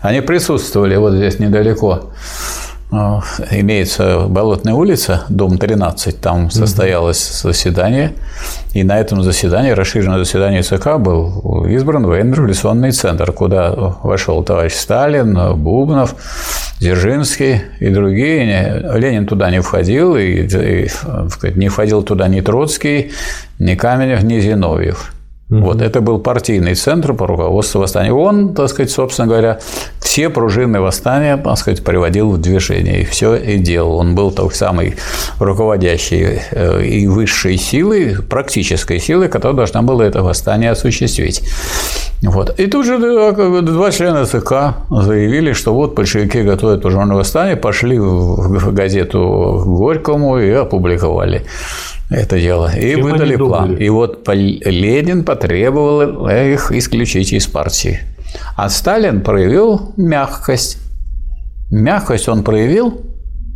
Они присутствовали вот здесь недалеко Э, имеется Болотная улица, дом 13, там состоялось заседание, и на этом заседании, расширенное заседание ЦК, был избран военно-революционный центр, куда вошел товарищ Сталин, Бубнов, Дзержинский и другие. Ленин туда не входил, и, и не входил туда ни Троцкий, ни Каменев, ни Зиновьев. Угу. Вот это был партийный центр по руководству восстания. Он, так сказать, собственно говоря, все пружины восстания, так сказать, приводил в движение и все и делал. Он был той самой руководящей э, и высшей силой, практической силой, которая должна была это восстание осуществить. Вот. И тут же два члена ЦК заявили, что вот большевики готовят вооруженное восстание, пошли в газету Горькому и опубликовали это дело. И Чем выдали план. И вот Ленин потребовал их исключить из партии. А Сталин проявил мягкость. Мягкость он проявил,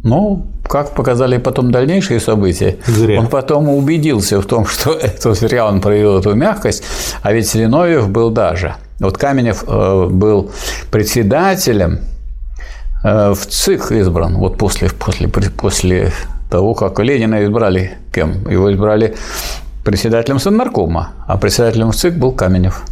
ну, как показали потом дальнейшие события, зря. он потом убедился в том, что это зря он проявил эту мягкость, а ведь Зиновьев был даже. Вот Каменев э, был председателем э, в ЦИК избран, вот после, после, после того, как Ленина избрали кем? Его избрали председателем Совнаркома, а председателем ЦИК был Каменев.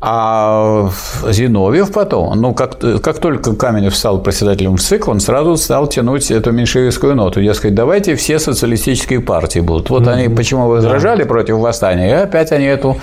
А Зиновьев потом, ну, как, как только Каменев стал председателем ЦИК, он сразу стал тянуть эту меньшевистскую ноту. Дескать, давайте все социалистические партии будут. Вот mm-hmm. они почему возражали да. против восстания, и опять они эту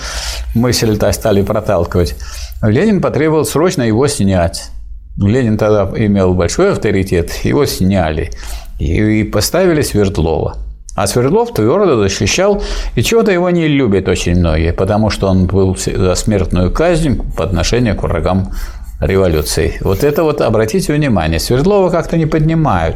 мысль-то стали проталкивать. Ленин потребовал срочно его снять. Ленин тогда имел большой авторитет, его сняли и поставили Свердлова. А Свердлов твердо защищал, и чего-то его не любят очень многие, потому что он был за смертную казнь по отношению к врагам революции. Вот это вот, обратите внимание, Свердлова как-то не поднимают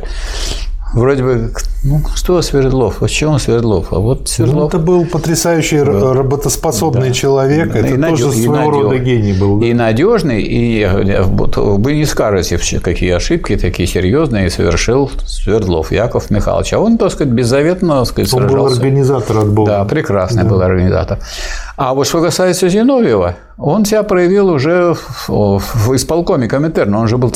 вроде бы, ну, что Свердлов? Почему Свердлов? А вот Свердлов... Ну, это был потрясающий вот. работоспособный да. человек. Это и тоже надеж... своего надеж... рода гений был. И надежный, и вот, вы не скажете, какие ошибки такие серьезные совершил Свердлов Яков Михайлович. А он, так сказать, беззаветно так сказать, Он сражался. был организатор от Бога. Да, прекрасный да. был организатор. А вот что касается Зиновьева, он себя проявил уже в исполкоме Коминтерна. Он же был,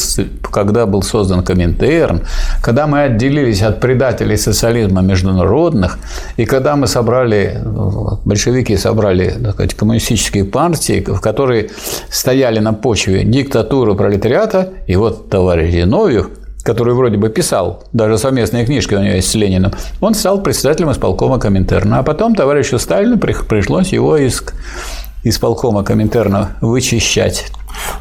когда был создан Коминтерн, когда мы отделились от предателей социализма международных, и когда мы собрали, большевики собрали так сказать, коммунистические партии, в которые стояли на почве диктатуры пролетариата, и вот товарищ Зиновьев – который вроде бы писал, даже совместные книжки у него есть с Лениным, он стал председателем исполкома Коминтерна. А потом товарищу Сталину пришлось его из исполкома Коминтерна вычищать.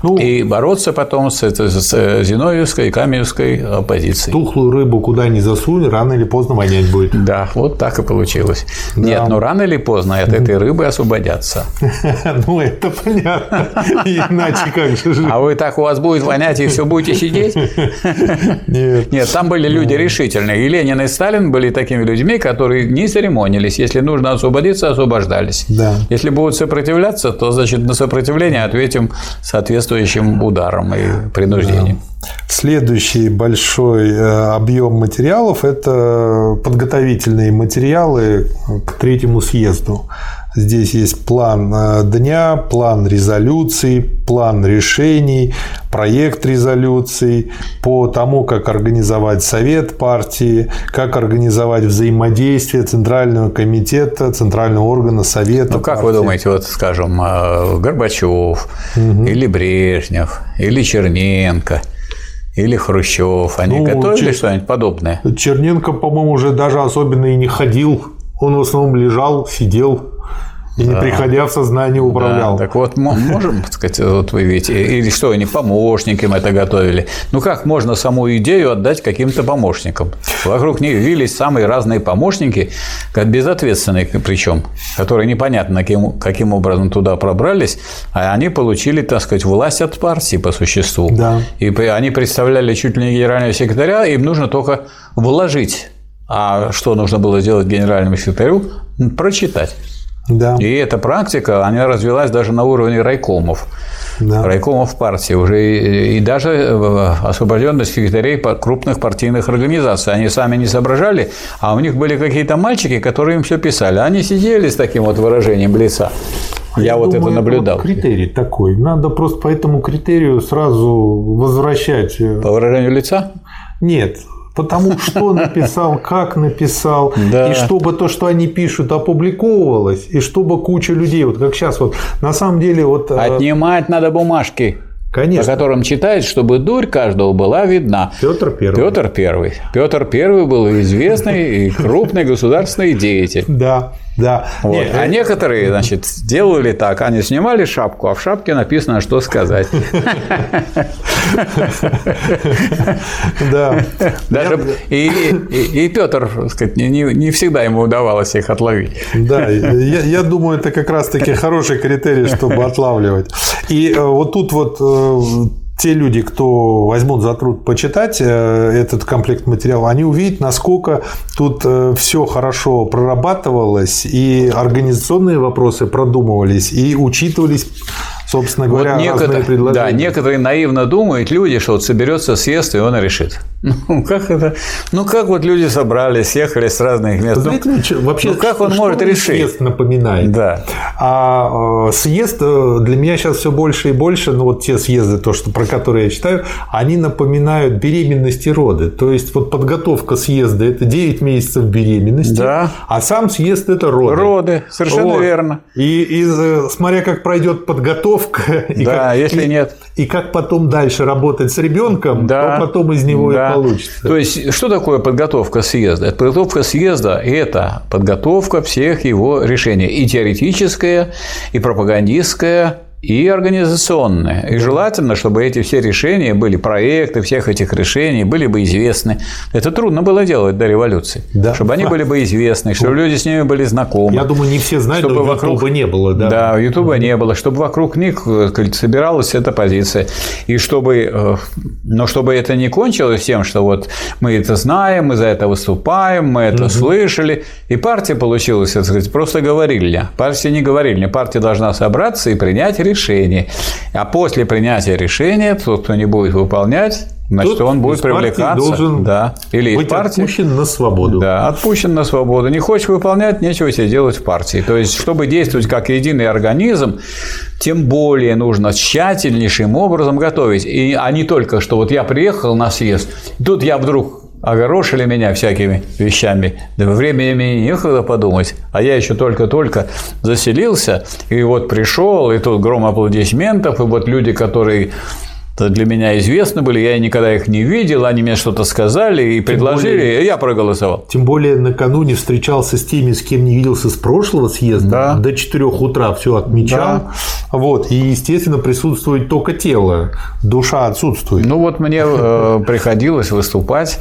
Ну, и бороться потом с, с Зиновьевской и Каменевской оппозицией. Тухлую рыбу куда ни засунь, рано или поздно вонять будет. Да, вот так и получилось. Да. Нет, но рано или поздно от этой рыбы освободятся. Ну, это понятно. Иначе как же. А вы так у вас будет вонять и все будете сидеть? Нет. Нет, там были люди решительные. И Ленин, и Сталин были такими людьми, которые не церемонились. Если нужно освободиться, освобождались. Да. Если будут сопротивляться, то, значит, на сопротивление ответим соответствующим ударом и принуждением. Следующий большой э, объем материалов – это подготовительные материалы к третьему съезду. Здесь есть план э, дня, план резолюций, план решений, проект резолюций по тому, как организовать совет партии, как организовать взаимодействие Центрального комитета, Центрального органа Совета. Ну, как партии. вы думаете, вот, скажем, э, Горбачев угу. или Брежнев или Черненко – или Хрущев. Они ну, готовили Чер... что-нибудь подобное? Черненко, по-моему, уже даже особенно и не ходил. Он в основном лежал, сидел и не приходя в сознание управлял. Да, так вот, можем, так сказать, вот вы ведь, или что, они помощникам это готовили. Ну как можно саму идею отдать каким-то помощникам? Вокруг них вились самые разные помощники, как безответственные причем, которые непонятно каким, каким образом туда пробрались, а они получили, так сказать, власть от партии по существу. Да. И они представляли чуть ли не генерального секретаря, им нужно только вложить. А что нужно было сделать генеральному секретарю? Прочитать. Да. И эта практика, она развилась даже на уровне райкомов. Да. Райкомов партии уже и, и даже э, освобожденных секретарей крупных партийных организаций. Они сами не соображали, а у них были какие-то мальчики, которые им все писали. Они сидели с таким вот выражением лица. Я, Я вот думаю, это наблюдал. Вот критерий такой. Надо просто по этому критерию сразу возвращать. Э, по выражению лица? Нет, потому что написал, как написал, да. и чтобы то, что они пишут, опубликовывалось, и чтобы куча людей, вот как сейчас вот, на самом деле вот... Э, Отнимать надо бумажки. Конечно. По которым читает, чтобы дурь каждого была видна. Петр Первый. Петр Первый. Петр Первый был известный и крупный государственный деятель. Да. Да. Вот. Нет, а некоторые, значит, делали так. Они снимали шапку, а в шапке написано, что сказать. Да. Даже и, Петр, сказать, не, всегда ему удавалось их отловить. Да, я, я думаю, это как раз-таки хороший критерий, чтобы отлавливать. И э, вот тут вот э, те люди, кто возьмут за труд почитать э, этот комплект материала, они увидят, насколько тут э, все хорошо прорабатывалось, и организационные вопросы продумывались, и учитывались собственно говоря, вот некотор... предложения. Да, некоторые наивно думают люди, что вот соберется съезд, и он решит. Ну, как это? Ну, как вот люди собрались, съехали с разных мест. Знаете, ну, вообще, ну, как он может решить? Съезд напоминает. Да. А э, съезд э, для меня сейчас все больше и больше, ну, вот те съезды, то, что, про которые я читаю, они напоминают беременность и роды. То есть, вот подготовка съезда – это 9 месяцев беременности, да. а сам съезд – это роды. Роды, совершенно вот. верно. И, и э, смотря как пройдет подготовка, подготовка. И да, как, если и, нет. И как потом дальше работать с ребенком, да, то потом из него да. и получится. То есть, что такое подготовка съезда? Подготовка съезда – это подготовка всех его решений. И теоретическая, и пропагандистская, и организационные. И желательно, чтобы эти все решения были, проекты всех этих решений были бы известны. Это трудно было делать до революции. Да. Чтобы они были бы известны, чтобы люди с ними были знакомы. Я думаю, не все знают, чтобы но вокруг... Ютуба не было. Да, да Ютуба не было. Чтобы вокруг них собиралась эта позиция. И чтобы... Э, но чтобы это не кончилось тем, что вот мы это знаем, мы за это выступаем, мы это угу. слышали. И партия получилась, так сказать, просто говорили. Партия не говорили. Партия должна собраться и принять решение решение. А после принятия решения тот, кто не будет выполнять, Значит, Тут он будет привлекаться. Должен да. Или быть партии, отпущен на свободу. Да, отпущен на свободу. Не хочешь выполнять, нечего себе делать в партии. То есть, чтобы действовать как единый организм, тем более нужно тщательнейшим образом готовить. И, а не только, что вот я приехал на съезд, тут я вдруг огорошили меня всякими вещами. Да времени некогда подумать. А я еще только-только заселился, и вот пришел, и тут гром аплодисментов, и вот люди, которые для меня известны были, я никогда их не видел, они мне что-то сказали и предложили, более, и я проголосовал. Тем более накануне встречался с теми, с кем не виделся с прошлого съезда, да. до 4 утра все отмечал. Да. Вот, и, естественно, присутствует только тело, душа отсутствует. Ну вот мне э, приходилось выступать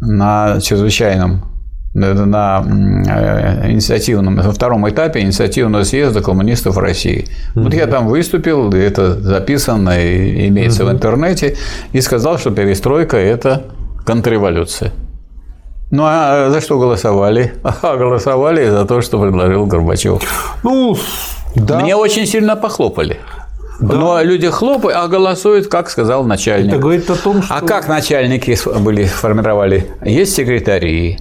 на чрезвычайном на э, инициативном, на втором этапе инициативного съезда коммунистов России. Mm-hmm. Вот я там выступил, это записано и имеется mm-hmm. в интернете, и сказал, что перестройка – это контрреволюция. Ну а за что голосовали? А голосовали за то, что предложил Горбачев. Ну, да. Мне очень сильно похлопали. Да. Но люди хлопают, а голосуют, как сказал начальник. Это говорит о том, что... А как начальники были, формировали? Есть секретари,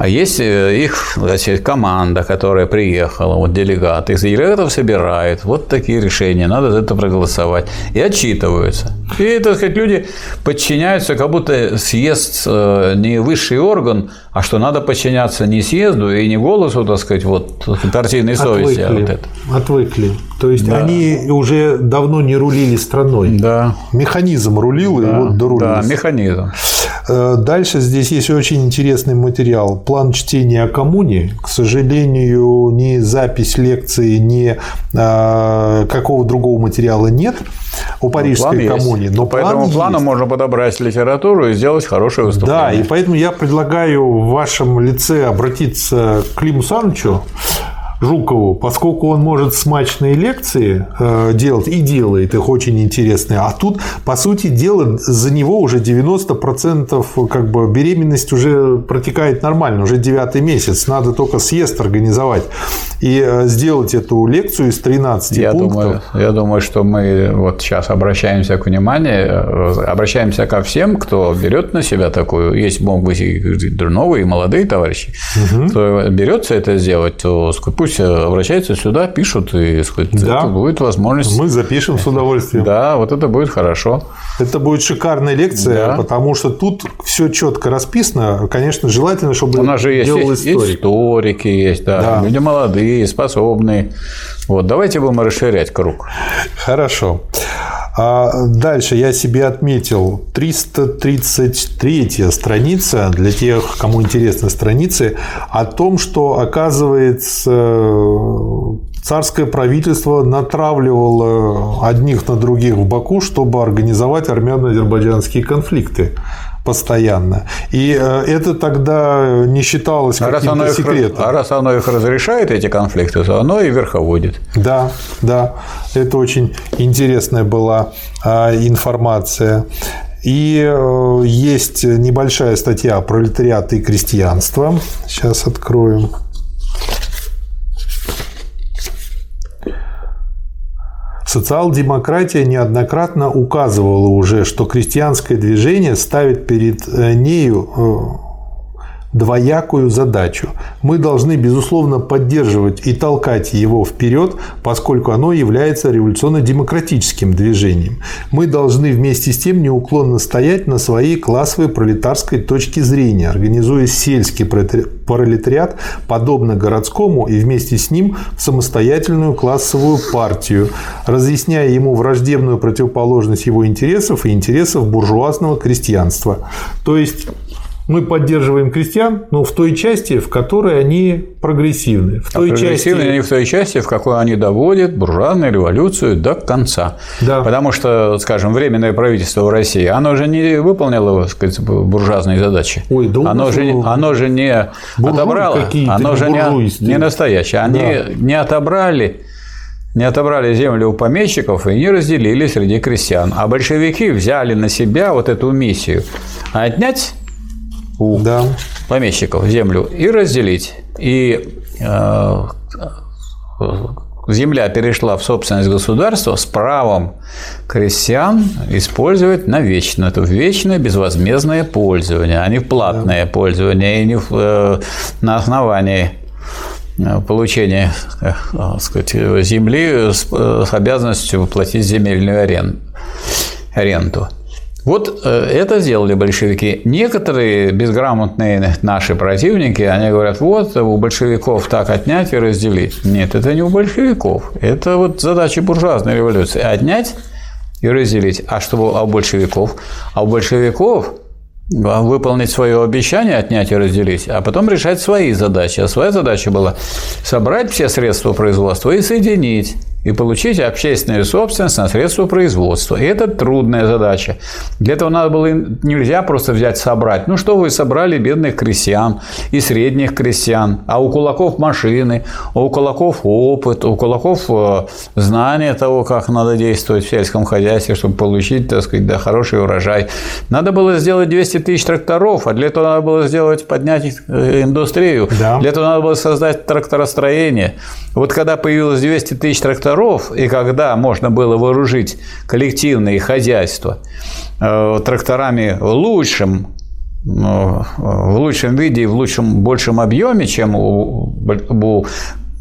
а есть э, их значит, команда, которая приехала, вот делегаты, из делегатов собирают, вот такие решения, надо за это проголосовать. И отчитываются. И, так сказать, люди подчиняются, как будто съезд э, не высший орган, а что надо подчиняться не съезду и не голосу, так сказать, вот партийной совести. Отвыкли. А вот это. Отвыкли. То есть да. они уже давно не рулили страной. Да. Механизм рулил, да. и вот дорулились. Да, механизм. Э, дальше здесь есть очень интересный материал. План чтения о коммуне. К сожалению, ни запись лекции, ни а, какого другого материала нет о ну, Парижской план коммуне. Есть. Но По план этому плану есть. можно подобрать литературу и сделать хорошее выступление. Да, и поэтому я предлагаю в вашем лице обратиться к Климу Санычу Жукову, поскольку он может смачные лекции э, делать и делает их очень интересные, а тут, по сути дела, за него уже 90% как бы беременность уже протекает нормально, уже девятый месяц, надо только съезд организовать и э, сделать эту лекцию из 13 я пунктов. Думаю, я думаю, что мы вот сейчас обращаемся к вниманию, э, обращаемся ко всем, кто берет на себя такую, есть могут быть и новые, и молодые товарищи, угу. кто берется это сделать, то пусть обращаются сюда, пишут, и сказать, да. это будет возможность. Мы запишем с удовольствием. Да, вот это будет хорошо. Это будет шикарная лекция, да. потому что тут все четко расписано. Конечно, желательно, чтобы У нас же есть, есть историк. историки, есть, да, да. люди молодые, способные. Вот, давайте будем расширять круг. Хорошо. А дальше я себе отметил 333 страница для тех, кому интересны страницы, о том, что, оказывается, царское правительство натравливало одних на других в Баку, чтобы организовать армяно-азербайджанские конфликты постоянно. И э, это тогда не считалось а каким-то раз секретом. а раз оно их разрешает, эти конфликты, то оно и верховодит. Да, да. Это очень интересная была а, информация. И э, есть небольшая статья «Пролетариат и крестьянство». Сейчас откроем. Социал-демократия неоднократно указывала уже, что крестьянское движение ставит перед э, нею э, двоякую задачу. Мы должны, безусловно, поддерживать и толкать его вперед, поскольку оно является революционно-демократическим движением. Мы должны вместе с тем неуклонно стоять на своей классовой пролетарской точке зрения, организуя сельский пролетариат, подобно городскому, и вместе с ним самостоятельную классовую партию, разъясняя ему враждебную противоположность его интересов и интересов буржуазного крестьянства. То есть мы поддерживаем крестьян, но в той части, в которой они прогрессивны. В той а прогрессивны части... они в той части, в какой они доводят буржуазную революцию до конца. Да. Потому что, скажем, Временное правительство в России, оно же не выполнило сказать, буржуазные задачи. Ой, да оно, же, оно же не отобрало, оно же не, не настоящее. Они да. не отобрали не отобрали землю у помещиков и не разделили среди крестьян. А большевики взяли на себя вот эту миссию отнять у да. помещиков землю и разделить. И э, земля перешла в собственность государства с правом крестьян использовать на вечно. Это вечное безвозмездное пользование, а не в платное да. пользование и не в, э, на основании э, получения э, сказать, земли с, э, с обязанностью платить земельную аренду. Вот э, это сделали большевики. Некоторые безграмотные наши противники, они говорят, вот у большевиков так отнять и разделить. Нет, это не у большевиков. Это вот задача буржуазной революции. Отнять и разделить. А что а у большевиков? А у большевиков выполнить свое обещание, отнять и разделить, а потом решать свои задачи. А своя задача была собрать все средства производства и соединить и получить общественную собственность на средства производства. И это трудная задача. Для этого надо было нельзя просто взять собрать. Ну что вы собрали бедных крестьян и средних крестьян, а у кулаков машины, а у кулаков опыт, у кулаков э, знание того, как надо действовать в сельском хозяйстве, чтобы получить, так сказать, да, хороший урожай. Надо было сделать 200 тысяч тракторов, а для этого надо было сделать, поднять э, индустрию. Да. Для этого надо было создать тракторостроение. Вот когда появилось 200 тысяч тракторов, тракторов, и когда можно было вооружить коллективные хозяйства э, тракторами в лучшем э, в лучшем виде и в лучшем, большем объеме, чем у, у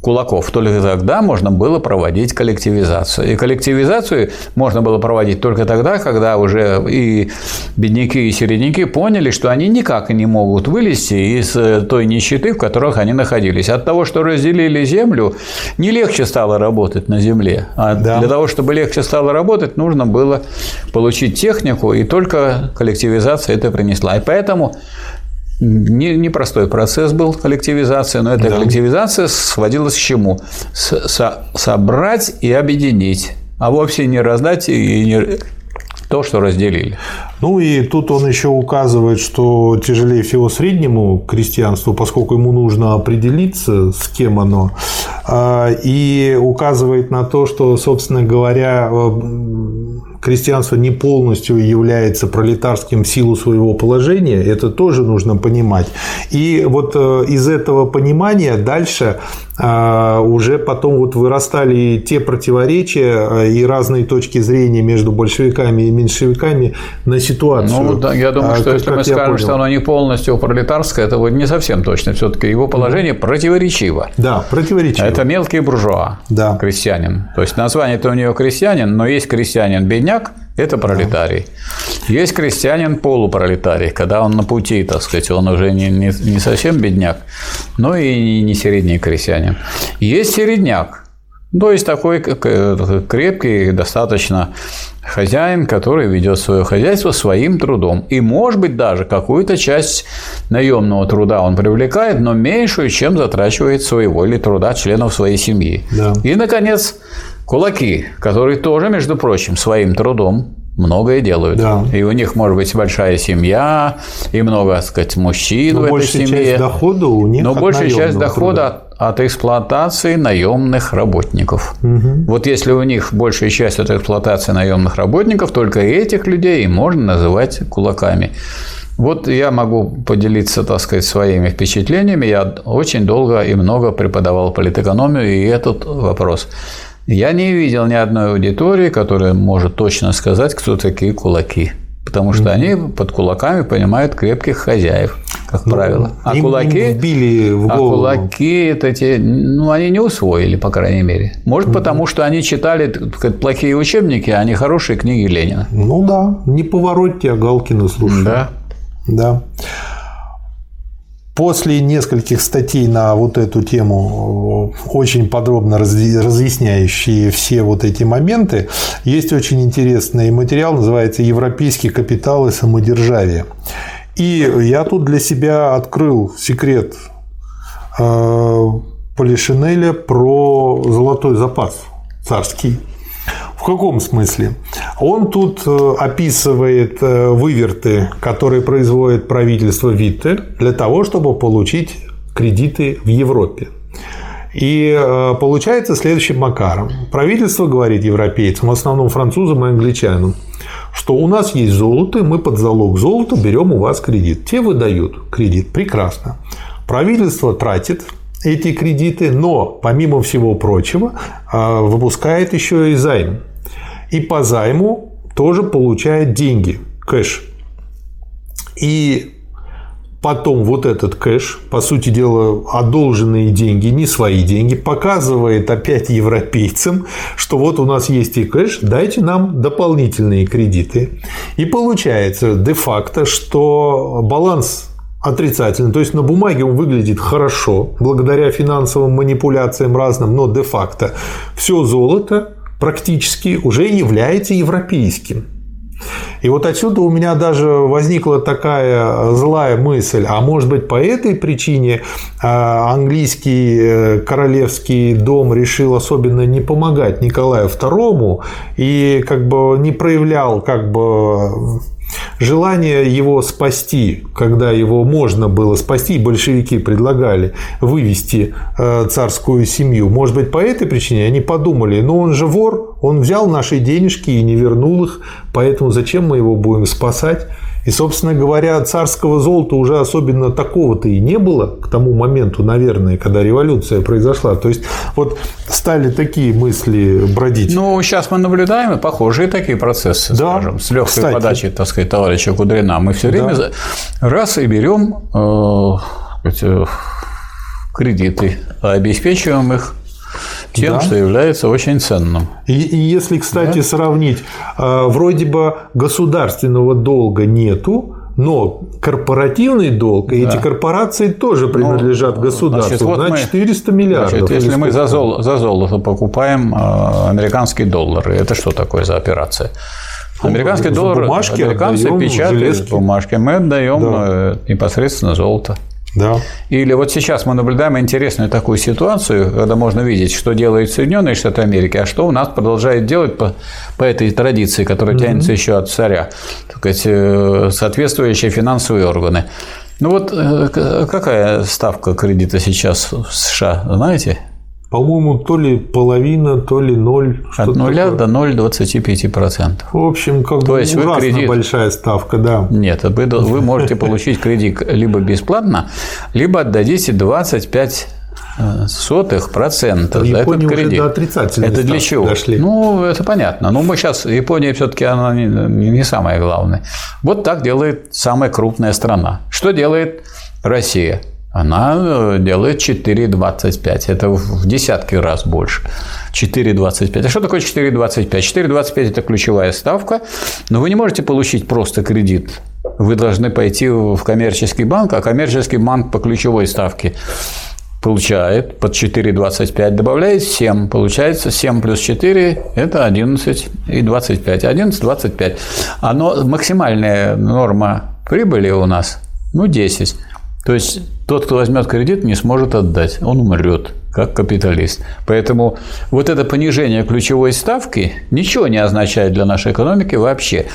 кулаков, только тогда можно было проводить коллективизацию. И коллективизацию можно было проводить только тогда, когда уже и бедняки, и середняки поняли, что они никак не могут вылезти из э, той нищеты, в которых они находились. От того, что разделили землю, не легче стало работать на земле. А да. для того, чтобы легче стало работать, нужно было получить технику, и только коллективизация это принесла. И поэтому Непростой процесс был коллективизация, но эта да. коллективизация сводилась к чему? С, со, собрать и объединить, а вовсе не раздать и не, то, что разделили. Ну и тут он еще указывает, что тяжелее всего среднему крестьянству, поскольку ему нужно определиться, с кем оно, а, и указывает на то, что, собственно говоря, крестьянство не полностью является пролетарским в силу своего положения, это тоже нужно понимать. И вот э, из этого понимания дальше уже потом вот вырастали те противоречия э, и разные точки зрения между большевиками и меньшевиками на ситуацию. Ну, да, я думаю, а, что если мы скажем, понял. что оно не полностью пролетарское, это вот не совсем точно. Все-таки его положение mm-hmm. противоречиво. Да, противоречиво. Это мелкий буржуа, да. крестьянин. То есть название-то у него крестьянин, но есть крестьянин-бедняк, это пролетарий. Есть крестьянин полупролетарий, когда он на пути, так сказать, он уже не, не, не совсем бедняк, но и не средний крестьянин. Есть середняк, то есть такой крепкий достаточно хозяин, который ведет свое хозяйство своим трудом. И, может быть, даже какую-то часть наемного труда он привлекает, но меньшую, чем затрачивает своего или труда членов своей семьи. Да. И, наконец, Кулаки, которые тоже, между прочим, своим трудом многое делают. Да. И у них может быть большая семья, и много, так сказать, мужчин Но в этой семье. часть дохода у них Но большая часть дохода от, от эксплуатации наемных работников. Угу. Вот если у них большая часть от эксплуатации наемных работников, только этих людей можно называть кулаками. Вот я могу поделиться, так сказать, своими впечатлениями. Я очень долго и много преподавал политэкономию и этот вопрос. Я не видел ни одной аудитории, которая может точно сказать, кто такие кулаки. Потому что они под кулаками понимают крепких хозяев, как ну, правило. А им, кулаки, им вбили в а голову. а кулаки это те, ну они не усвоили, по крайней мере. Может, потому что они читали сказать, плохие учебники, а не хорошие книги Ленина. Ну да, не поворотьте, а Галкина слушай. Да. Да. После нескольких статей на вот эту тему, очень подробно разъясняющие все вот эти моменты, есть очень интересный материал, называется «Европейский капитал и самодержавие». И я тут для себя открыл секрет э, Полишинеля про золотой запас царский. В каком смысле? Он тут э, описывает э, выверты, которые производит правительство Витте для того, чтобы получить кредиты в Европе. И э, получается следующим макаром. Правительство говорит европейцам, в основном французам и англичанам, что у нас есть золото, мы под залог золота берем у вас кредит. Те выдают кредит. Прекрасно. Правительство тратит эти кредиты, но, помимо всего прочего, выпускает еще и займ и по займу тоже получает деньги, кэш. И потом вот этот кэш, по сути дела, одолженные деньги, не свои деньги, показывает опять европейцам, что вот у нас есть и кэш, дайте нам дополнительные кредиты. И получается де-факто, что баланс отрицательный. То есть на бумаге он выглядит хорошо, благодаря финансовым манипуляциям разным, но де-факто все золото практически уже является европейским. И вот отсюда у меня даже возникла такая злая мысль, а может быть по этой причине а, английский э, королевский дом решил особенно не помогать Николаю II и как бы не проявлял как бы Желание его спасти, когда его можно было спасти, большевики предлагали вывести э, царскую семью, может быть, по этой причине они подумали, ну он же вор, он взял наши денежки и не вернул их, поэтому зачем мы его будем спасать? И, собственно говоря, царского золота уже особенно такого-то и не было к тому моменту, наверное, когда революция произошла. То есть, вот стали такие мысли бродить. Ну, сейчас мы наблюдаем похожие такие процессы, да, скажем, с легкой кстати. подачи, так сказать, товарища Кудрина. Мы все время да. раз и берем э, э, кредиты, а обеспечиваем их тем, да. что является очень ценным. И, и если, кстати, да? сравнить, э, вроде бы государственного долга нету, но корпоративный долг, и да. эти корпорации тоже ну, принадлежат ну, государству значит, вот на 400 миллиардов. Значит, если мы за, зол, за золото покупаем э, американские доллары, это что такое за операция? Американский доллар, бумажки американцы печатают железки. бумажки, мы отдаем да. Э, непосредственно золото. Да. Или вот сейчас мы наблюдаем интересную такую ситуацию, когда можно видеть, что делают Соединенные Штаты Америки, а что у нас продолжает делать по, по этой традиции, которая mm-hmm. тянется еще от царя, так сказать, э, соответствующие финансовые органы. Ну вот э, какая ставка кредита сейчас в США, знаете? По-моему, то ли половина, то ли ноль. От нуля до 0,25%. В общем, как то бы есть ужасно кредит... большая ставка, да. Нет, вы, вы можете получить кредит либо бесплатно, либо отдадите 25 сотых процента за этот кредит. Уже до это для чего? Дошли. Ну, это понятно. Но мы сейчас, Япония все-таки она не, не самая главная. Вот так делает самая крупная страна. Что делает Россия? Она э, делает 4,25. Это в десятки раз больше. 4,25. А что такое 4,25? 4,25 – это ключевая ставка, но вы не можете получить просто кредит. Вы должны пойти в коммерческий банк, а коммерческий банк по ключевой ставке получает под 4,25, добавляет 7, получается 7 плюс 4 – это 11 и 25. 11, 25. Оно, максимальная норма прибыли у нас – ну, 10. То есть тот, кто возьмет кредит, не сможет отдать, он умрет как капиталист. Поэтому вот это понижение ключевой ставки ничего не означает для нашей экономики вообще.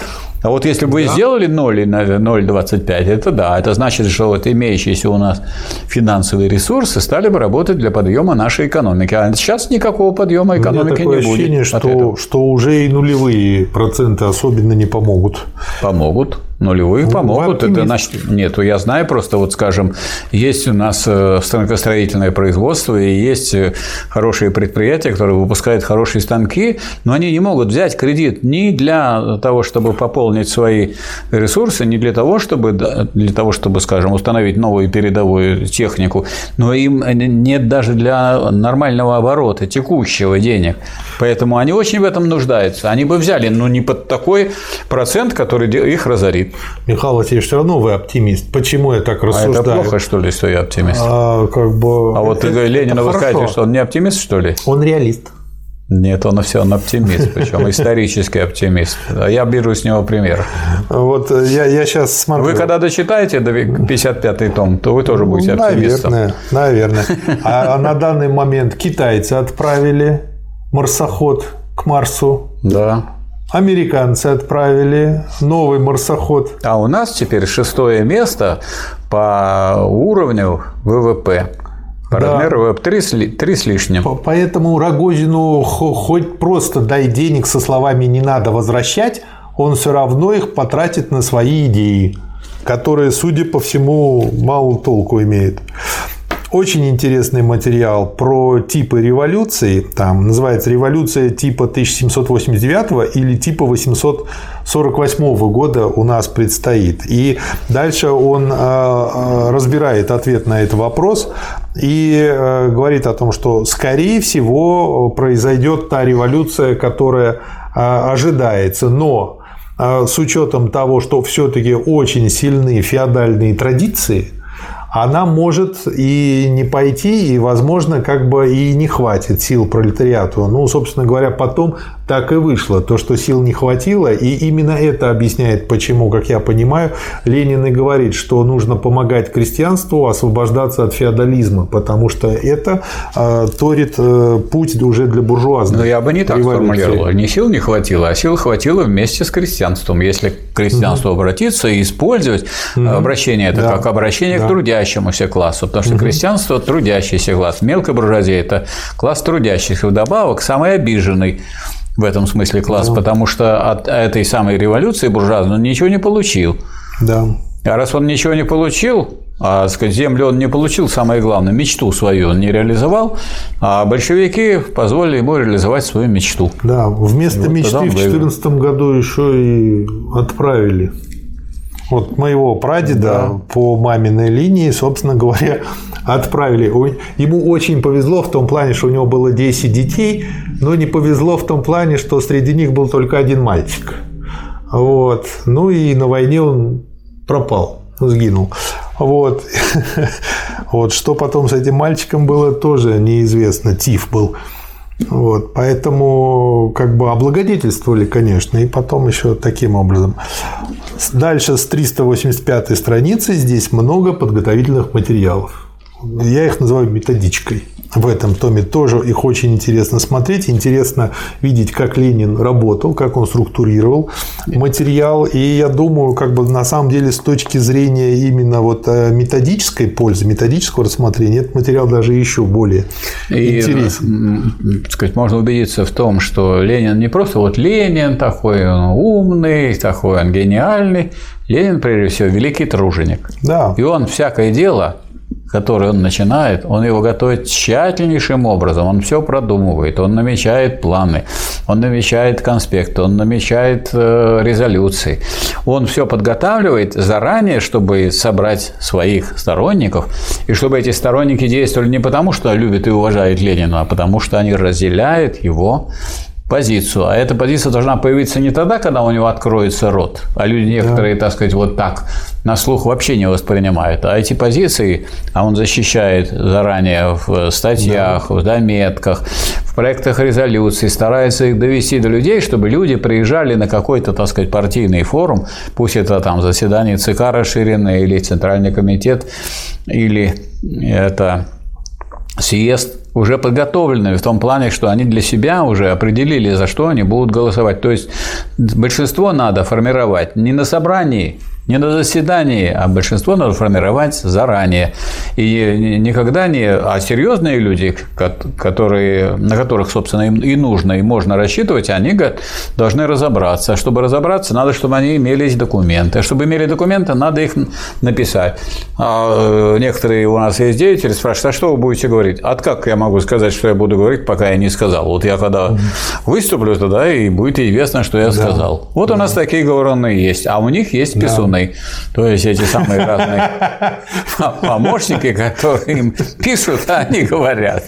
А вот если бы да. вы сделали 0 на 0,25, это да, это значит, что вот имеющиеся у нас финансовые ресурсы стали бы работать для подъема нашей экономики. А сейчас никакого подъема экономики У меня такое не ощущение. Что, что уже и нулевые проценты особенно не помогут. Помогут. Нулевые ну, помогут. Это значит, нет, я знаю просто, вот скажем, есть у нас э, станкостроительное производство и есть э, хорошие предприятия, которые выпускают хорошие станки, но они не могут взять кредит ни для того, чтобы пополнить свои ресурсы, ни для того, чтобы, для того, чтобы скажем, установить новую передовую технику, но им нет даже для нормального оборота, текущего денег. Поэтому они очень в этом нуждаются. Они бы взяли, но не под такой процент, который их разорит. Михаил Васильевич, все равно вы оптимист. Почему я так рассуждаю? А это плохо, что ли, что я оптимист? А, как бы... а вот это, Ленина вы скажете, что он не оптимист, что ли? Он реалист. Нет, он все, он оптимист, причем исторический оптимист. Я беру с него пример. Вот я, я сейчас смотрю. Вы когда дочитаете до 55-й том, то вы тоже будете оптимистом. Наверное, наверное. А, а на данный момент китайцы отправили марсоход к Марсу. Да. Американцы отправили новый марсоход. А у нас теперь шестое место по уровню ВВП. По да. размеру ВВП три с, три с лишним. Поэтому Рогозину хоть просто дай денег со словами «не надо возвращать», он все равно их потратит на свои идеи, которые, судя по всему, мало толку имеют очень интересный материал про типы революции. Там называется «Революция типа 1789 или типа 848 года у нас предстоит». И дальше он э, э, разбирает ответ на этот вопрос и э, говорит о том, что, скорее всего, произойдет та революция, которая ожидается. Но с учетом того, что все-таки очень сильны феодальные традиции – она может и не пойти, и, возможно, как бы и не хватит сил пролетариату. Ну, собственно говоря, потом так и вышло. То, что сил не хватило, и именно это объясняет, почему, как я понимаю, Ленин и говорит, что нужно помогать крестьянству освобождаться от феодализма, потому что это э, торит э, путь уже для буржуазной Но я бы не так революции. сформулировал. Не сил не хватило, а сил хватило вместе с крестьянством. Если к крестьянству угу. обратиться и использовать угу. обращение, это да. как обращение да. к трудящемуся классу, потому что угу. крестьянство – трудящийся класс, мелкая буржуазия – это класс трудящихся, вдобавок самый обиженный в этом смысле класс, да. потому что от этой самой революции буржуазной он ничего не получил. Да. А раз он ничего не получил, а сказать, землю он не получил, самое главное, мечту свою он не реализовал, а большевики позволили ему реализовать свою мечту. Да, вместо вот мечты в 2014 году еще и отправили вот моего прадеда да. по маминой линии, собственно говоря, отправили. Ему очень повезло в том плане, что у него было 10 детей, но не повезло в том плане, что среди них был только один мальчик. Вот. Ну и на войне он пропал, сгинул. Вот. вот. Что потом с этим мальчиком было, тоже неизвестно. Тиф был. Вот, поэтому как бы облагодетельствовали, конечно, и потом еще таким образом. Дальше с 385 страницы здесь много подготовительных материалов. Я их называю методичкой в этом томе тоже их очень интересно смотреть. Интересно видеть, как Ленин работал, как он структурировал материал. И я думаю, как бы на самом деле с точки зрения именно вот э, методической пользы, методического рассмотрения, этот материал даже еще более и, интересен. Сказать, можно убедиться в том, что Ленин не просто вот Ленин такой он умный, такой он гениальный. Ленин, прежде всего, великий труженик. Да. И он всякое дело который он начинает, он его готовит тщательнейшим образом, он все продумывает, он намечает планы, он намечает конспекты, он намечает э, резолюции. Он все подготавливает заранее, чтобы собрать своих сторонников, и чтобы эти сторонники действовали не потому, что любят и уважают Ленина, а потому что они разделяют его позицию. А эта позиция должна появиться не тогда, когда у него откроется рот, а люди некоторые, да. так сказать, вот так на слух вообще не воспринимают. А эти позиции, а он защищает заранее в статьях, да. в заметках, в проектах резолюций, старается их довести до людей, чтобы люди приезжали на какой-то, так сказать, партийный форум, пусть это там заседание ЦК расширенное или Центральный комитет, или это съезд уже подготовленными в том плане, что они для себя уже определили, за что они будут голосовать. То есть большинство надо формировать не на собрании, не на заседании, а большинство надо формировать заранее. И никогда не... А серьезные люди, которые, на которых, собственно, им и нужно, и можно рассчитывать, они должны разобраться. Чтобы разобраться, надо, чтобы они имелись документы. Чтобы имели документы, надо их написать. А э, некоторые у нас есть деятели спрашивают, а что вы будете говорить? А как я могу сказать, что я буду говорить, пока я не сказал? Вот я когда выступлю, тогда и будет известно, что я сказал. Вот да. у нас такие говоренные есть, а у них есть писуны умный. То есть эти самые разные помощники, которые им пишут, а они говорят.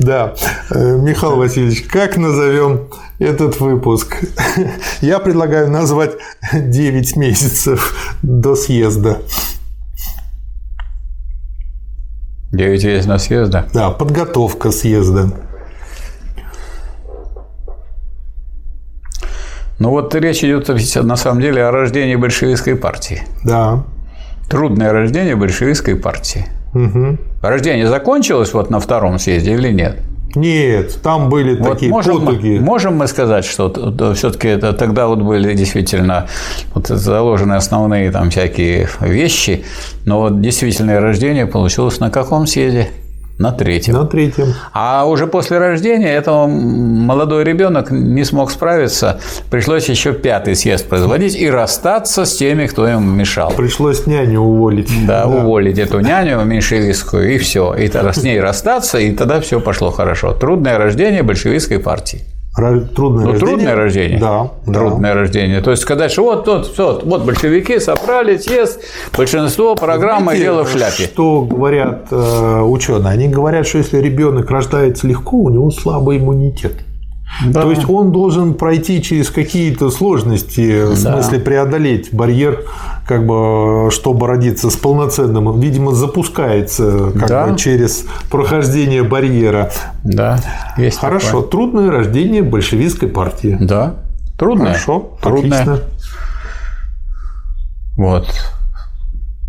Да. Михаил Васильевич, как назовем этот выпуск? Я предлагаю назвать 9 месяцев до съезда. 9 месяцев до съезда? Да, подготовка съезда. Ну вот речь идет на самом деле о рождении большевистской партии. Да. Трудное рождение большевистской партии. Угу. Рождение закончилось вот на втором съезде или нет? Нет, там были вот такие можем, потуги. Можем мы сказать, что все-таки это тогда вот были действительно вот заложены основные там всякие вещи, но вот действительное рождение получилось на каком съезде? На третьем. На третьем. А уже после рождения этого молодой ребенок не смог справиться. Пришлось еще пятый съезд производить и расстаться с теми, кто ему мешал. Пришлось няню уволить. Да, да. уволить эту няню меньшевистскую, и все. И тогда с ней расстаться, и тогда все пошло хорошо. Трудное рождение большевистской партии. Трудное ну, рождение. Трудное рождение. Да. Трудное да. рождение. То есть сказать, что вот, вот, вот, вот большевики собрали съезд, большинство программы Знаете, дело в шляпе. Что говорят э, ученые? Они говорят, что если ребенок рождается легко, у него слабый иммунитет. Да. То есть он должен пройти через какие-то сложности, в да. смысле преодолеть барьер, как бы, чтобы родиться с полноценным, видимо, запускается как да. бы через прохождение барьера. Да, есть Хорошо, такое. трудное рождение большевистской партии. Да, трудное. Хорошо, трудное. Отлично. Вот.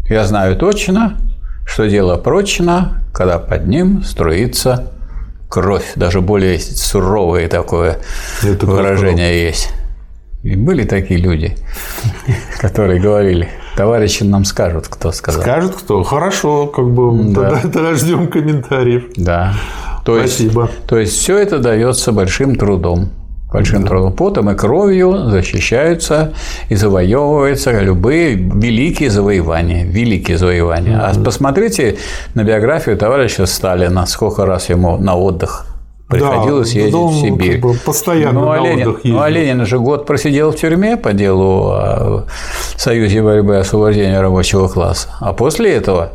Я знаю точно, что дело прочно, когда под ним струится кровь, даже более суровое такое Это выражение кровь. есть. И были такие люди, которые говорили, товарищи нам скажут, кто сказал. Скажут кто? Хорошо, как бы да. тогда, тогда ждем комментариев. Да. То Спасибо. Есть, то есть все это дается большим трудом большим трудом, потом и кровью защищаются и завоевываются любые великие завоевания, великие завоевания. Mm-hmm. А посмотрите на биографию товарища Сталина, сколько раз ему на отдых приходилось да, ездить да, в Сибирь. Как бы постоянно ну, а, Ленин, ну, а Ленин же год просидел в тюрьме по делу о Союзе борьбы и освобождения рабочего класса. А после этого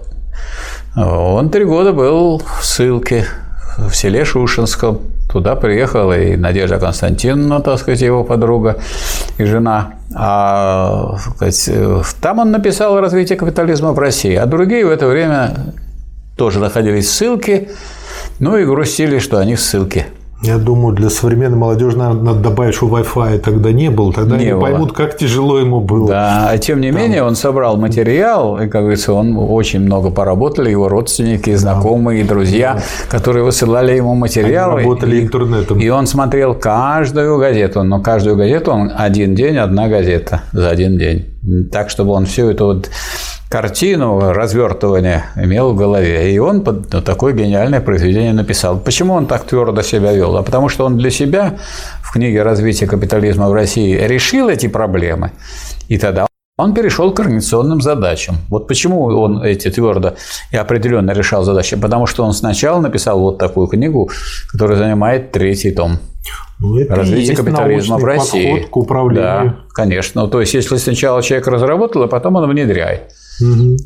он три года был в ссылке в селе Шушинском Туда приехала и Надежда Константиновна, так сказать, его подруга и жена. А сказать, там он написал «Развитие капитализма в России», а другие в это время тоже находились в ссылке, ну и грустили, что они в ссылке. Я думаю, для современной молодежи наверное, надо добавить, что Wi-Fi тогда не было. Тогда Не они было. поймут, как тяжело ему было. Да, а тем не менее он собрал материал, и, как говорится, он очень много поработали, его родственники, знакомые, и друзья, которые высылали ему материалы. Они работали и, интернетом. И он смотрел каждую газету, но каждую газету он один день, одна газета за один день. Так, чтобы он всю эту вот картину развертывания имел в голове. И он под ну, такое гениальное произведение написал. Почему он так твердо себя вел? А потому что он для себя в книге «Развитие капитализма в России» решил эти проблемы. И тогда он перешел к организационным задачам. Вот почему он эти твердо и определенно решал задачи. Потому что он сначала написал вот такую книгу, которая занимает третий том. Ну, это Развитие капитализма в России. подход к управлению. Да, конечно. Ну, То есть, если сначала человек разработал, а потом он внедряет.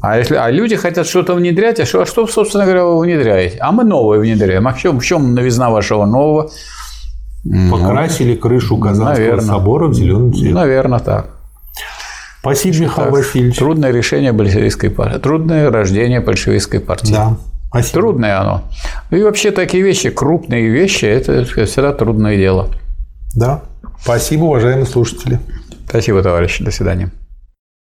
А, если, а люди хотят что-то внедрять, а что, а что, собственно говоря, вы внедряете? А мы новое внедряем. А в чем, в чем новизна вашего нового? Покрасили крышу Казанского наверно. собора в зеленый цвет. Наверное, так. Спасибо, Михаил Так, Васильевич. Трудное решение большевистской партии. Трудное рождение большевистской партии. Да. Спасибо. Трудное оно. И вообще такие вещи, крупные вещи, это всегда трудное дело. Да. Спасибо, уважаемые слушатели. Спасибо, товарищи. До свидания.